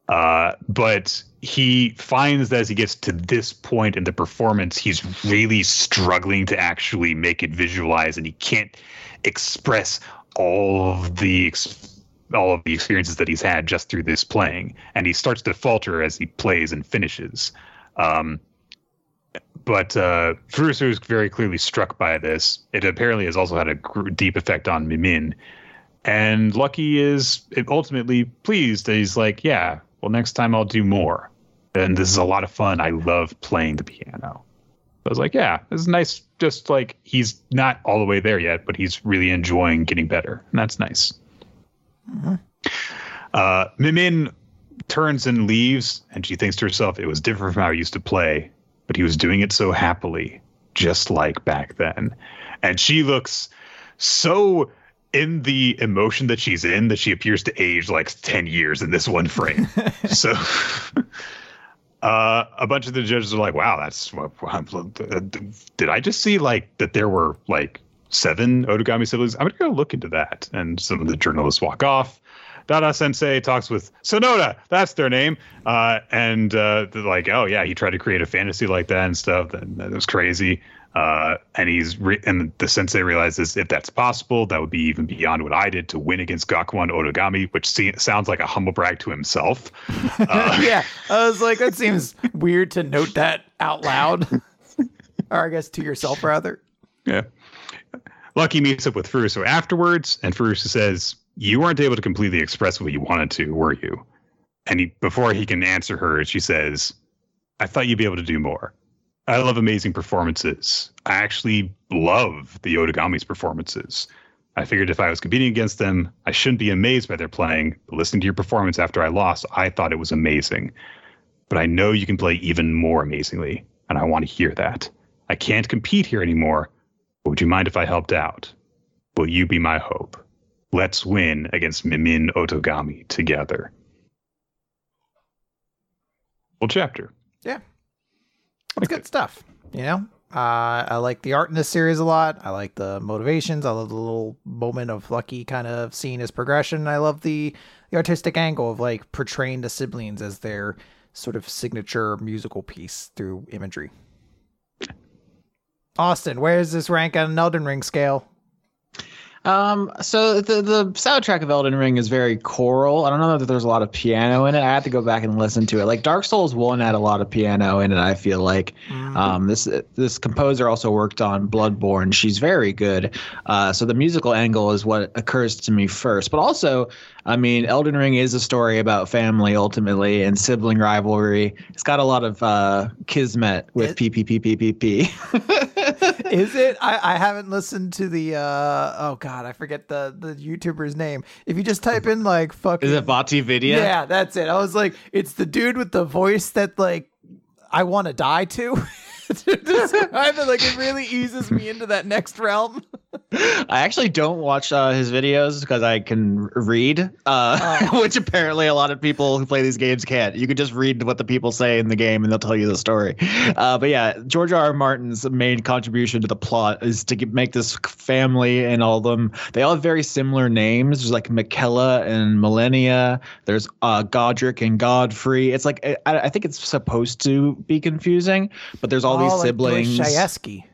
Uh, but he finds that as he gets to this point in the performance, he's really struggling to actually make it visualize, and he can't express all of the all of the experiences that he's had just through this playing, and he starts to falter as he plays and finishes. Um, but uh, Furusu is very clearly struck by this. It apparently has also had a deep effect on Mimin. And Lucky is ultimately pleased. He's like, yeah, well, next time I'll do more. And this is a lot of fun. I love playing the piano. I was like, yeah, this is nice. Just like he's not all the way there yet, but he's really enjoying getting better. And that's nice. Mm-hmm. Uh, Mimin turns and leaves, and she thinks to herself, it was different from how I used to play, but he was doing it so happily, just like back then. And she looks so in the emotion that she's in that she appears to age like 10 years in this one frame. [LAUGHS] so [LAUGHS] uh, a bunch of the judges are like, wow, that's what did I just see like that there were like seven Otogami siblings? I'm going to go look into that. And some of the journalists walk off. Dada Sensei talks with Sonoda, that's their name. Uh, and uh, they're like, oh, yeah, he tried to create a fantasy like that and stuff. That was crazy. Uh, and he's re- and the sensei realizes if that's possible, that would be even beyond what I did to win against Gakuen Otogami, which see- sounds like a humble brag to himself. [LAUGHS] Uh, [LAUGHS] yeah, I was like, that seems weird to note that out loud, [LAUGHS] or I guess to yourself rather. Yeah. Lucky meets up with Furusu afterwards, and Furusu says, "You weren't able to completely express what you wanted to, were you?" And he, before he can answer her, she says, "I thought you'd be able to do more." I love amazing performances. I actually love the Otogami's performances. I figured if I was competing against them, I shouldn't be amazed by their playing. But listening to your performance after I lost, I thought it was amazing. But I know you can play even more amazingly, and I want to hear that. I can't compete here anymore. Would you mind if I helped out? Will you be my hope? Let's win against Mimin Otogami together. Full chapter. Yeah. It's good stuff. You know, uh, I like the art in this series a lot. I like the motivations. I love the little moment of Lucky kind of seeing his progression. I love the the artistic angle of like portraying the siblings as their sort of signature musical piece through imagery. Austin, where is this rank on an Elden Ring scale? Um, so the the soundtrack of Elden Ring is very choral. I don't know that there's a lot of piano in it. I have to go back and listen to it. Like Dark Souls One had a lot of piano in it. I feel like mm-hmm. um, this this composer also worked on Bloodborne. She's very good. Uh, so the musical angle is what occurs to me first. But also, I mean, Elden Ring is a story about family ultimately and sibling rivalry. It's got a lot of uh, kismet with PPPPPP. [LAUGHS] is it? I, I haven't listened to the uh oh god, I forget the the YouTuber's name. If you just type in like fucking Is it VaatiVidya? Yeah, that's it. I was like, it's the dude with the voice that like I want to die to. [LAUGHS] to describe it. Like it really [LAUGHS] eases me into that next realm. I actually don't watch uh, his videos because I can read, uh, oh. [LAUGHS] which apparently a lot of people who play these games can't. You can just read what the people say in the game and they'll tell you the story. [LAUGHS] Uh, but yeah, George R. R. Martin's main contribution to the plot is to make this family and all of them. They all have very similar names. There's like Miquella and Malenia. There's uh, Godrick and Godfrey. It's like I, I think it's supposed to be confusing, but there's all these like siblings. Dostoevsky.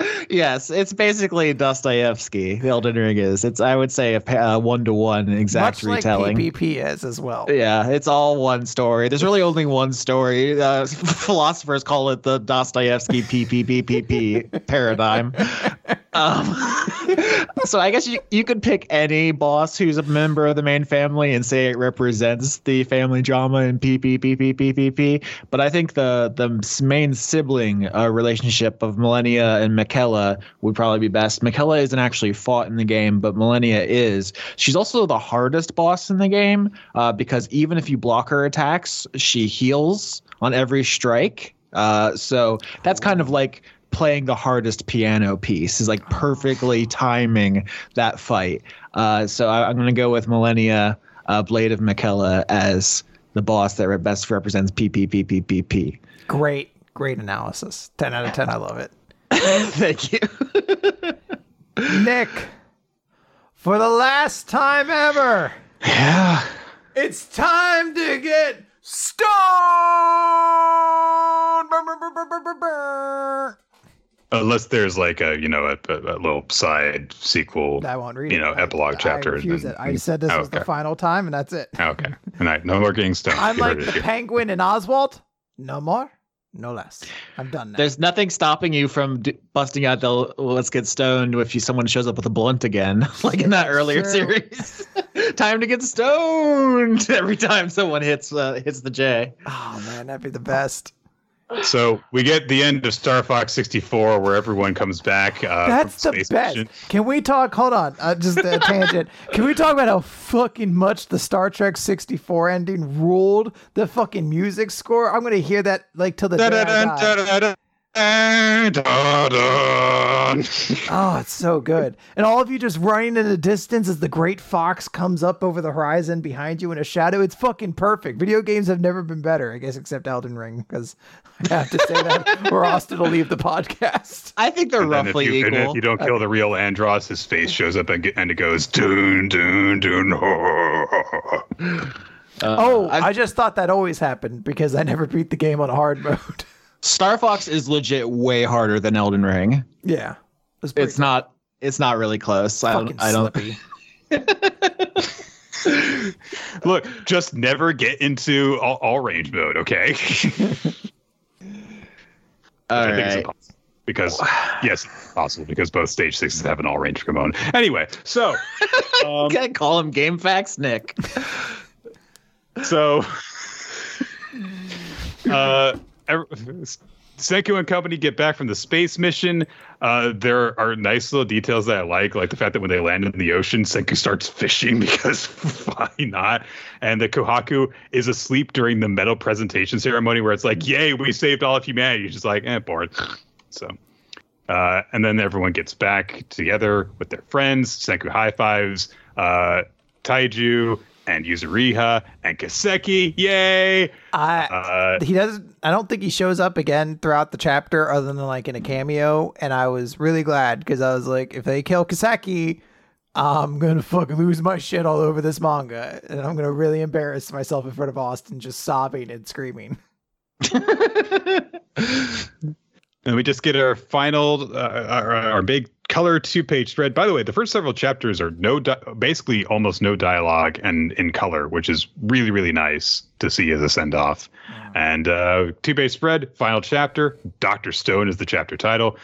[LAUGHS] yes, it's basically Dostoevsky. The Elden Ring is. It's I would say a one to one exact Much retelling. Like PPP is as well. Yeah, it's all one story. There's really only one story. Uh, [LAUGHS] philosophers call it the Dostoevsky PPPPP paradigm. [LAUGHS] Um, [LAUGHS] so I guess you, you could pick any boss who's a member of the main family and say it represents the family drama in PPPPPPP. But I think the the main sibling uh, relationship of Malenia and Miquella would probably be best. Miquella isn't actually fought in the game, but Malenia is. She's also the hardest boss in the game uh, because even if you block her attacks, she heals on every strike. Uh, so that's kind of like playing the hardest piano piece is like perfectly timing that fight. Uh, so I, am going to go with Malenia uh, Blade of Miquella as the boss that best represents PPPPPP. Great, great analysis. 10 out of 10. I love it. [LAUGHS] Thank you. [LAUGHS] Nick, for the last time ever. Yeah. It's time to get stoned. Unless there's like a you know a, a, a little side sequel, I won't read you know, I- epilogue I chapter. refuse it. I said this was the final time, and that's it. Okay, and I no more getting stoned. [LAUGHS] I'm like the penguin in Oswald. No more, no less. I'm done now. There's nothing stopping you from d- busting out the "Let's get stoned" if you, someone shows up with a blunt again, [LAUGHS] like in that earlier True. series. [LAUGHS] time to get stoned every time someone hits uh, hits the J. oh man, that'd be the best. So we get the end of Star Fox 64, where everyone comes back. Uh, That's the best. mission. Can we talk? Hold on, uh, just a tangent. Can we talk about how fucking much the Star Trek 64 ending ruled the fucking music score? I'm gonna hear that like till the day I Dun, die. dun, Oh, it's so good. And all of you just running in the distance as the great fox comes up over the horizon behind you in a shadow. It's fucking perfect. Video games have never been better, I guess, except Elden Ring, because I have to say that, [LAUGHS] or Austin will leave the podcast. I think they're And roughly if you, and equal. if you don't kill the real Andross, his face shows up and, and it goes doon doon doon. Uh, Oh, I- I just thought that always happened because I never beat the game on hard mode. Star Fox is legit way harder than Elden Ring. yeah. It's, pretty It's not. It's not really close. I don't. I don't. [LAUGHS] Look, just never get into all, all range mode, okay? [LAUGHS] All I think it's impossible. Because yes, possible because both stage sixes have an all range component. Anyway, so [LAUGHS] um, Can't call him GameFAQs, Nick. so uh ev- Senku and company get back from the space mission. Uh, there are nice little details that I like, like the fact that when they land in the ocean, Senku starts fishing [LAUGHS] because why not? And the Kohaku is asleep during the medal presentation ceremony, where it's like, "Yay, we saved all of humanity." She's like, "Eh, bored." So, uh, and then everyone gets back together with their friends. Senku high fives uh, Taiju and Yuzuriha and Kaseki. Yay! I, Uh, he doesn't i don't think he shows up again throughout the chapter other than like in a cameo and i was really glad because i was like if they kill kaseki i'm gonna fucking lose my shit all over this manga and i'm gonna really embarrass myself in front of austin just sobbing and screaming [LAUGHS] [LAUGHS] And we just get our final, uh, our, our big color two page spread. By the way, the first several chapters are no, di- basically almost no dialogue and in color, which is really, really nice to see as a send off. And uh, two page spread, final chapter. Dr. Stone is the chapter title.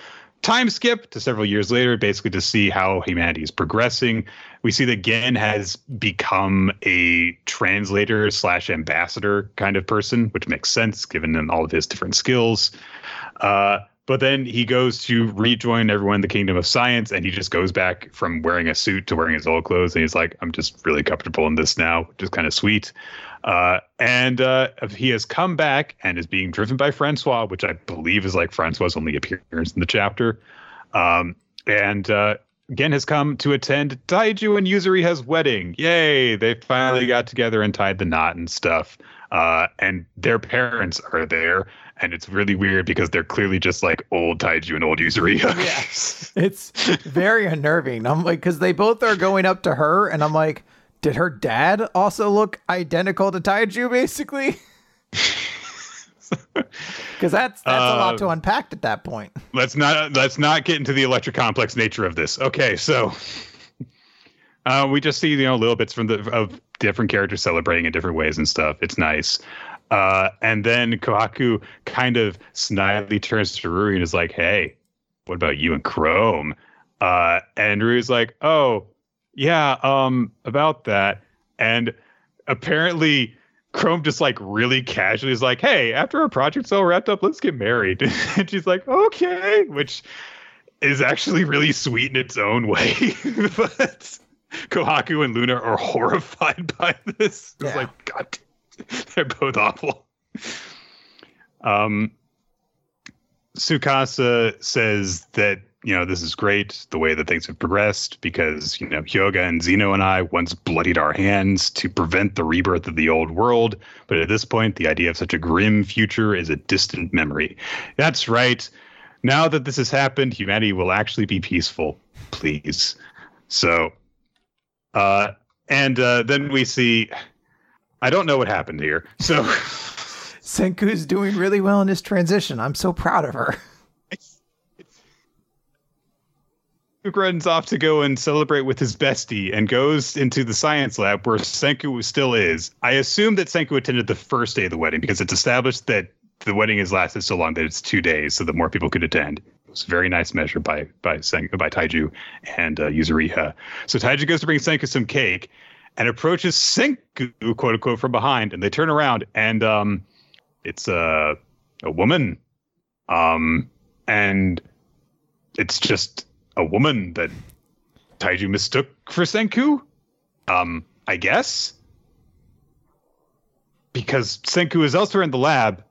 Time skip to several years later, basically to see how humanity is progressing. We see that Gen has become a translator slash ambassador kind of person, which makes sense given all of his different skills. Uh, but then he goes to rejoin everyone in the kingdom of science, and he just goes back from wearing a suit to wearing his old clothes, and he's like, "I'm just really comfortable in this now," which is kind of sweet. Uh, and uh, he has come back and is being driven by Francois, which I believe is like Francois' only appearance in the chapter. Um, and uh, Gen has come to attend Taiju and Yuzuriha's wedding. Yay! They finally got together and tied the knot and stuff. Uh, and their parents are there, and it's really weird because they're clearly just like old Taiju and old Yuzuriha. [LAUGHS] Yes. it's very unnerving i'm like because they both are going up to her and i'm like did her dad also look identical to taiju basically [LAUGHS] [LAUGHS] because that's that's a lot to Uh, unpack at that point let's not let's not get into the electric complex nature of this. Okay, so uh, we just see you know little bits from the of different characters celebrating in different ways and stuff. It's nice. Uh, and then Kohaku kind of snidely turns to Ruri and is like, "Hey, what about you and Chrome?" Uh, and Ruri's like, "Oh, yeah, um, about that." And apparently, Chrome just like really casually is like, "Hey, after our project's all wrapped up, let's get married." [LAUGHS] and she's like, "Okay," which is actually really sweet in its own way, [LAUGHS] but Kohaku and Luna are horrified by this. It's Yeah. like, God, [LAUGHS] they're both awful. Um, Tsukasa says that you know this is great the way that things have progressed because you know Hyoga and Zeno and I once bloodied our hands to prevent the rebirth of the old world, but at this point the idea of such a grim future is a distant memory. That's right. Now that this has happened, humanity will actually be peaceful. Please. So, uh, and uh, then we see. I don't know what happened here. So. Senku's doing really well in his transition. I'm so proud of her. [LAUGHS] Luke runs off to go and celebrate with his bestie and goes into the science lab where Senku still is. I assume that Senku attended the first day of the wedding because it's established that the wedding has lasted so long that it's two days so that more people could attend. It was a very nice measure by by Senku, by Taiju and uh, Yuzuriha. So Taiju goes to bring Senku some cake and approaches Senku, quote unquote, from behind, and they turn around and um, it's a a woman, um, and it's just a woman that Taiju mistook for Senku. Um, I guess. Because Senku is elsewhere in the lab,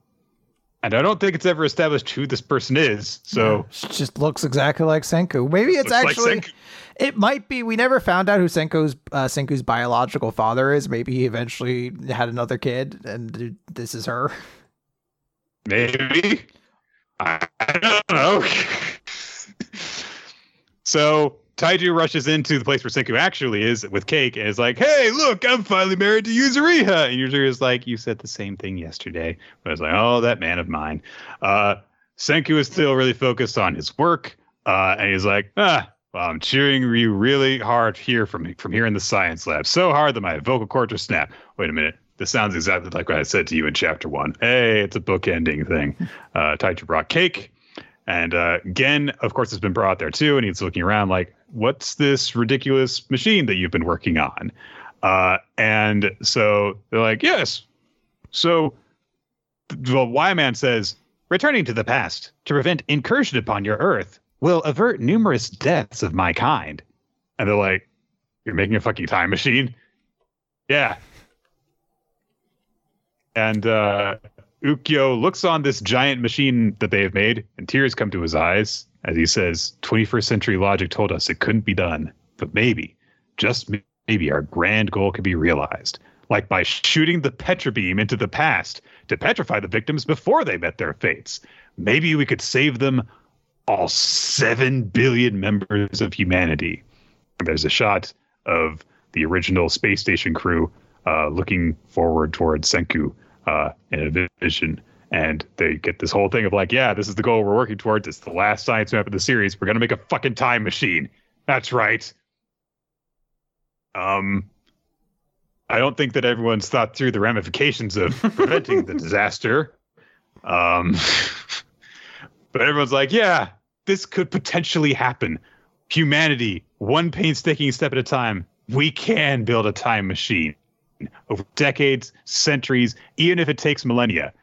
and I don't think it's ever established who this person is. So She just looks exactly like Senku. Maybe it's like actually. Senku. It might be. We never found out who Senku's uh, Senku's biological father is. Maybe he eventually had another kid, and this is her. maybe. I, I don't know. [LAUGHS] so Taiju rushes into the place where Senku actually is with cake and is like, "Hey, look, I'm finally married to Yuzuriha." And is like, "You said the same thing yesterday." But I was like, "Oh, that man of mine." Uh, Senku is still really focused on his work, uh, and he's like, "Ah." Well, I'm cheering you really hard here from from here in the science lab. So hard that my vocal cords are snapped. Wait a minute. This sounds exactly like what I said to you in chapter one. Hey, it's a book ending thing. Uh, Taiju brought cake. And uh, Gen, of course, has been brought there too. And he's looking around like, what's this ridiculous machine that you've been working on? Uh, and so they're like, yes. So the Y Man says, returning to the past to prevent incursion upon your Earth will avert numerous deaths of my kind. And they're like, you're making a fucking time machine? Yeah. And uh, Ukyo looks on this giant machine that they have made, and tears come to his eyes as he says, 21st century logic told us it couldn't be done, but maybe, just maybe, our grand goal could be realized. Like by shooting the Petra beam into the past to petrify the victims before they met their fates. Maybe we could save them all 7 billion members of humanity. There's a shot of the original space station crew uh, looking forward towards Senku uh, in a vision. And they get this whole thing of like, yeah, this is the goal we're working towards. It's the last science map of the series. We're gonna make a fucking time machine. That's right. Um, I don't think that everyone's thought through the ramifications of [LAUGHS] preventing the disaster. Um, [LAUGHS] but everyone's like, yeah, this could potentially happen. Humanity, one painstaking step at a time. We can build a time machine over decades, centuries, even if it takes millennia.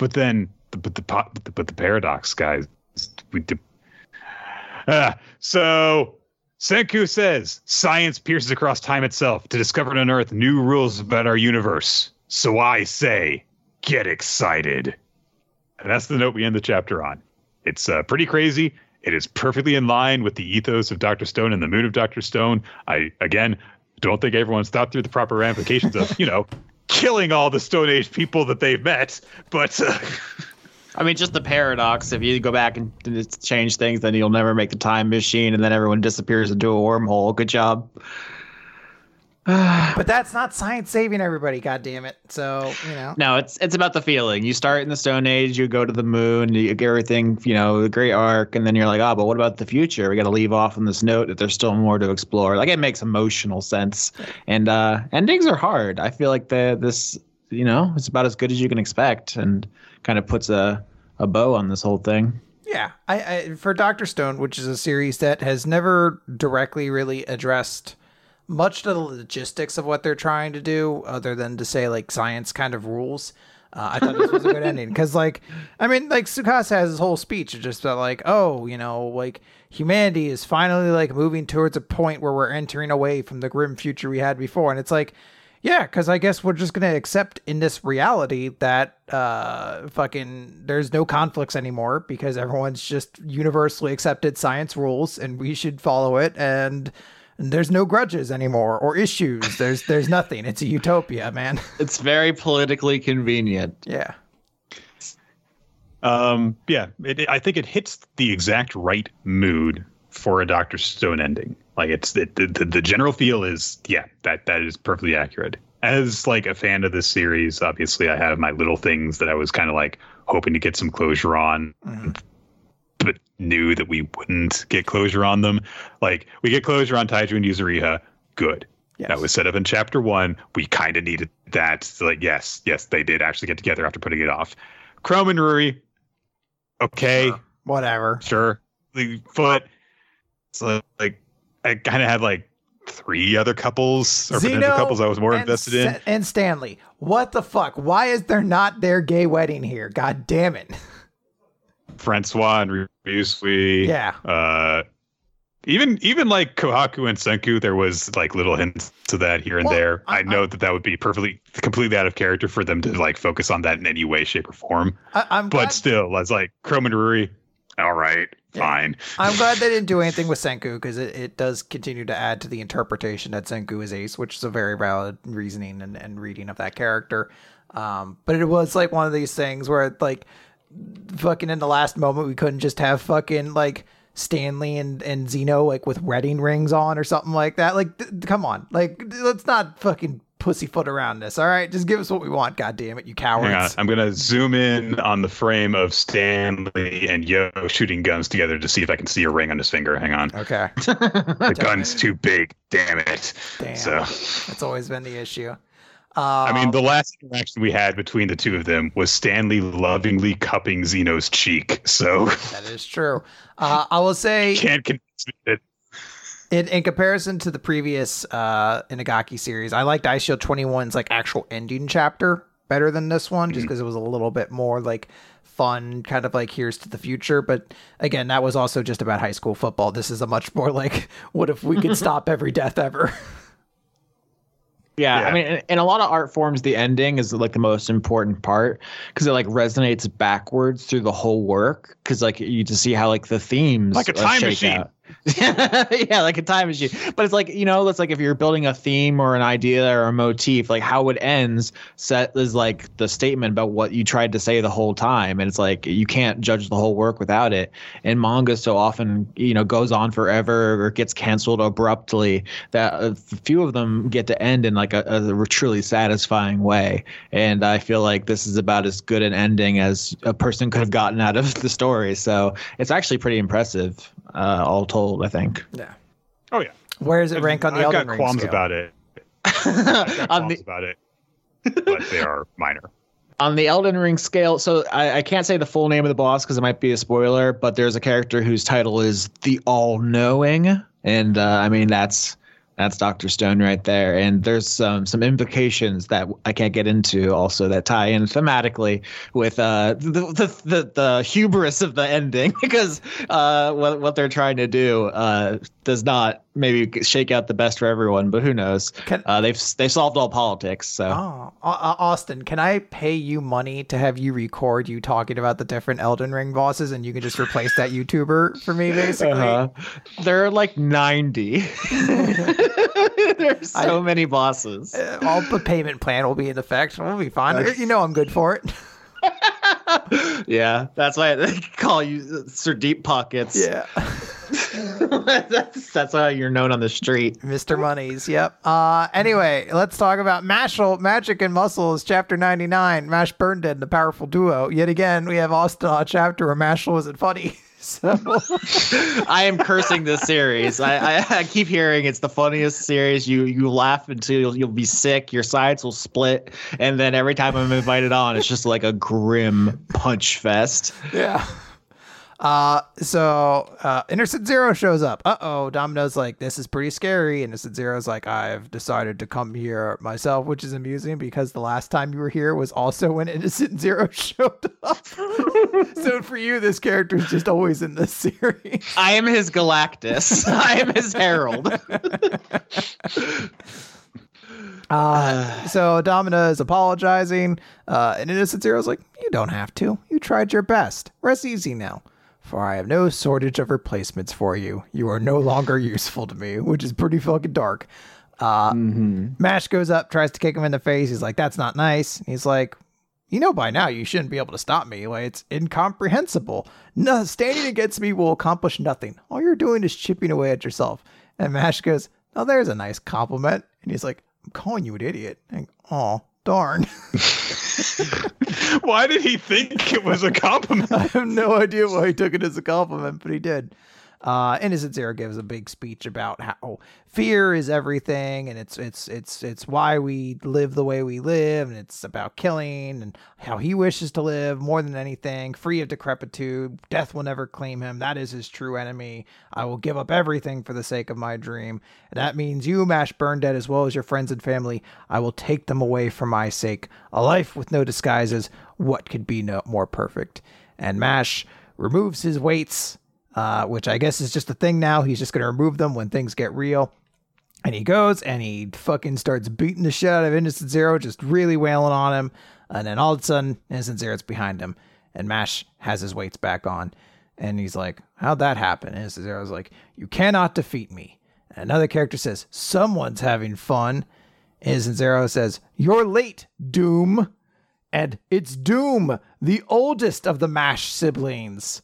But then, but the but the, but the paradox, guys. We de- Ah, so Senku says science pierces across time itself to discover and unearth new rules about our universe. So I say, get excited. And that's the note we end the chapter on. It's uh, pretty crazy. It is perfectly in line with the ethos of Dr. Stone and the mood of Dr. Stone. I, again, don't think everyone's thought through the proper ramifications of, you know, killing all the Stone Age people that they've met. But uh, [LAUGHS] I mean, just the paradox. If you go back and change things, then you'll never make the time machine, and then everyone disappears into a wormhole. Good job. [SIGHS] But that's not science saving everybody, god damn it. So, you know. No, it's it's about the feeling. You start in the Stone Age, you go to the moon, you get everything, you know, the great arc, and then you're like, oh, but what about the future? We got to leave off on this note that there's still more to explore. Like it makes emotional sense, and uh, endings are hard. I feel like the this, you know, it's about as good as you can expect, and kind of puts a a bow on this whole thing. Yeah, I, I for Doctor Stone, which is a series that has never directly really addressed much to the logistics of what they're trying to do, other than to say like science kind of rules. Uh, I thought this was a good ending because, like, I mean, like Tsukasa has his whole speech just about like, oh, you know, like humanity is finally like moving towards a point where we're entering away from the grim future we had before, and it's like, yeah, because I guess we're just gonna accept in this reality that uh, fucking there's no conflicts anymore because everyone's just universally accepted science rules and we should follow it and. And there's no grudges anymore or issues. There's there's nothing. It's a utopia, man. [LAUGHS] It's very politically convenient. yeah. Um, yeah, it, it- I think it hits the exact right mood for a Doctor Stone ending. Like it's it, the, the the general feel is yeah that that is perfectly accurate. As like a fan of this series, obviously I have my little things that I was kind of like hoping to get some closure on, but knew that we wouldn't get closure on them. Like we get closure on Taiju and Yuzuriha, good. Yes. That was set up in chapter one. We kind of needed that. So like, yes, yes, they did actually get together after putting it off. Chrome and Ruri, okay, Whatever. sure. The- But so like, I kind of had like three other couples or potential couples I was more invested in. And Stanley. What the fuck? Why is there not their gay wedding here? God damn it. [LAUGHS] Francois and Ryusui. Yeah. Uh, even even like Kohaku and Senku, there was like little hints to that here and Well, there. I- I, know that that would be perfectly completely out of character for them to like focus on that in any way, shape, or form. I, I'm But glad, still, I was like Chrome and Ruri. All right, Yeah. fine. I'm glad they didn't do anything with Senku because it, it does continue to add to the interpretation that Senku is ace, which is a very valid reasoning and, and reading of that character. Um, but it was like one of these things where like fucking in the last moment we couldn't just have fucking like Stanley and and Zeno like with wedding rings on or something like that. Like, th- come on, like let's not fucking pussyfoot around this. All right, just give us what we want. God damn it, you cowards! I'm gonna zoom in on the frame of Stanley and Yo shooting guns together to see if I can see a ring on his finger. Hang on. Okay, [LAUGHS] The gun's too big. Damn it. damn, So that's always been the issue. I mean, Um, the last interaction we had between the two of them was Stanley lovingly cupping Zeno's cheek. So that is true. Uh, I will say [LAUGHS] can't convince me that in, in comparison to the previous uh Inagaki series, I liked Eyeshield 21's like actual ending chapter better than this one, just because it was a little bit more like fun, kind of like here's to the future. But again, that was also just about high school football. This is a much more like, [LAUGHS] what if we could [LAUGHS] stop every death ever? Yeah, Yeah. I mean, in, in a lot of art forms, the ending is like the most important part because it like resonates backwards through the whole work. Because like you just see how like the themes Like a time machine. out. [LAUGHS] yeah, like a time machine. But it's like you know, it's like if you're building a theme or an idea or a motif, like how it ends set is like the statement about what you tried to say the whole time, and it's like you can't judge the whole work without it. And manga so often you know goes on forever or gets canceled abruptly that a few of them get to end in like a, a truly satisfying way. And I feel like this is about as good an ending as a person could have gotten out of the story. So it's actually pretty impressive, uh, all told. I think. yeah. Oh yeah. Where does it rank on the I've Elden got Ring qualms scale? about it. I've got [LAUGHS] on qualms the about it, but they are [LAUGHS] minor. on the Elden Ring scale, so I, I can't say the full name of the boss because it might be a spoiler, but there's a character whose title is the All Knowing, and uh, I mean that's that's Doctor Stone right there. And there's um, some implications that I can't get into also that tie in thematically with uh, the, the the the hubris of the ending [LAUGHS] because uh, what what they're trying to do uh, does not maybe shake out the best for everyone, but who knows? Can- Uh, they've they've solved all politics, so. Oh, Au- Au- Austin, can I pay you money to have you record you talking about the different Elden Ring bosses, and you can just replace that YouTuber for me, [LAUGHS] basically? Uh-huh. There are like 90. [LAUGHS] [LAUGHS] There's so many bosses. Uh, all the payment plan will be in effect. We'll be fine. You know I'm good for it. [LAUGHS] yeah, that's why they call you Sir Deep Pockets. Yeah. [LAUGHS] that's, that's how you're known on the street. Mr. Monies. Yep. Uh, anyway, let's talk about Mashle, Magic and Muscles, Chapter 99. Mash Burnedead, the powerful duo. Yet again, we have Austin on a chapter where Mashle isn't funny. [LAUGHS] So, [LAUGHS] I am cursing this series. I, I, I keep hearing it's the funniest series. You you laugh until you'll, you'll be sick. Your sides will split, and then every time I'm invited on, it's just like a grim punch fest. yeah. Uh, so uh, Innocent Zero shows up. Uh oh, Domina's like, this is pretty scary. Innocent Zero's like, I've decided to come here myself, which is amusing because the last time you were here was also when [LAUGHS] Innocent Zero [LAUGHS] showed up. [LAUGHS] so for you, this character is just always in this series. I am his Galactus. I am his herald. Uh, [SIGHS] so Domina is apologizing, uh, and Innocent Zero's like, You don't have to. You tried your best. Rest easy now. For I have no shortage of replacements for you. You are no longer useful to me, which is pretty fucking dark. Uh, Mash goes up, tries to kick him in the face. He's like, That's not nice. He's like, You know by now you shouldn't be able to stop me. Like, it's incomprehensible. No, standing against me will accomplish nothing. All you're doing is chipping away at yourself. And Mash goes, Oh, there's a nice compliment. And he's like, I'm calling you an idiot. And, oh, darn. [LAUGHS] Why did he think it was a compliment? [LAUGHS] I have no idea why he took it as a compliment, but he did. Uh, Innocent Zero gives a big speech about how fear is everything, and it's it's it's it's why we live the way we live, and it's about killing, and how he wishes to live more than anything, free of decrepitude. Death will never claim him. That is his true enemy. I will give up everything for the sake of my dream. And that means you, Mash Burnedead, as well as your friends and family. I will take them away for my sake. A life with no disguises. What could be no more perfect? And Mash removes his weights uh, which I guess is just a thing now. He's just going to remove them when things get real. And he goes and he fucking starts beating the shit out of Innocent Zero, just really wailing on him. And then all of a sudden, Innocent Zero's behind him, and Mash has his weights back on. And he's like, How'd that happen? And Innocent Zero's like, You cannot defeat me. And another character says, Someone's having fun. Innocent Zero says, You're late, Doom. And it's Doom, the oldest of the Mash siblings.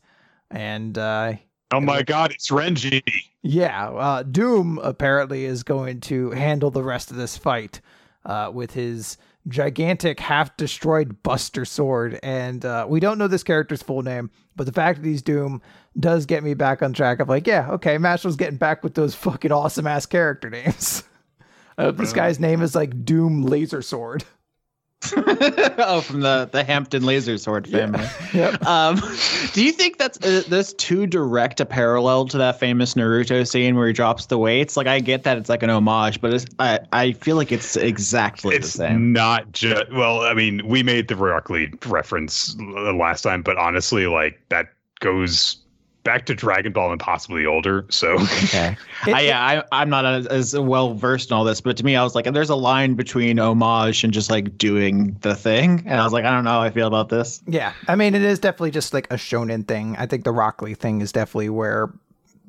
And uh, Oh my god, it's Renji. yeah, uh, Doom apparently is going to handle the rest of this fight uh, with his gigantic, half destroyed Buster Sword. And uh, we don't know this character's full name, but the fact that he's Doom does get me back on track of like, yeah, okay, Mashle's getting back with those fucking awesome ass character names. I [LAUGHS] hope this guy's name is like Doom Laser Sword. [LAUGHS] [LAUGHS] oh, from the the Hampton Laser Sword family. [LAUGHS] Yep. Um, do you think that's uh, that's too direct a parallel to that famous Naruto scene where he drops the weights? Like, I get that it's like an homage, but it's, I I feel like it's exactly It's the same. not just well. I mean, we made the Rock Lee reference l- last time, but honestly, like that goes back to Dragon Ball and possibly older. So Okay. It- [LAUGHS] I, yeah, I, I'm not as, as well versed in all this, but to me, I was like, there's a line between homage and just like doing the thing, and I was like, I don't know how I feel about this. Yeah, I mean, it is definitely just like a shonen thing. I think the Rock Lee thing is definitely where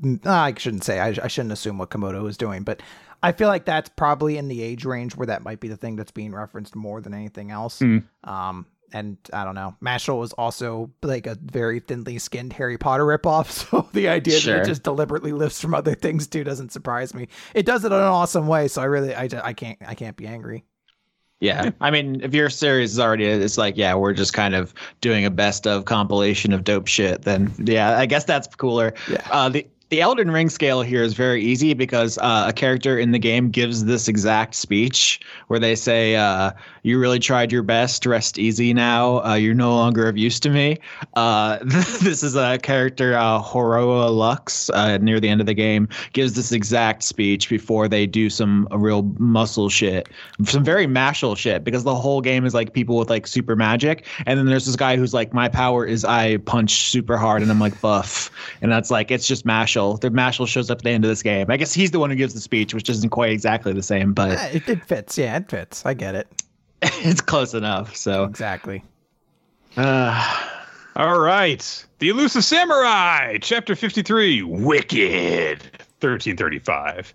mm, I shouldn't say. I, I shouldn't assume what Komoto is doing, but I feel like that's probably in the age range where that might be the thing that's being referenced more than anything else. Mm. Um, and I don't know. Mashle was also like a very thinly skinned Harry Potter ripoff, [LAUGHS] so the idea that Sure. it just deliberately lifts from other things too doesn't surprise me. It does it in an awesome way, so I really, I, ju- I can't, I can't be angry. Yeah, [LAUGHS] I mean, if your series is already, it's like, yeah, we're just kind of doing a best of compilation of dope shit. Then, yeah, I guess that's cooler. Yeah. Uh, the the Elden Ring scale here is very easy because uh, a character in the game gives this exact speech where they say, uh, "You really tried your best. Rest easy now. Uh, you're no longer of use to me." Uh, [LAUGHS] this is a character, uh, Hoarah Loux, uh, near the end of the game, gives this exact speech before they do some real muscle shit, some very mashle shit, because the whole game is like people with like super magic, and then there's this guy who's like, "My power is I punch super hard and I'm like buff," and that's like it's just mashle. The mashle shows up at the end of this game. I guess he's the one who gives the speech, which isn't quite exactly the same, but It, it fits. Yeah, it fits. I get it. [LAUGHS] it's close enough. So. Exactly. Uh, All right. The Elusive Samurai, Chapter 53, Wicked, 1335.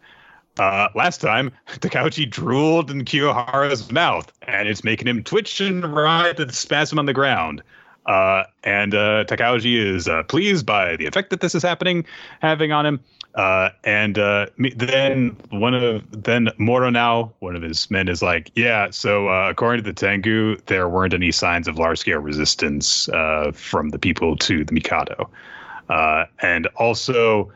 Uh, last time, [LAUGHS] Takauji drooled in Kiyohara's mouth, and it's making him twitch and writhe with spasm on the ground. Uh, and uh, is uh, pleased by the effect that this is happening, having on him. Uh, and uh, then one of then Moronao one of his men is like, yeah. So uh, according to the Tengu, there weren't any signs of large scale resistance uh, from the people to the Mikado, uh, and also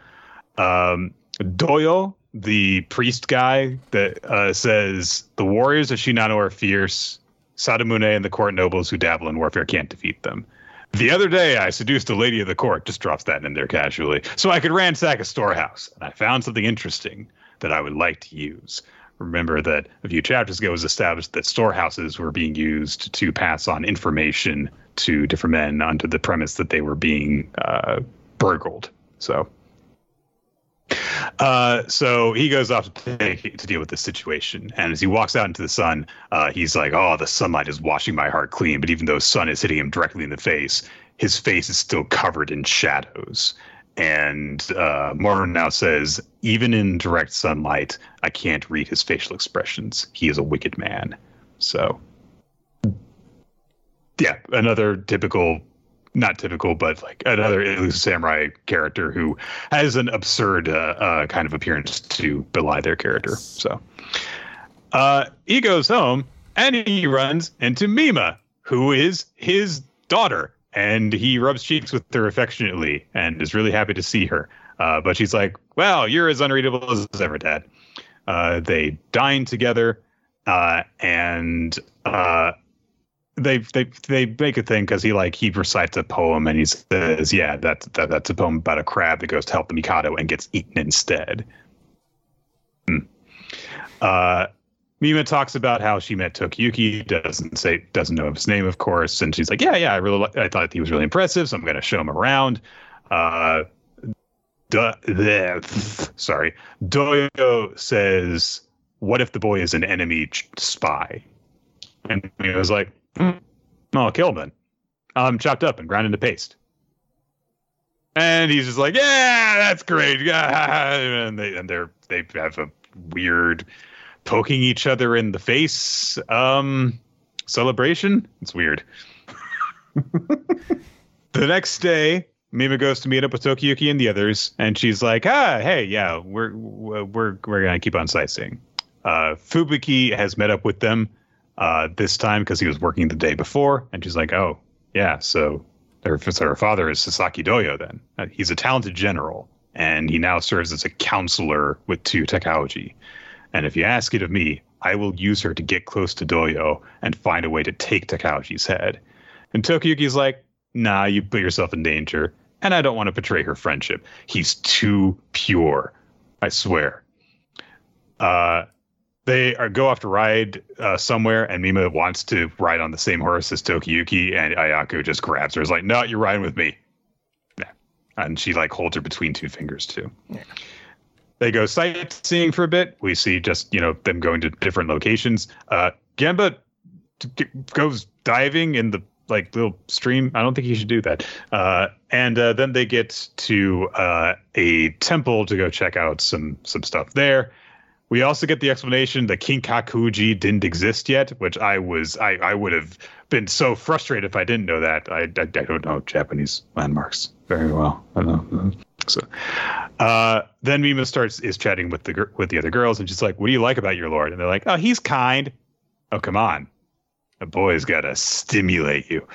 um, Doyo, the priest guy that uh, says the warriors of Shinano are fierce. Sadamune and the court nobles who dabble in warfare can't defeat them. The other day, I seduced a lady of the court, just drops that in there casually, so I could ransack a storehouse. And I found something interesting that I would like to use. Remember that a few chapters ago was established that storehouses were being used to pass on information to different men under the premise that they were being uh, burgled. So uh, so he goes off to take, to deal with this situation, and as he walks out into the sun, uh, he's like, "Oh, the sunlight is washing my heart clean." But even though the sun is hitting him directly in the face, his face is still covered in shadows. And uh, Moronao says, even in direct sunlight, I can't read his facial expressions. He is a wicked man. So, yeah, another typical not typical, but like another elusive samurai character who has an absurd uh, uh, kind of appearance to belie their character. So uh, he goes home and he runs into Mima, who is his daughter, and he rubs cheeks with her affectionately and is really happy to see her. Uh, but she's like, "Well, you're as unreadable as ever, Dad." Uh, they dine together, uh, and they they they make a thing because he like he recites a poem and he says, "Yeah, that's that, that's a poem about a crab that goes to help the Mikado and gets eaten instead." Hmm. Uh, Mima talks about how she met Tokiyuki. Doesn't say doesn't know his name, of course, and she's like, "Yeah, yeah, I really I thought he was really impressive, so I'm going to show him around." Uh, duh, bleh, sorry, Doyo says, "What if the boy is an enemy spy?" And he was like, Oh, Kilman. Um, chopped up and ground into paste. And he's just like, yeah, that's great. [LAUGHS] And they and they're they have a weird poking each other in the face um celebration. It's weird. [LAUGHS] the next day, Mima goes to meet up with Tokiyuki and the others, and she's like, "Ah, hey, yeah, we're we're we're gonna keep on sightseeing." Uh, Fubuki has met up with them uh, this time because he was working the day before. And she's like, oh, yeah, so her, so her father is Sasaki Doyo then. Uh, he's a talented general, and he now serves as a counselor with two Takauji. And if you ask it of me, I will use her to get close to Doyo and find a way to take Takauji's head. And Tokiyuki's like, nah, you put yourself in danger, and I don't want to betray her friendship. He's too pure, I swear. Uh, they are, go off to ride uh, somewhere, and Mima wants to ride on the same horse as Tokiyuki, and Ayako just grabs her. Is like, "No, you're riding with me." Yeah. And she like holds her between two fingers too. Yeah. They go sightseeing for a bit. We see just you know them going to different locations. Uh, Gemba goes diving in the like little stream. I don't think he should do that. Uh, and uh, then they get to uh, a temple to go check out some some stuff there. We also get the explanation that Kinkakuji didn't exist yet, which I was I, I would have been so frustrated if I didn't know that. I, I, I don't know Japanese landmarks very well. I don't know. So uh, then Mima starts is chatting with the with the other girls, and she's like, "What do you like about your lord?" And they're like, "Oh, he's kind." Oh, come on, a boy's got to stimulate you.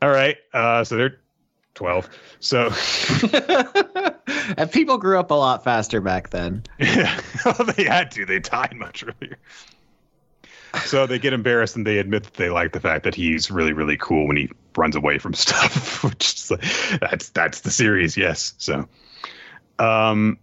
All right, uh, so they're 12. So [LAUGHS] and people grew up a lot faster back then. Yeah. [LAUGHS] well, they had to. They died much earlier. So they get embarrassed and they admit that they like the fact that he's really, really cool when he runs away from [LAUGHS] stuff, which is like, that's that's the series, yes. So um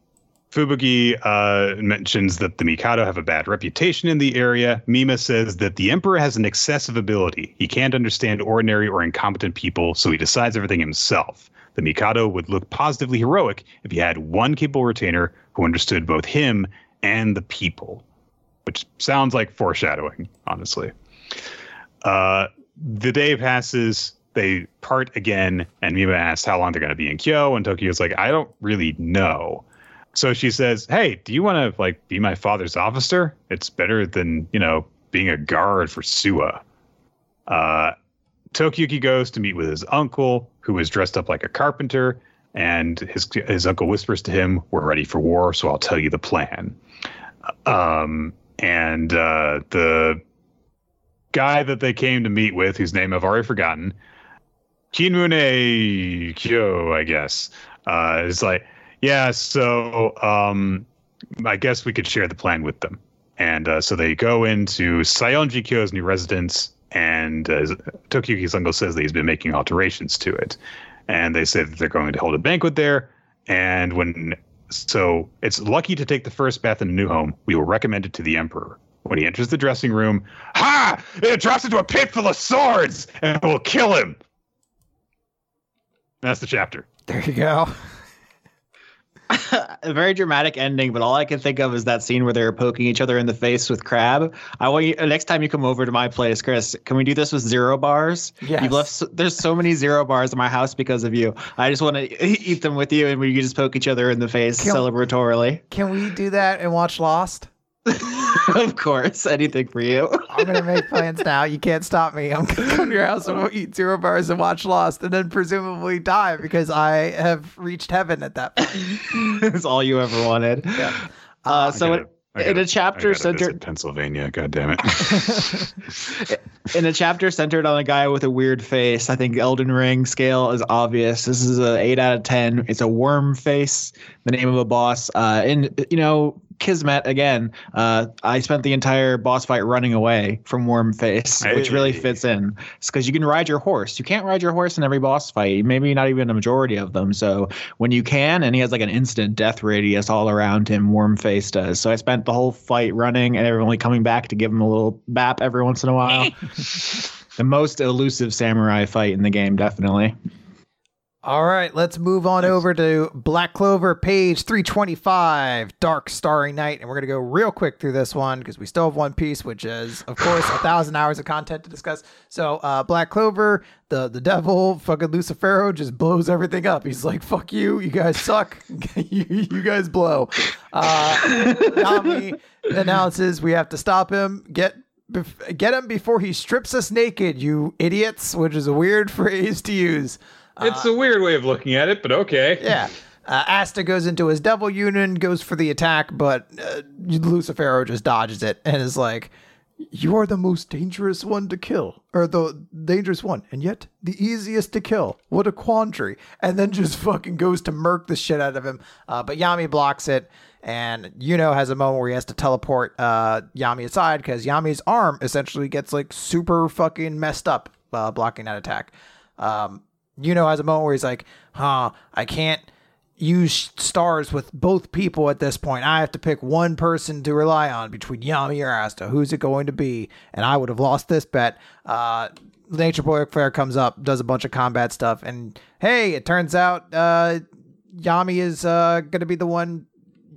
Fubuki uh, mentions that the Mikado have a bad reputation in the area. Mima says that the Emperor has an excessive ability. He can't understand ordinary or incompetent people, so he decides everything himself. The Mikado would look positively heroic if he had one capable retainer who understood both him and the people, which sounds like foreshadowing, honestly. Uh, the day passes. They part again, and Mima asks how long they're going to be in Kyo, and Tokyo's like, I don't really know. So she says, "Hey, do you want to like be my father's officer? It's better than you know being a guard for Suwa." Uh, Tokiyuki goes to meet with his uncle, who is dressed up like a carpenter, and his his uncle whispers to him, "We're ready for war, so I'll tell you the plan." Um, and uh, the guy that they came to meet with, whose name I've already forgotten, Kinmune Kyo, I guess, uh, is like yeah, so um, I guess we could share the plan with them. And uh, so they go into Saionji Kyo's new residence, and uh, Tokiyuki Sango says that he's been making alterations to it, and they say that they're going to hold a banquet there. And when so it's lucky to take the first bath in a new home, we will recommend it to the emperor. When he enters the dressing room, ha! It drops into a pit full of swords and will kill him. That's the chapter. There you go. [LAUGHS] a very dramatic ending, but all I can think of is that scene where they're poking each other in the face with Crab. I want you next time you come over to my place, Chris. Can we do this with zero bars? Yes. You've left. So, there's so many zero bars in my house because of you. I just want to [LAUGHS] eat them with you, and we can just poke each other in the face Can- celebratorily. Can we do that and watch Lost? [LAUGHS] of course, anything for you. I'm gonna make plans [LAUGHS] now. You can't stop me. I'm gonna come to your house and we'll eat zero bars and watch Lost, and then presumably die because I have reached heaven at that point. [LAUGHS] It's all you ever wanted. Yeah. Uh, so gotta- it, in gotta- a chapter centered Pennsylvania. God damn it. in a chapter centered on a guy with a weird face, I think Elden Ring scale is obvious. This is a eight out of ten. It's a worm face, the name of a boss. Uh, and you know, Kismet again. Uh, I spent the entire boss fight running away from Worm Face, which really fits in. It's because you can ride your horse. You can't ride your horse in every boss fight. Maybe not even a majority of them. So when you can, and he has like an instant death radius all around him, Worm Face does. So I spent the whole fight running and only coming back to give him a little bap every once in a while. [LAUGHS] the most elusive samurai fight in the game, definitely. All right, let's move on over to Black Clover, page 325, Dark Starry Night. And we're going to go real quick through this one because we still have One Piece, which is, of course, a thousand hours of content to discuss. So, uh, Black Clover, the, the devil, fucking Lucifero, just blows everything up. He's like, fuck you, you guys suck, [LAUGHS] you, you guys blow. Uh, Yami announces we have to stop him, get get him before he strips us naked, you idiots, which is a weird [LAUGHS] phrase to use. It's a weird way of looking at it, but okay. Yeah. Uh, Asta goes into his devil union, goes for the attack, but uh, Lucifero just dodges it and is like, You are the most dangerous one to kill, or the dangerous one, and yet the easiest to kill. What a quandary. And then just fucking goes to murk the shit out of him. Uh, but Yami blocks it, and Yuno has a moment where he has to teleport uh, Yami aside because Yami's arm essentially gets like super fucking messed up uh, blocking that attack. Um, Yuno has a moment where he's like, huh, I can't use stars with both people at this point. I have to pick one person to rely on between Yami or Asta. Who's it going to be? And I would have lost this bet. Uh, Nature Boy Fair comes up, does a bunch of combat stuff, and hey, it turns out uh, Yami is uh, going to be the one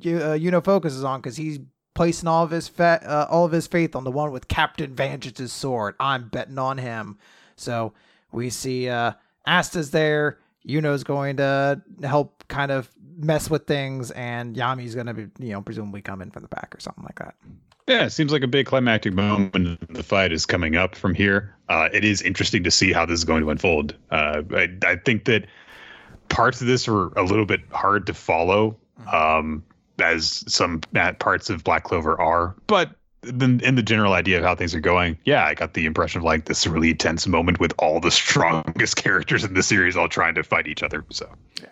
you, uh, focuses on because he's placing all of his fa- uh, all of his faith on the one with Captain Vange's sword. I'm betting on him. So we see uh, Asta's there. Yuno's going to help kind of mess with things, and Yami's going to be, you know, presumably come in from the back or something like that. Yeah, it seems like a big climactic moment. The fight is coming up from here. Uh, it is interesting to see how this is going to unfold. Uh, I, I think that parts of this are a little bit hard to follow, um, as some parts of Black Clover are. But then, in the general idea of how things are going, yeah, I got the impression of like this really tense moment with all the [LAUGHS] strongest characters in the series all trying to fight each other. So yeah.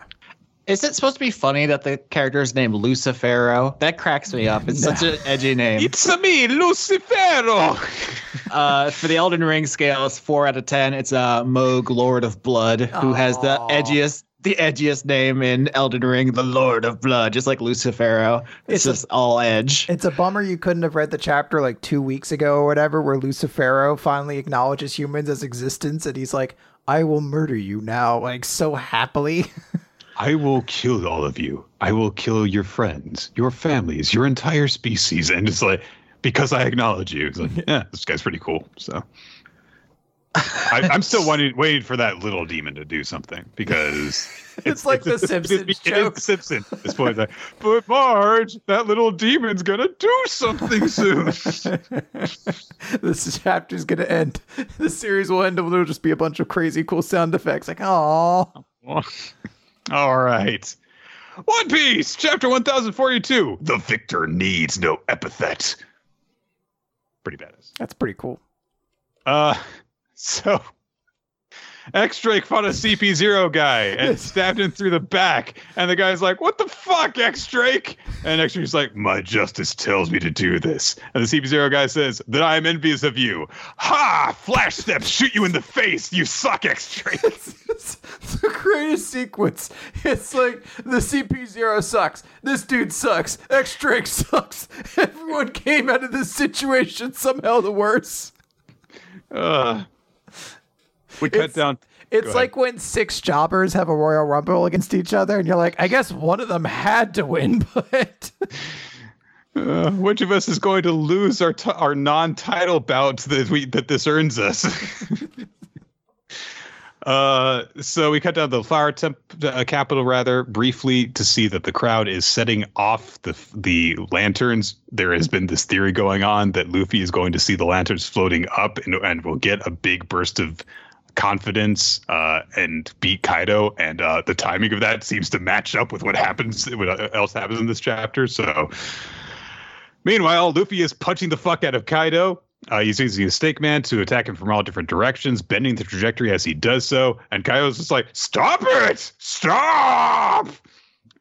Is it supposed to be funny that the character is named Lucifero? That cracks me up. It's such an edgy name. it's me, Lucifero. [LAUGHS] Uh, for the Elden Ring scale, it's four out of ten. It's uh, Mohg, Lord of Blood, who has the edgiest, the edgiest name in Elden Ring, the Lord of Blood, just like Lucifero. It's It's, a- just all edge. It's a bummer you couldn't have read the chapter like two weeks ago or whatever, where Lucifero finally acknowledges humans as existence, and he's like, "I will murder you now," like so happily. [LAUGHS] I will kill all of you. I will kill your friends, your families, your entire species. And it's like, because I acknowledge you. It's like, [LAUGHS] yeah, this guy's pretty cool. So I, I'm still [LAUGHS] waiting, waiting for that little demon to do something because [LAUGHS] It's like the [LAUGHS] Simpsons it is joke. the Simpsons. at This point, like, but Marge, that little demon's gonna do something soon. this chapter's gonna end. The series will end, and it'll just be a bunch of crazy, cool sound effects, like "Aw." All right. One Piece, chapter 1042. The victor needs no epithet. Pretty badass. That's pretty cool. Uh, so X Drake fought a CP zero guy and stabbed him through the back. And the guy's like, What the fuck, X Drake? And X Drake's like, My justice tells me to do this. And the CP zero guy says, That I am envious of you. Ha! Flash step, shoot you in the face. You suck, X Drake. it's the greatest sequence. It's like the CP0 sucks. This dude sucks. X Drake sucks. Everyone came out of this situation somehow the worse. Uh, we cut It's- down. It's like when six jobbers have a Royal Rumble against each other, and you're like, I guess one of them had to win, [LAUGHS] but Uh, which of us is going to lose our t- our non-title bout that we that this earns us? [LAUGHS] uh, so we cut down the flower temp uh, capital rather briefly to see that the crowd is setting off the the lanterns. There has been this theory going on that Luffy is going to see the lanterns floating up and and will get a big burst of confidence uh, and beat Kaido, and uh, the timing of that seems to match up with what happens, what else happens in this chapter. So, Meanwhile, Luffy is punching the fuck out of Kaido. Uh, he's using his Snakeman to attack him from all different directions, bending the trajectory as he does so. And Kaido's just like, "Stop it! Stop!"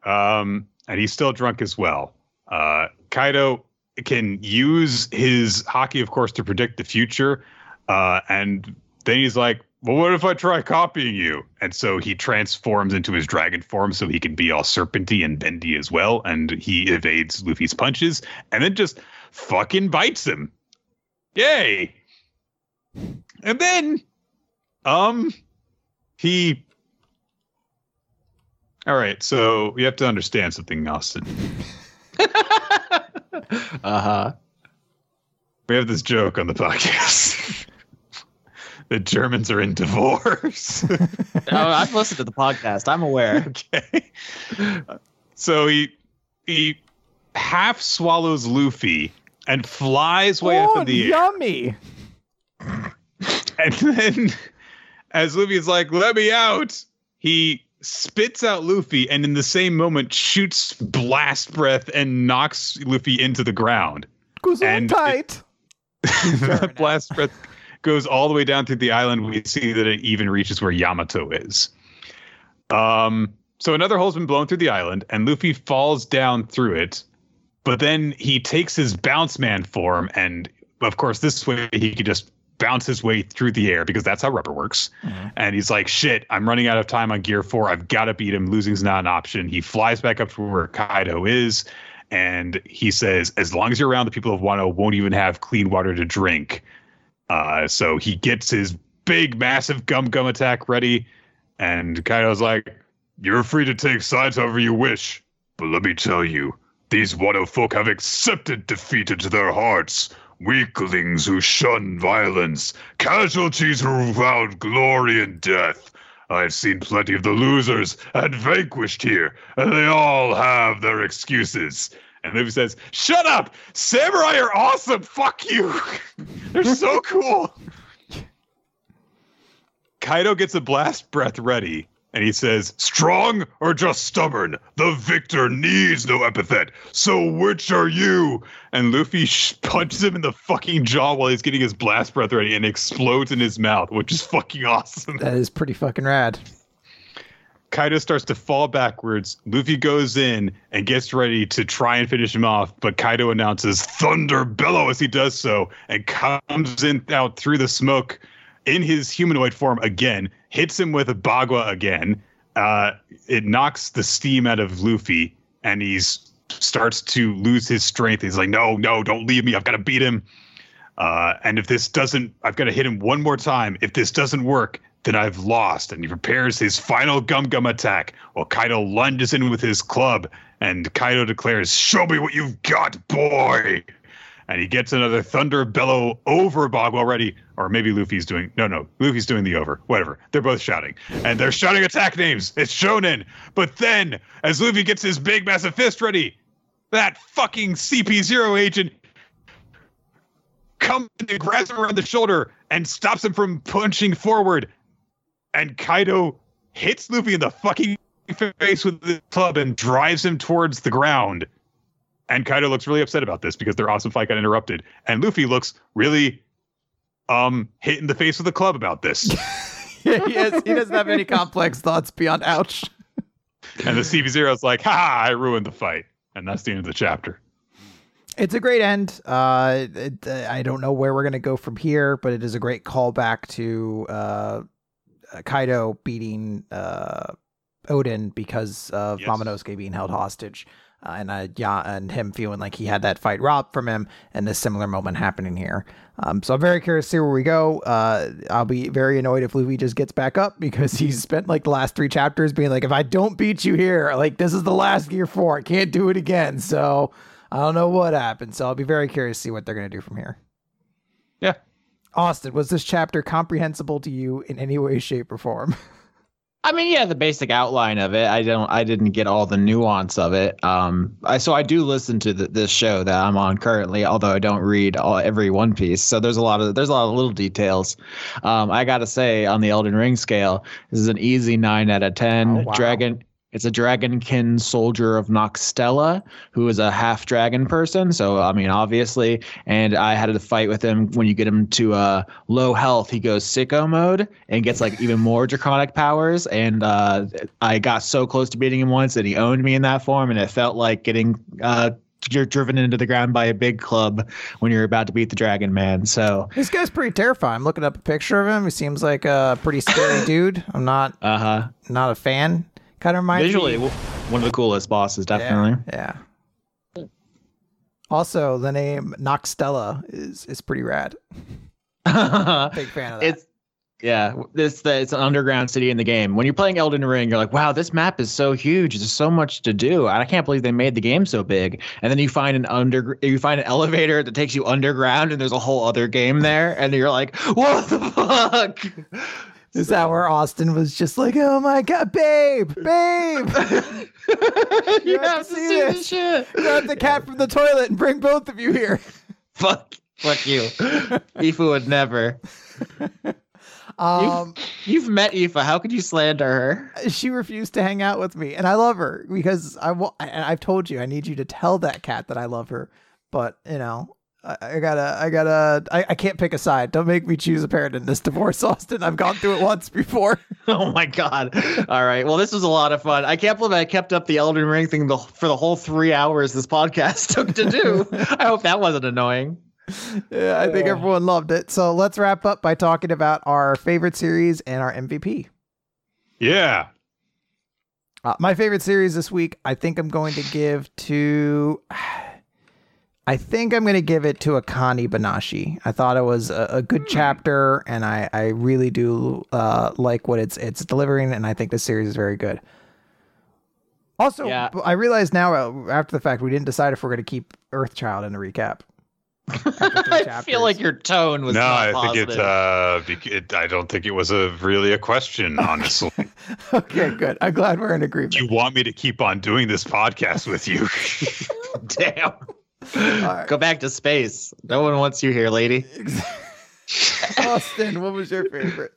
Um, and he's still drunk as well. Uh, Kaido can use his Haki, of course, to predict the future. Uh, and then he's like, well, what if I try copying you? And so he transforms into his dragon form so he can be all serpenty and bendy as well. And he evades Luffy's punches and then just fucking bites him. Yay. And then, um, he. All right, so you have to understand something, Austin. [LAUGHS] Uh huh. We have this joke on the podcast. [LAUGHS] the Germans are in divorce. [LAUGHS] Oh, I've listened to the podcast. I'm aware. okay. So he he half swallows Luffy and flies way up oh, in the air. yummy. And then as Luffy's like, let me out, he spits out Luffy and in the same moment shoots blast breath and knocks Luffy into the ground. Goes And tight. [LAUGHS] that blast breath goes all the way down through the island. We see that it even reaches where Yamato is. Um, so another hole's been blown through the island, and Luffy falls down through it. But then he takes his Boundman form, and of course, this way he could just bounce his way through the air because that's how rubber works. And he's like, "Shit, I'm running out of time on Gear Four. I've got to beat him. Losing's not an option." He flies back up to where Kaido is, and he says, "As long as you're around, the people of Wano won't even have clean water to drink." Uh, so he gets his big, massive gum gum attack ready, and Kaido's like, "You're free to take sides however you wish, but let me tell you, these Wano folk have accepted defeat into their hearts." Weaklings who shun violence, casualties who vowed glory and death. I've seen plenty of the losers and vanquished here, and they all have their excuses. And Luffy says, Shut up! Samurai are awesome! Fuck you! [LAUGHS] They're so cool! Kaido gets a blast breath ready, and he says, Strong or just stubborn? The victor needs no epithet. So which are you? And Luffy sh- [LAUGHS] punches him in the fucking jaw while he's getting his blast breath ready and explodes in his mouth, which is fucking awesome. That is pretty fucking rad. Kaido starts to fall backwards. Luffy goes in and gets ready to try and finish him off, but Kaido announces Thunder Bellow as he does so and comes in out through the smoke in his humanoid form again, hits him with a Bagua again. Uh, it knocks the steam out of Luffy, and he's starts to lose his strength. He's like, "No, no, don't leave me. I've got to beat him." Uh, and if this doesn't, I've got to hit him one more time. If this doesn't work, then I've lost. And he prepares his final Gum Gum attack while Kaido lunges in with his club. And Kaido declares, Show me what you've got, boy. And he gets another Thunder Bellow over Bog already. Or maybe Luffy's doing, no, no, Luffy's doing the over. Whatever. They're both shouting. And they're shouting attack names. It's Shonen. But then, as Luffy gets his big massive fist ready, that fucking CP0 agent comes and grabs him around the shoulder and stops him from punching forward. And Kaido hits Luffy in the fucking face with the club and drives him towards the ground. And Kaido looks really upset about this because their awesome fight got interrupted. And Luffy looks really um hit in the face with the club about this. [LAUGHS] Yeah, he, has, he doesn't have any complex thoughts beyond ouch. And the CP0 is like, ha, I ruined the fight. And that's the end of the chapter. It's a great end. Uh, it, uh, I don't know where we're going to go from here, but it is a great callback to uh, Kaido beating uh, Oden because of Yes. Momonosuke being held hostage. Uh, and uh, yeah, and him feeling like he had that fight robbed from him, and this similar moment happening here. Um, so I'm very curious to see where we go. Uh, I'll be very annoyed if Luffy just gets back up [LAUGHS] because he's spent like the last three chapters being like, if I don't beat you here, like this is the last Gear Four, I can't do it again. So I don't know what happened. So I'll be very curious to see what they're gonna do from here. Yeah. Austin, was this chapter comprehensible to you in any way, shape, or form? [LAUGHS] I mean, yeah, the basic outline of it. I don't. I didn't get all the nuance of it. Um, I so I do listen to the, this show that I'm on currently, although I don't read all, every One Piece. So there's a lot of there's a lot of little details. Um, I gotta say, on the Elden Ring scale, this is an easy nine out of ten. Oh, wow. Dragon. It's a dragonkin soldier of Nokstella, who is a half dragon person. So I mean, obviously, and I had to fight with him. When you get him to uh, low health, he goes sicko mode and gets like even more draconic powers. And uh, I got so close to beating him once, and he owned me in that form, and it felt like getting uh, you're driven into the ground by a big club when you're about to beat the dragon man. So this guy's pretty terrifying. I'm looking up a picture of him. He seems like a pretty scary [COUGHS] dude. I'm not uh huh. not a fan. Kind of reminds Visually, me. one of the coolest bosses, definitely. Yeah. yeah. Also, the name Nokstella is is pretty rad. [LAUGHS] Big fan of that. it's yeah this the, it's an underground city in the game when you're playing elden ring you're like wow this map is so huge there's so much to do i can't believe they made the game so big and then you find an under you find an elevator that takes you underground and there's a whole other game there and you're like what the fuck [LAUGHS] is that where Austin was just like, "Oh my god, babe, babe, [LAUGHS] you have have to see this. this shit grab the cat from the toilet and bring both of you here." fuck fuck you Ifu would never Um, you've met Ifa how could you slander her she refused to hang out with me, and I love her because I and I've told you I need you to tell that cat that I love her, but you know. I I gotta, I gotta, I, I can't pick a side. Don't make me choose a parent in this divorce, [LAUGHS] Austin. I've gone through it once before. [LAUGHS] [LAUGHS] Oh my god! All right. Well, this was a lot of fun. I can't believe I kept up the Elden Ring thing the, for the whole three hours this podcast took to do. I hope that wasn't annoying. Yeah, I think everyone loved it. So let's wrap up by talking about our favorite series and our MVP. Yeah. Uh, my favorite series this week, I think I'm going to give to. [SIGHS] I think I'm going to give it to Akane Banashi. I thought it was a, a good chapter, and I, I really do uh, like what it's it's delivering, and I think the series is very good. Also, Yeah. b- I realize now uh, after the fact we didn't decide if we're going to keep Earthchild in the recap. [LAUGHS] I feel like your tone was no, not I positive. think it's uh, it, I don't think it was a really a question, honestly. [LAUGHS] okay, good. I'm glad we're in agreement. you want me to keep on doing this podcast with you? [LAUGHS] Damn. Right. Go back to space. No one wants you here, lady. [LAUGHS] Austin, what was your favorite?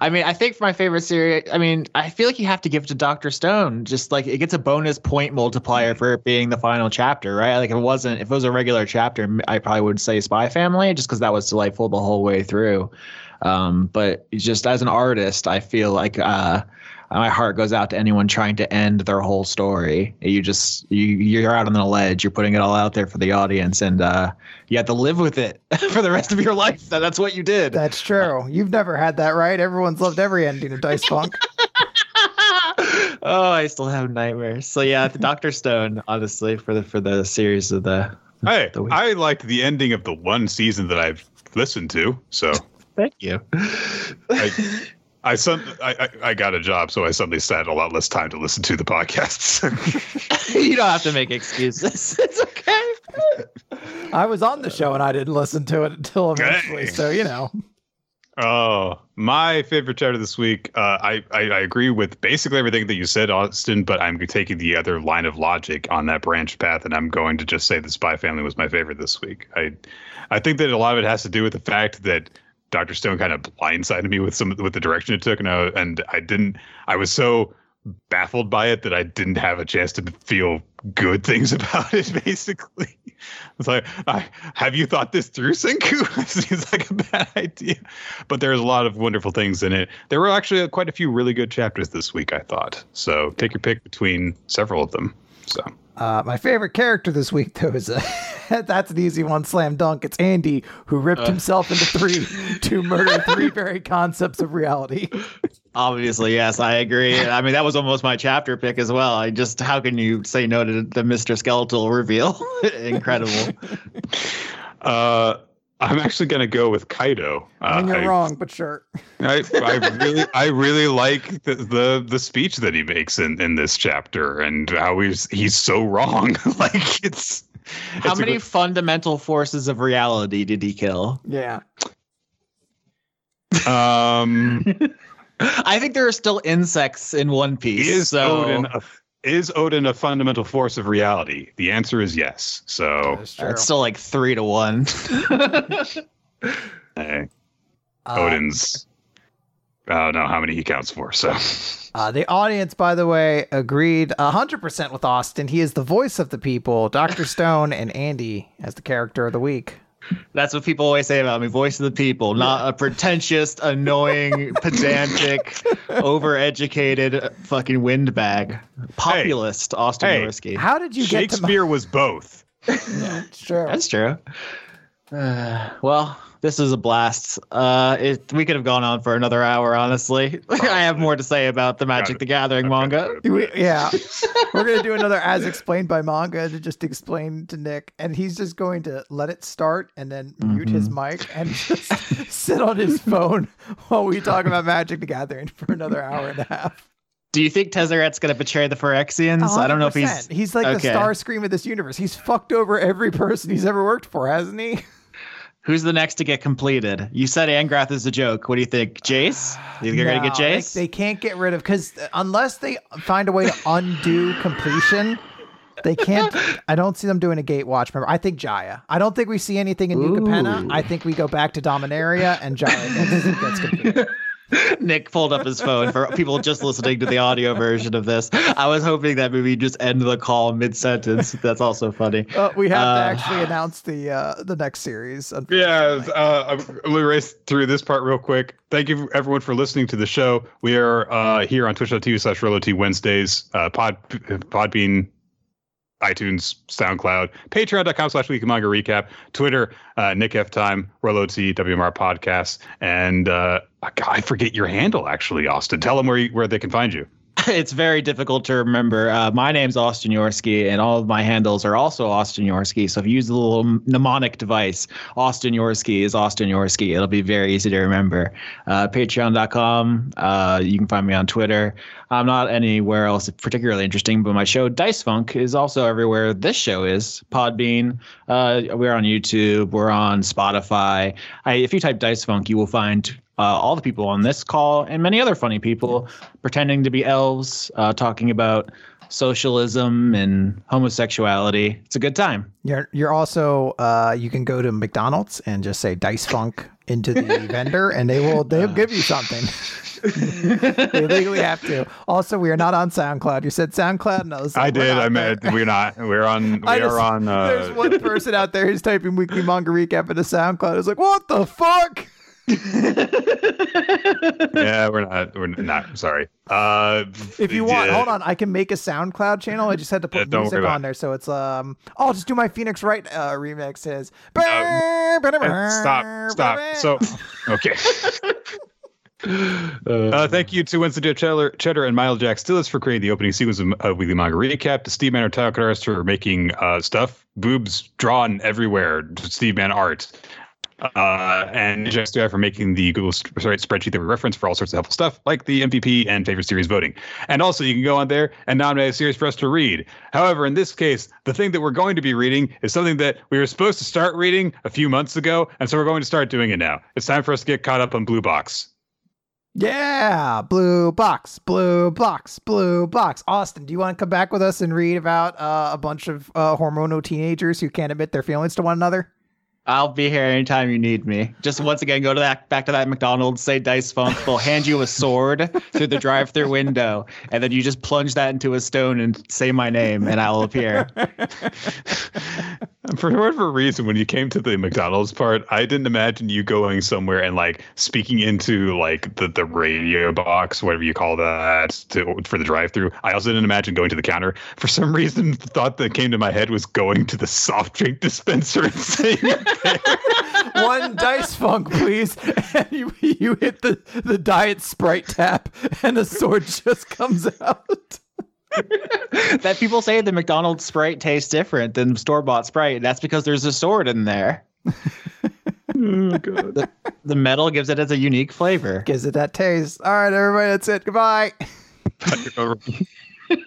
I mean, I think for my favorite series, I mean, I feel like you have to give it to Doctor Stone. Just like it gets a bonus point multiplier for it being the final chapter, right? Like if it wasn't, if it was a regular chapter, I probably would say Spy Family, just because that was delightful the whole way through. Um, but just as an artist, I feel like uh, my heart goes out to anyone trying to end their whole story. You just you you're out on the ledge. You're putting it all out there for the audience, and uh, you have to live with it [LAUGHS] for the rest of your life. That that's what you did. That's true. You've never had that, right? Everyone's loved every ending of Dice Funk. [LAUGHS] oh, I still have nightmares. So yeah, the Doctor Stone, honestly, for the for the series of the. hey, The week. I liked the ending of the one season that I've listened to. So Thank you. I, I, some, I, I I got a job, so I suddenly had a lot less time to listen to the podcasts. [LAUGHS] you don't have to make excuses. [LAUGHS] It's okay. [LAUGHS] I was on the show and I didn't listen to it until eventually. Dang. So, you know. Oh, my favorite chapter this week. Uh, I, I I agree with basically everything that you said, Austin. But I'm taking the other line of logic on that branch path, and I'm going to just say the Spy Family was my favorite this week. I I think that a lot of it has to do with the fact that Doctor Stone kind of blindsided me with some with the direction it took, and I, and I didn't. I was so baffled by it that I didn't have a chance to feel good things [LAUGHS] about it. Basically, it's like, I, have you thought this through, Senku? [LAUGHS] Seems like a bad idea, but there's a lot of wonderful things in it. There were actually quite a few really good chapters this week, I thought. So take your pick between several of them. So Uh, my favorite character this week, though, is uh, [LAUGHS] that's an easy one, slam dunk. It's Andy, who ripped himself into three to murder three [LAUGHS] very concepts of reality. Obviously, yes, I agree. I mean, that was almost my chapter pick as well. I just, how can you say no to the Mr. Skeletal reveal? [LAUGHS] Incredible. uh, I'm actually going to go with Kaido. I mean, Uh, you're wrong, but sure. [LAUGHS] I, I really I really like the, the the speech that he makes in, in this chapter and how he's he's so wrong. [LAUGHS] like it's How it's many good- fundamental forces of reality did he kill? Yeah. um [LAUGHS] I think there are still insects in One Piece. is so Oden a, is Oden a fundamental force of reality? The answer is yes. So That's true. it's still like three to one. [LAUGHS] hey, Uh, Oden's I don't know how many he counts for. So Uh, the audience, by the way, agreed 100% with Austin. He is the voice of the people, Dr. [LAUGHS] Stone and Andy as the character of the week. That's what people always say about me. Voice of the people, not a pretentious, annoying, [LAUGHS] pedantic, overeducated fucking windbag. Populist Austin Hey. Yorski. How did you get to Shakespeare was both. [LAUGHS] It's true. That's true. Uh, [SIGHS] well, this is a blast. Uh, it, we could have gone on for another hour, honestly. [LAUGHS] I have more to say about the Magic the Gathering manga. We- yeah. [LAUGHS] We're going to do another as explained by manga to just explain to Nick. And he's just going to let it start and then mute his mic and just [LAUGHS] sit on his phone while we talk about Magic the Gathering for another hour and a half. Do you think Tezzeret's going to betray the Phyrexians? I don't know if he's. He's like the star scream of this universe. He's fucked over every person he's ever worked for, hasn't he? Who's the next to get completed? You said Angrath is a joke. What do you think? Jace? You think you're going to get No, they- Jace? They, can't get rid of because unless they find a way to undo completion, they can't. [LAUGHS] I don't see them doing a gate watch. Remember, I think Jaya. I don't think we see anything in New Capenna. I think we go back to Dominaria and Jaya gets, gets completed. [LAUGHS] [LAUGHS] Nick pulled up his phone for people just listening to the audio version of this. I was hoping that maybe just end the call mid sentence. That's also funny. Uh, we have Uh, to actually announce the uh, the next series. Yeah, unfortunately. uh, I'm race through this part real quick. Thank you everyone for listening to the show. We are uh, here on twitch.tv slash Rolot Wednesdays, uh, Pod, Podbean, iTunes, SoundCloud, Patreon.com slash Weekly Manga Recap, Twitter, uh, Nick F Time, Rolot WMR Podcast, and uh, God, I forget your handle actually, Austin. Tell them where you, where they can find you. [LAUGHS] It's very difficult to remember. Uh, my name's Austin Yorski, and all of my handles are also Austin Yorski. So if you use the little mnemonic device, Austin Yorski is Austin Yorski. It'll be very easy to remember. Uh, Patreon.com. Uh, you can find me on Twitter. I'm not anywhere else particularly interesting, but my show Dice Funk is also everywhere this show is. Podbean. Uh, we're on YouTube. We're on Spotify. I, if you type Dice Funk, you will find uh, all the people on this call and many other funny people pretending to be elves, uh, talking about socialism and homosexuality. It's a good time. You're you're also uh, you can go to McDonald's and just say Dice Funk into the [LAUGHS] vendor, and they will they'll give you something. [LAUGHS] they legally have to. Also, we are not on SoundCloud. You said SoundCloud, and I was like, I did. I meant we're not. We're on. [LAUGHS] We I are just- on. Uh, There's one person out there who's typing weekly manga recap into SoundCloud. It's like, what the fuck? [LAUGHS] yeah, we're not. We're not. Sorry. Uh, If you want, yeah. hold on. I can make a SoundCloud channel. I just had to put don't music on there, so it's um. I'll just do my Phoenix Wright uh, remix. Is Uh, stop. Stop. So, okay. [LAUGHS] Uh, thank you to Winston. Cheddar, Cheddar and Miles Jack Stillis for creating the opening sequence of uh, Weekly Manga Recap. To Steve Manor Title Artist for making uh, stuff, boobs drawn everywhere. Steve Man art. Uh, and Steyer for making the Google sorry, spreadsheet that we reference for all sorts of helpful stuff, like the MVP and favorite series voting. And also, you can go on there and nominate a series for us to read. However, in this case, the thing that we're going to be reading is something that we were supposed to start reading a few months ago, and so we're going to start doing it now. It's time for us to get caught up on Blue Box. Yeah, blue box, blue box, blue box. Austin, do you want to come back with us and read about uh, a bunch of uh, hormonal teenagers who can't admit their feelings to one another? I'll be here anytime you need me. Just once again, go to that back to that McDonald's, say Dice Funk. They'll hand you a sword through the drive-through window, and then you just plunge that into a stone and say my name, and I'll appear. [LAUGHS] For whatever reason, when you came to the McDonald's part, I didn't imagine you going somewhere and like speaking into like the, the radio box, whatever you call that, to, for the drive-through. I also didn't imagine going to the counter. For some reason, the thought that came to my head was going to the soft drink dispenser and saying [LAUGHS] One dice funk, please. And you you hit the the diet sprite tap, and the sword just comes out. that people say the McDonald's Sprite tastes different than store-bought Sprite. That's because there's a sword in there. oh, God. The, the metal gives it as a unique flavor. Gives it that taste. All right, everybody, that's it. Goodbye. [LAUGHS]